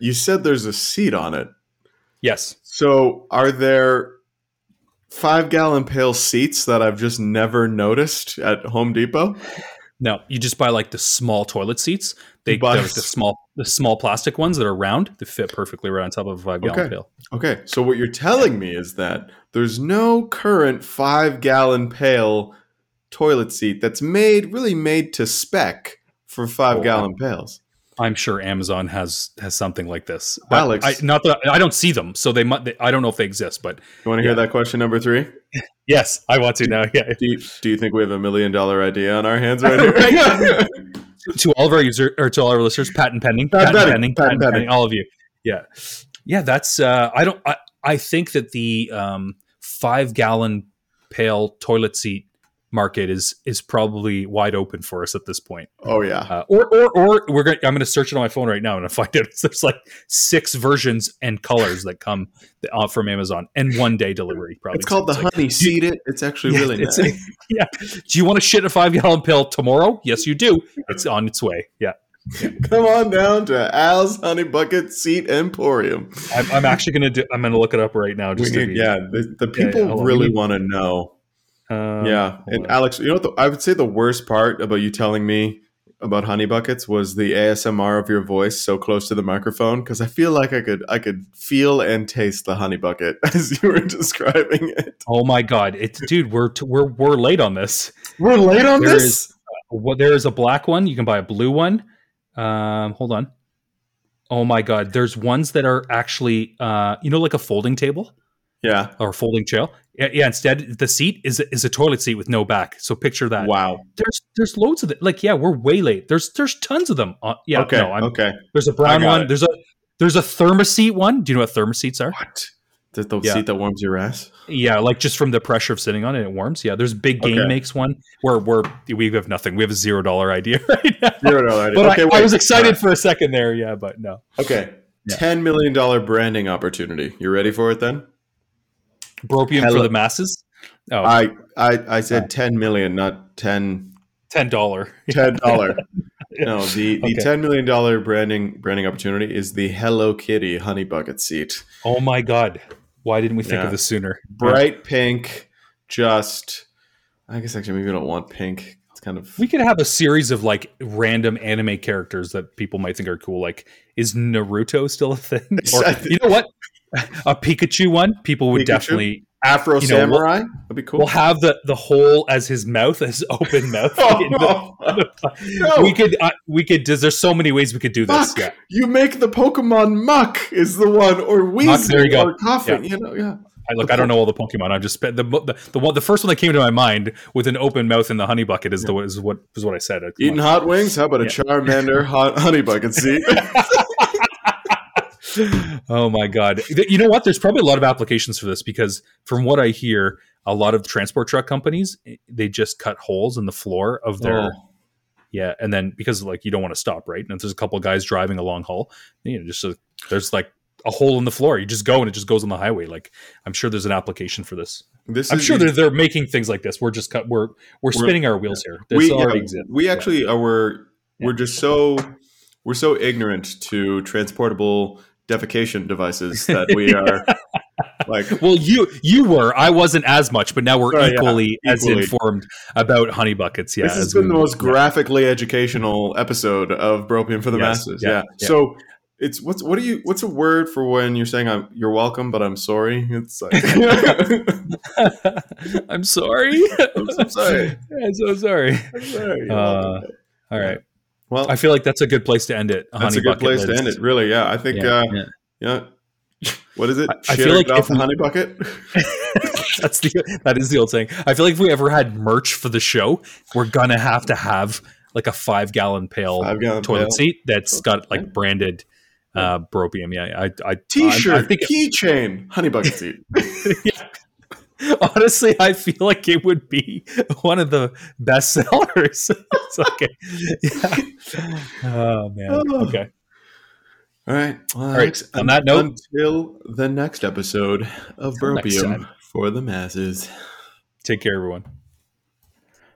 you said there's a seat on it. Yes. So are there five gallon pail seats that I've just never noticed at Home Depot? No, you just buy like the small toilet seats. They Buy- like the small the small plastic ones that are round. They fit perfectly right on top of a five gallon Okay. pail. Okay, so what you're telling me is that there's no current five gallon pail toilet seat that's made really made to spec for five Oh, gallon pails. I'm sure Amazon has has something like this. But Alex. I, not that I don't see them, so they might. They, I don't know if they exist, but You want to hear that question number three? yes, I want to now. Yeah, Do you, do you think we have a million dollar idea on our hands right here? to all of our user or to all our listeners, patent pending, Patent patent, pending, patent pending, all of you. Yeah, yeah. That's uh, I don't. I, I think that the um, five gallon pail toilet seat market is is probably wide open for us at this point. oh yeah. Uh, or, or, or we're going. I'm going to search it on my phone right now and I find out there's like six versions and colors that come uh, from Amazon and one day delivery. Probably It's called the like, honey seed it. It's actually Yeah, really it's- nice. yeah. Do you want to shit a five gallon pill tomorrow? Yes, you do. It's on its way. Yeah, Come on down to Al's Honey Bucket Seat Emporium. I'm, I'm actually going to do. I'm going to look it up right now. Just to need, be, yeah, the, the people yeah, really want to know. Um, yeah, and. Alex, you know what? The, I would say the worst part about you telling me about honey buckets was the ASMR of your voice so close to the microphone because I feel like I could I could feel and taste the honey bucket as you were describing it. Oh my god! It's dude. We're t- we're we're late on this. We're late on There this. is- What there is a black one. You can buy a blue one. Um, hold on. Oh my god! There's ones that are actually, uh, you know, like a folding table yeah. or folding chair. Yeah, yeah. Instead, the seat is is a toilet seat with no back. So picture that. Wow. There's there's loads of it. Like yeah, we're way late. There's there's tons of them. Uh, yeah. okay. No, okay. There's a brown one. it. There's a there's a thermoseat one. Do you know what thermoseats are? What? The, the Yeah. seat that warms your ass? Yeah, like just from the pressure of sitting on it, it warms. Yeah, there's Big Game Okay. makes one where we're we have nothing. We have a zero dollar idea right now. Zero dollar idea. But okay, I, I was excited for a second there. Yeah, but no. Okay. Yeah. $10 million branding opportunity. You ready for it then? Bropium Hello. for the masses. Oh, I, I, I said 10 million, not 10 ten dollar. ten dollar. no, the, the Okay. ten million dollar branding branding opportunity is the Hello Kitty honey bucket seat. Oh my god! Why didn't we think Yeah. of this sooner? Bright pink, just I guess actually maybe we don't want pink. It's kind of We could have a series of like random anime characters that people might think are cool. Like, is Naruto still a thing? Or you know what? A Pikachu one. People would Pikachu? definitely. Afro You know, we'll- Samurai. That'd be cool. We'll have the the hole as his mouth, as open mouth. Oh, In the- no. We could. Uh, we could. There's so many ways we could do this. Fuck. Yeah. You make the Pokemon Muk is the one, or Weezing, or Koffing. You know, yeah. I, look, I don't know all the Pokemon. I've just the, the the one the first one that came to my mind with an open mouth in the honey bucket is the is what is what I said. Eating hot wings? How about a Yeah. Charmander hot honey bucket seat? oh my god! You know what? There's probably a lot of applications for this because from what I hear, a lot of transport truck companies eh, they just cut holes in the floor of their Oh. yeah, and then because like you don't want to stop right, and if there's a couple of guys driving a long haul, you know, just a, there's like a hole in the floor. You just go and it just goes on the highway. Like I'm sure there's an application for this. This I'm is sure they're, they're making things like this. We're just cut. We're we're spinning our wheels here. This we already yeah, exists. we actually are we're Yeah. we're just so we're so ignorant to transportable defecation devices that we are like Well, you you were. I wasn't as much, but now we're Oh, yeah, equally, as equally. informed about honey buckets. Yeah, this has been we- the most graphically educational episode of Bropium for the Yes, masses. yeah, Yeah. yeah. So it's what's what do you what's a word for when you're saying I'm you're welcome but I'm sorry? It's like I'm sorry. I'm so sorry. I'm so sorry. I'm sorry. Uh. All right. Well, I feel like that's a good place to end it. that's honey a good bucket place to end it. Really, yeah. I think Yeah, uh yeah. yeah. What is it? I- I Share feel it like off if the honey bucket. that's the that is the old saying. I feel like if we ever had merch for the show, we're gonna have to have like a five gallon pail Five-gallon toilet pail. seat that's got like branded uh bropium. Yeah, I, I T-shirt, I, I think keychain, honey bucket seat. Honestly, I feel like it would be one of the best sellers. it's okay. Yeah. Oh man. Okay. All right. Well, right, Alex, on that note- until the next episode of Bropium for the masses. Take care, everyone.